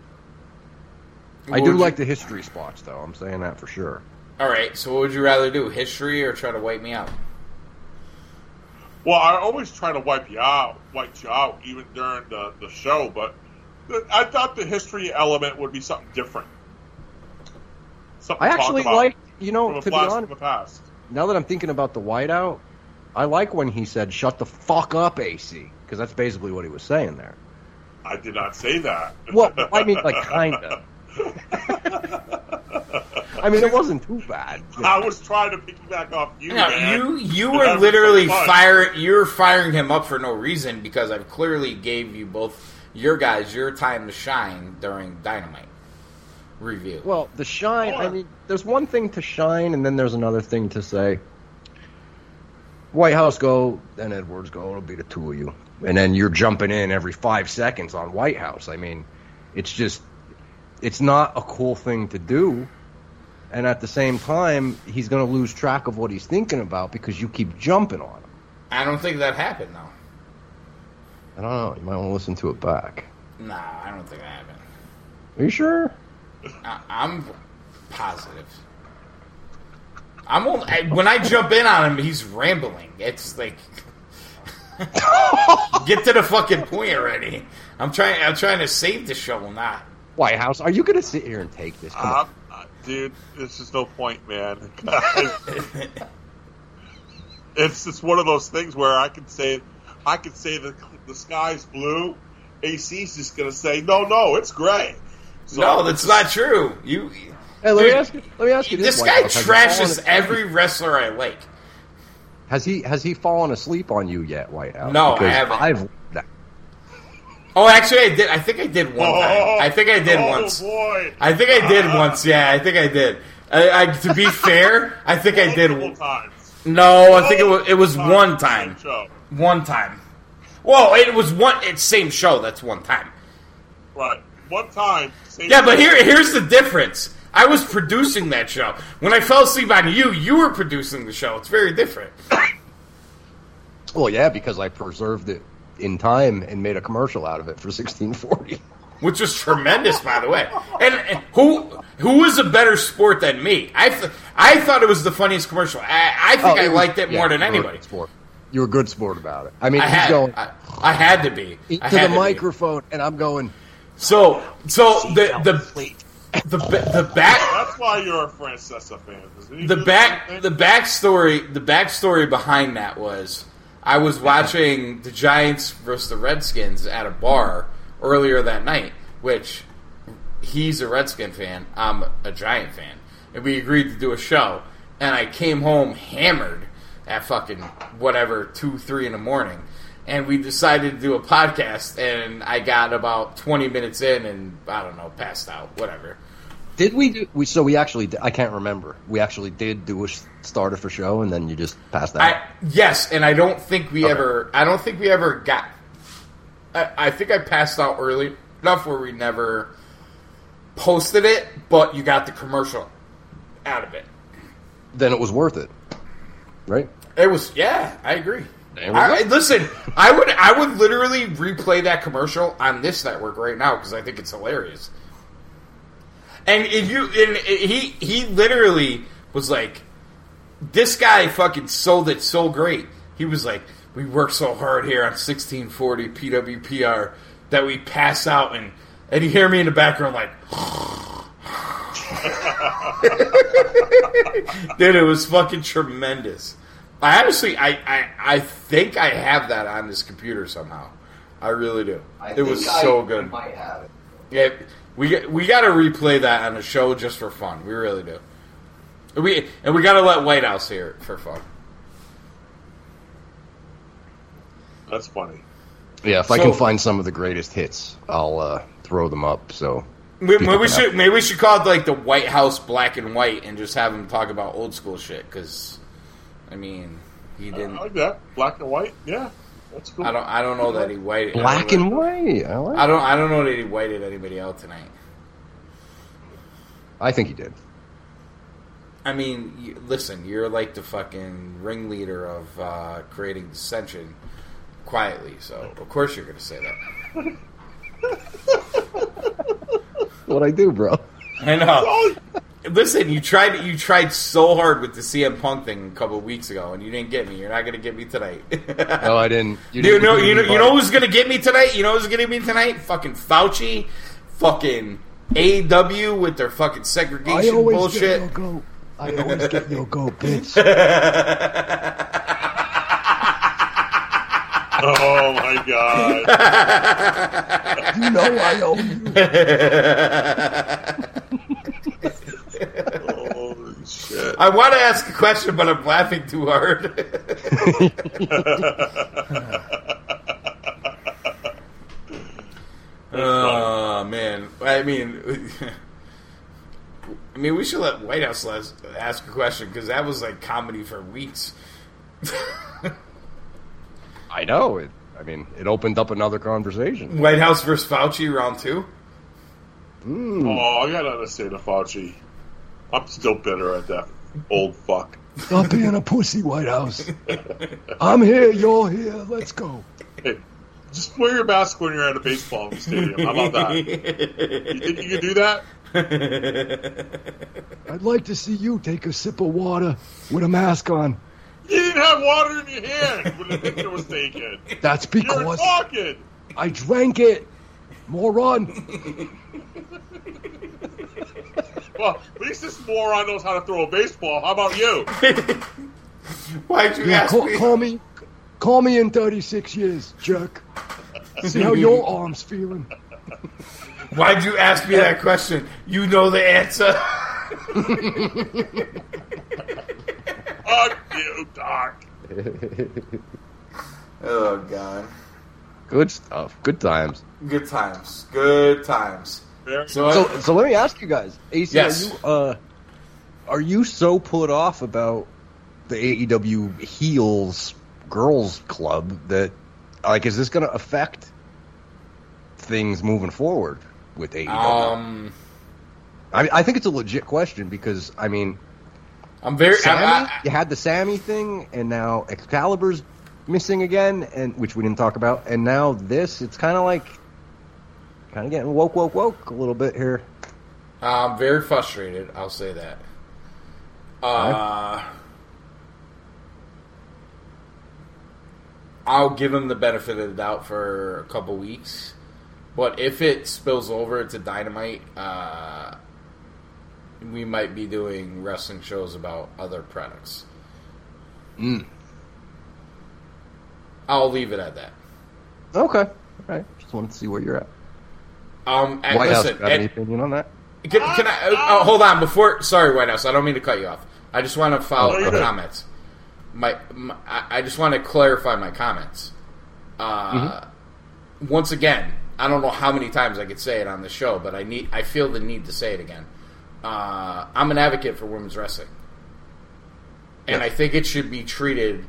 I do like you- the history spots though. I'm saying that for sure. All right. So, what would you rather do, history or try to wipe me out? Well, I always try to wipe you out, wipe you out, even during the, the show. But the, I thought the history element would be something different. Something I actually like, you know, to be honest, now that I'm thinking about the whiteout, I like when he said "shut the fuck up, AC," because that's basically what he was saying there. I did not say that. Well, I mean, like kinda. <laughs> <laughs> I mean, it wasn't too bad. <laughs> you know. I was trying to piggyback off you, No, man. you you You're were literally so firing. You were firing him up for no reason because I clearly gave you both your guys your time to shine during Dynamite review. Well, the shine. I mean, there's one thing to shine, and then there's another thing to say. White House go, then Edwards go. It'll be the two of you, and then you're jumping in every five seconds on White House. I mean, it's just, it's not a cool thing to do, and at the same time, he's going to lose track of what he's thinking about because you keep jumping on him. I don't think that happened though. I don't know. You might want to listen to it back. Nah, I don't think that happened. Are you sure? I, I'm positive. I'm only, I, when I jump in on him, he's rambling. It's like <laughs> get to the fucking point already. I'm trying. I'm trying to save the show, not. White House, are you going to sit here and take this? Come on. Uh, dude, there's just no point, man. <laughs> it's just one of those things where I can say, I can say that the sky's blue. AC's just gonna say, no, no, it's gray. So no, that's not true. You. Hey, let me ask you. Let me ask you this. This guy House. Has he fallen trashes every wrestler I like. Has he has he fallen asleep on you yet, White House? No, I haven't. I've Oh, actually, I did. I think I did one oh. time. I think I did oh, once. boy. I think I did once. Yeah, I think I did. I, I, to be <laughs> fair, I think I did. Multiple times. No, I think it was. It was Multiple one time. show. One time. Well, it was one. It's same show. That's one time. Right. One time. Same Yeah, but here, here's the difference. I was producing that show. When I fell asleep on you, you were producing the show. It's very different. <coughs> well, yeah, because I preserved it in time and made a commercial out of it for 1640. which was tremendous, by the way. And, and who who was a better sport than me? I th- I thought it was the funniest commercial. I, I think oh, I was- liked it yeah, more than you anybody. Sport. You were a good sport about it. I mean, I he's had going I, I had to be I into the to be. microphone, and I'm going. So so the the the ba- the back That's why you're a Francesa fan. The back the backstory the backstory behind that was I was watching the Giants versus the Redskins at a bar earlier that night, which he's a Redskin fan, I'm a Giant fan, and we agreed to do a show. And I came home hammered at fucking whatever two three in the morning, and we decided to do a podcast. And I got about twenty minutes in, and I don't know, passed out, whatever. Did we do? We so we actually. I can't remember. We actually did do a starter for show, and then you just passed out. I yes, and I don't think we Okay. ever. I don't think we ever got. I, I think I passed out early enough where we never posted it, but you got the commercial out of it. then it was worth it, right? It was yeah, I agree. I, listen, I would I would literally replay that commercial on this network right now because I think it's hilarious. And if you and he he literally was like, this guy fucking sold it so great. He was like, we work so hard here on 1640 PWPR that we pass out and and you hear me in the background like. <laughs> Dude, it was fucking tremendous. I honestly, I, I, I think I have that on this computer somehow. I really do. I it was I so good. Might have it. Yeah, we we got to replay that on the show just for fun. We really do. We and we gotta let White House hear it for fun. That's funny. Yeah, if I can find some of the greatest hits, I'll uh, throw them up. So We, maybe we should have- maybe we should call it like the White House Black and White and just have him talk about old school shit because, I mean, he didn't. like that. Black and white. Yeah, that's cool. I don't. I don't know that he whited. black I and white. I like. I don't. I don't know that he whited anybody out tonight. I think he did. I mean, you, listen, you're like the fucking ringleader of uh, creating dissension quietly, so of course you're going to say that. <laughs> What I do, bro? I know. Listen, you tried. You tried so hard with the CM Punk thing a couple of weeks ago, and you didn't get me. You're not going to get me tonight. <laughs> No, I didn't. You didn't know, do you know, you know who's gonna get me tonight? You know who's gonna get me tonight? Fucking Fauci, fucking AW with their fucking segregation bullshit. goat. I always get your goat, <laughs> bitch. Oh my god! you know I owe you. <laughs> Holy shit! I want to ask a question, but I'm laughing too hard. <laughs> oh man, I mean, <laughs> I mean, we should let White House les- ask a question because that was like comedy for weeks. <laughs> I know it. I mean, it opened up another conversation. White House versus Fauci round two. Hmm. Oh, I got nothing to say to Fauci. I'm still bitter at that old fuck. Stop being a pussy, White House. I'm here. You're here. Let's go. Hey, just wear your mask when you're at a baseball stadium. How about that? You think you can do that? <laughs> I'd like to see you take a sip of water with a mask on. You didn't have water in your hand when the picture was taken. That's because You're talking. I drank it. Moron. <laughs> Well, at least this moron knows how to throw a baseball. How about you? <laughs> Why'd you Yeah, ask call, me? call me. Call me in 36 years, jerk. <laughs> See how your arm's feeling. Why'd you ask me that question? You know the answer. <laughs> Fuck you, Doc. oh god, Good stuff. Good times. good times, good times. Very So, So, so let me ask you guys, AC, Yes. are you uh, are you so put off about the AEW heels girls club that like is this going to affect things moving forward with AEW? um, I, I think it's a legit question because I mean, I'm very. Sammy, I, I, you had the Sammy thing, and now Excalibur's missing again, and which we didn't talk about, and now this. It's kind of like, kind of getting woke, woke, woke a little bit here. I'm very frustrated. I'll say that. Uh, I'll give him the benefit of the doubt for a couple weeks, but if it spills over to Dynamite, uh, we might be doing wrestling shows about other products. Mm. I'll leave it at that. Okay, all right. Just wanted to see where you're at. Um, and White listen, House got any opinion on that? Can, can I uh, hold on before? Sorry, White House. I don't mean to cut you off. I just want to follow No, the comments. My, my, I I just want to clarify my comments. Uh, Once again, I don't know how many times I could say it on the show, but I need. I feel the need to say it again. Uh, I'm an advocate for women's wrestling, and I think it should be treated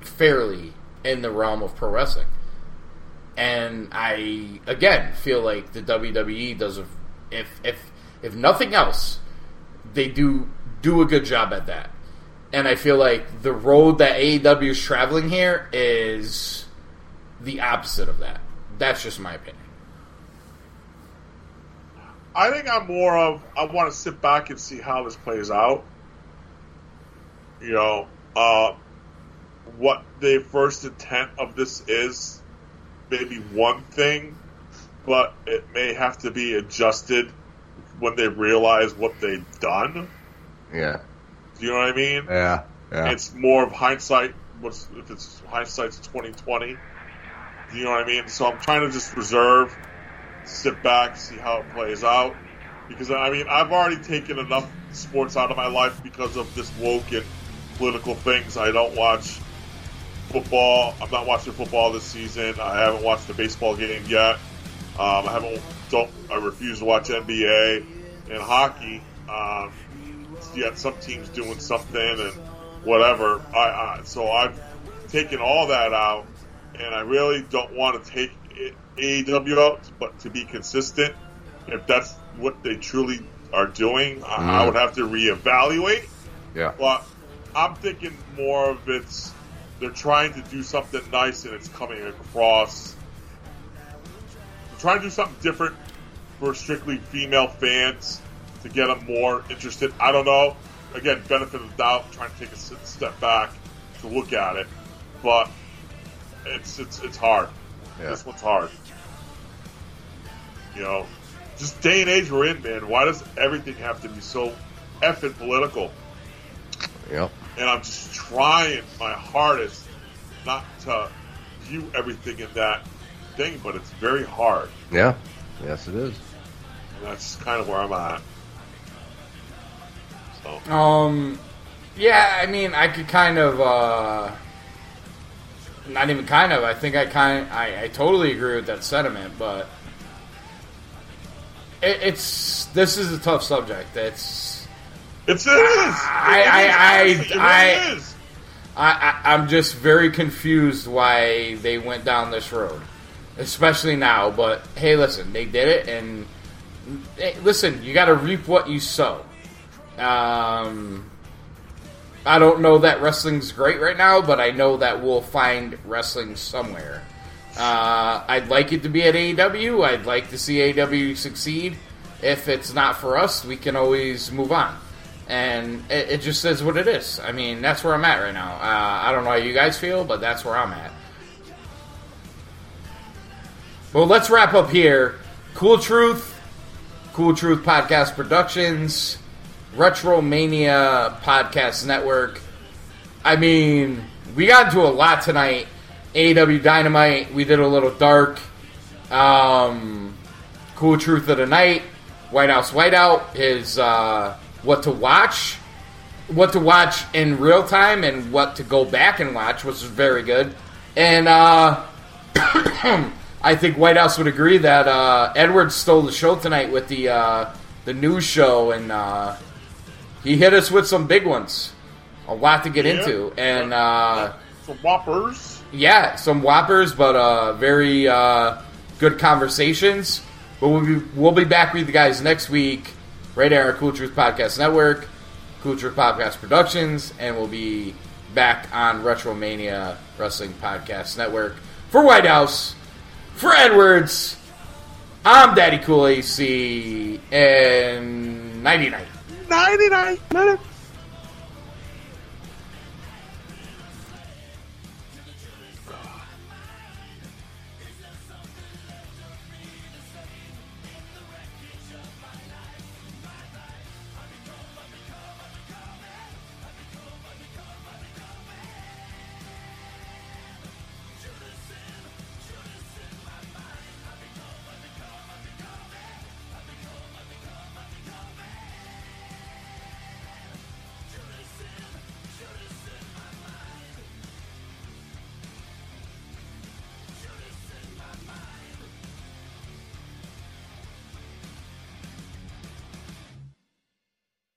fairly in the realm of pro wrestling. And I again feel like the WWE does a if if if nothing else, they do do a good job at that. And I feel like the road that AEW is traveling here is the opposite of that. That's just my opinion. I think I'm more of I want to sit back and see how this plays out. You know, uh, what the first intent of this is, maybe one thing, but it may have to be adjusted when they realize what they've done. Yeah, Do you know what I mean? yeah, yeah. It's more of hindsight. What's if it's hindsight's twenty twenty? Do you know what I mean? So I'm trying to just reserve, sit back, see how it plays out, because I mean I've already taken enough sports out of my life because of this woke and political things. I don't watch football. I'm not watching football this season. I haven't watched the baseball game yet. Um, I haven't. Don't. I refuse to watch NBA and hockey. Um, yet some teams doing something and whatever. I, I so I've taken all that out, and I really don't want to take AEW out, but to be consistent, if that's what they truly are doing, I, I would have to reevaluate. Yeah. But I'm thinking more of it's they're trying to do something nice and it's coming across. They're trying to do something different for strictly female fans to get them more interested. I don't know. Again, benefit of the doubt. Trying to take a step back to look at it, but it's it's it's hard. Yeah. This one's hard. You know, just day and age we're in, man. Why does everything have to be so effing political? Yep. and I'm just trying my hardest not to view everything in that thing, but it's very hard. Yeah. Yes, it is. And that's kind of where I'm at. So, Um, yeah, I mean, I could kind of, uh, not even kind of. I think I kind, I, I totally agree with that sentiment, but it, it's this is a tough subject. It's it's it is. I, it I, is. I, it really I, is. I, I, I'm just very confused why they went down this road, especially now. But hey, listen, they did it, and hey, listen, you got to reap what you sow. Um, I don't know that wrestling's great right now, but I know that we'll find wrestling somewhere. Uh, I'd like it to be at AEW. I'd like to see AEW succeed. If it's not for us, we can always move on. And it, it just says what it is. I mean, that's where I'm at right now. Uh, I don't know how you guys feel, but that's where I'm at. Well, let's wrap up here. Cool Truth, Cool Truth Podcast Productions, Retromania Podcast Network. I mean, we got into a lot tonight. AW Dynamite, we did a little dark. Um, cool Truth of the Night, White House Whiteout is uh, what to watch. What to watch in real time and what to go back and watch, which is very good. And uh, <coughs> I think White House would agree that uh, Edwards stole the show tonight with the uh, the news show, and uh, he hit us with some big ones, a lot to get Yeah. into, and uh, Some whoppers. yeah, some whoppers, but uh, very uh, good conversations. But we'll be we'll be back with you guys next week, on Cool Truth Podcast Network, Cool Truth Podcast Productions, and we'll be back on Retromania Wrestling Podcast Network for White House, for Edwards. I'm Daddy Cool AC, and nighty night. Nighty night.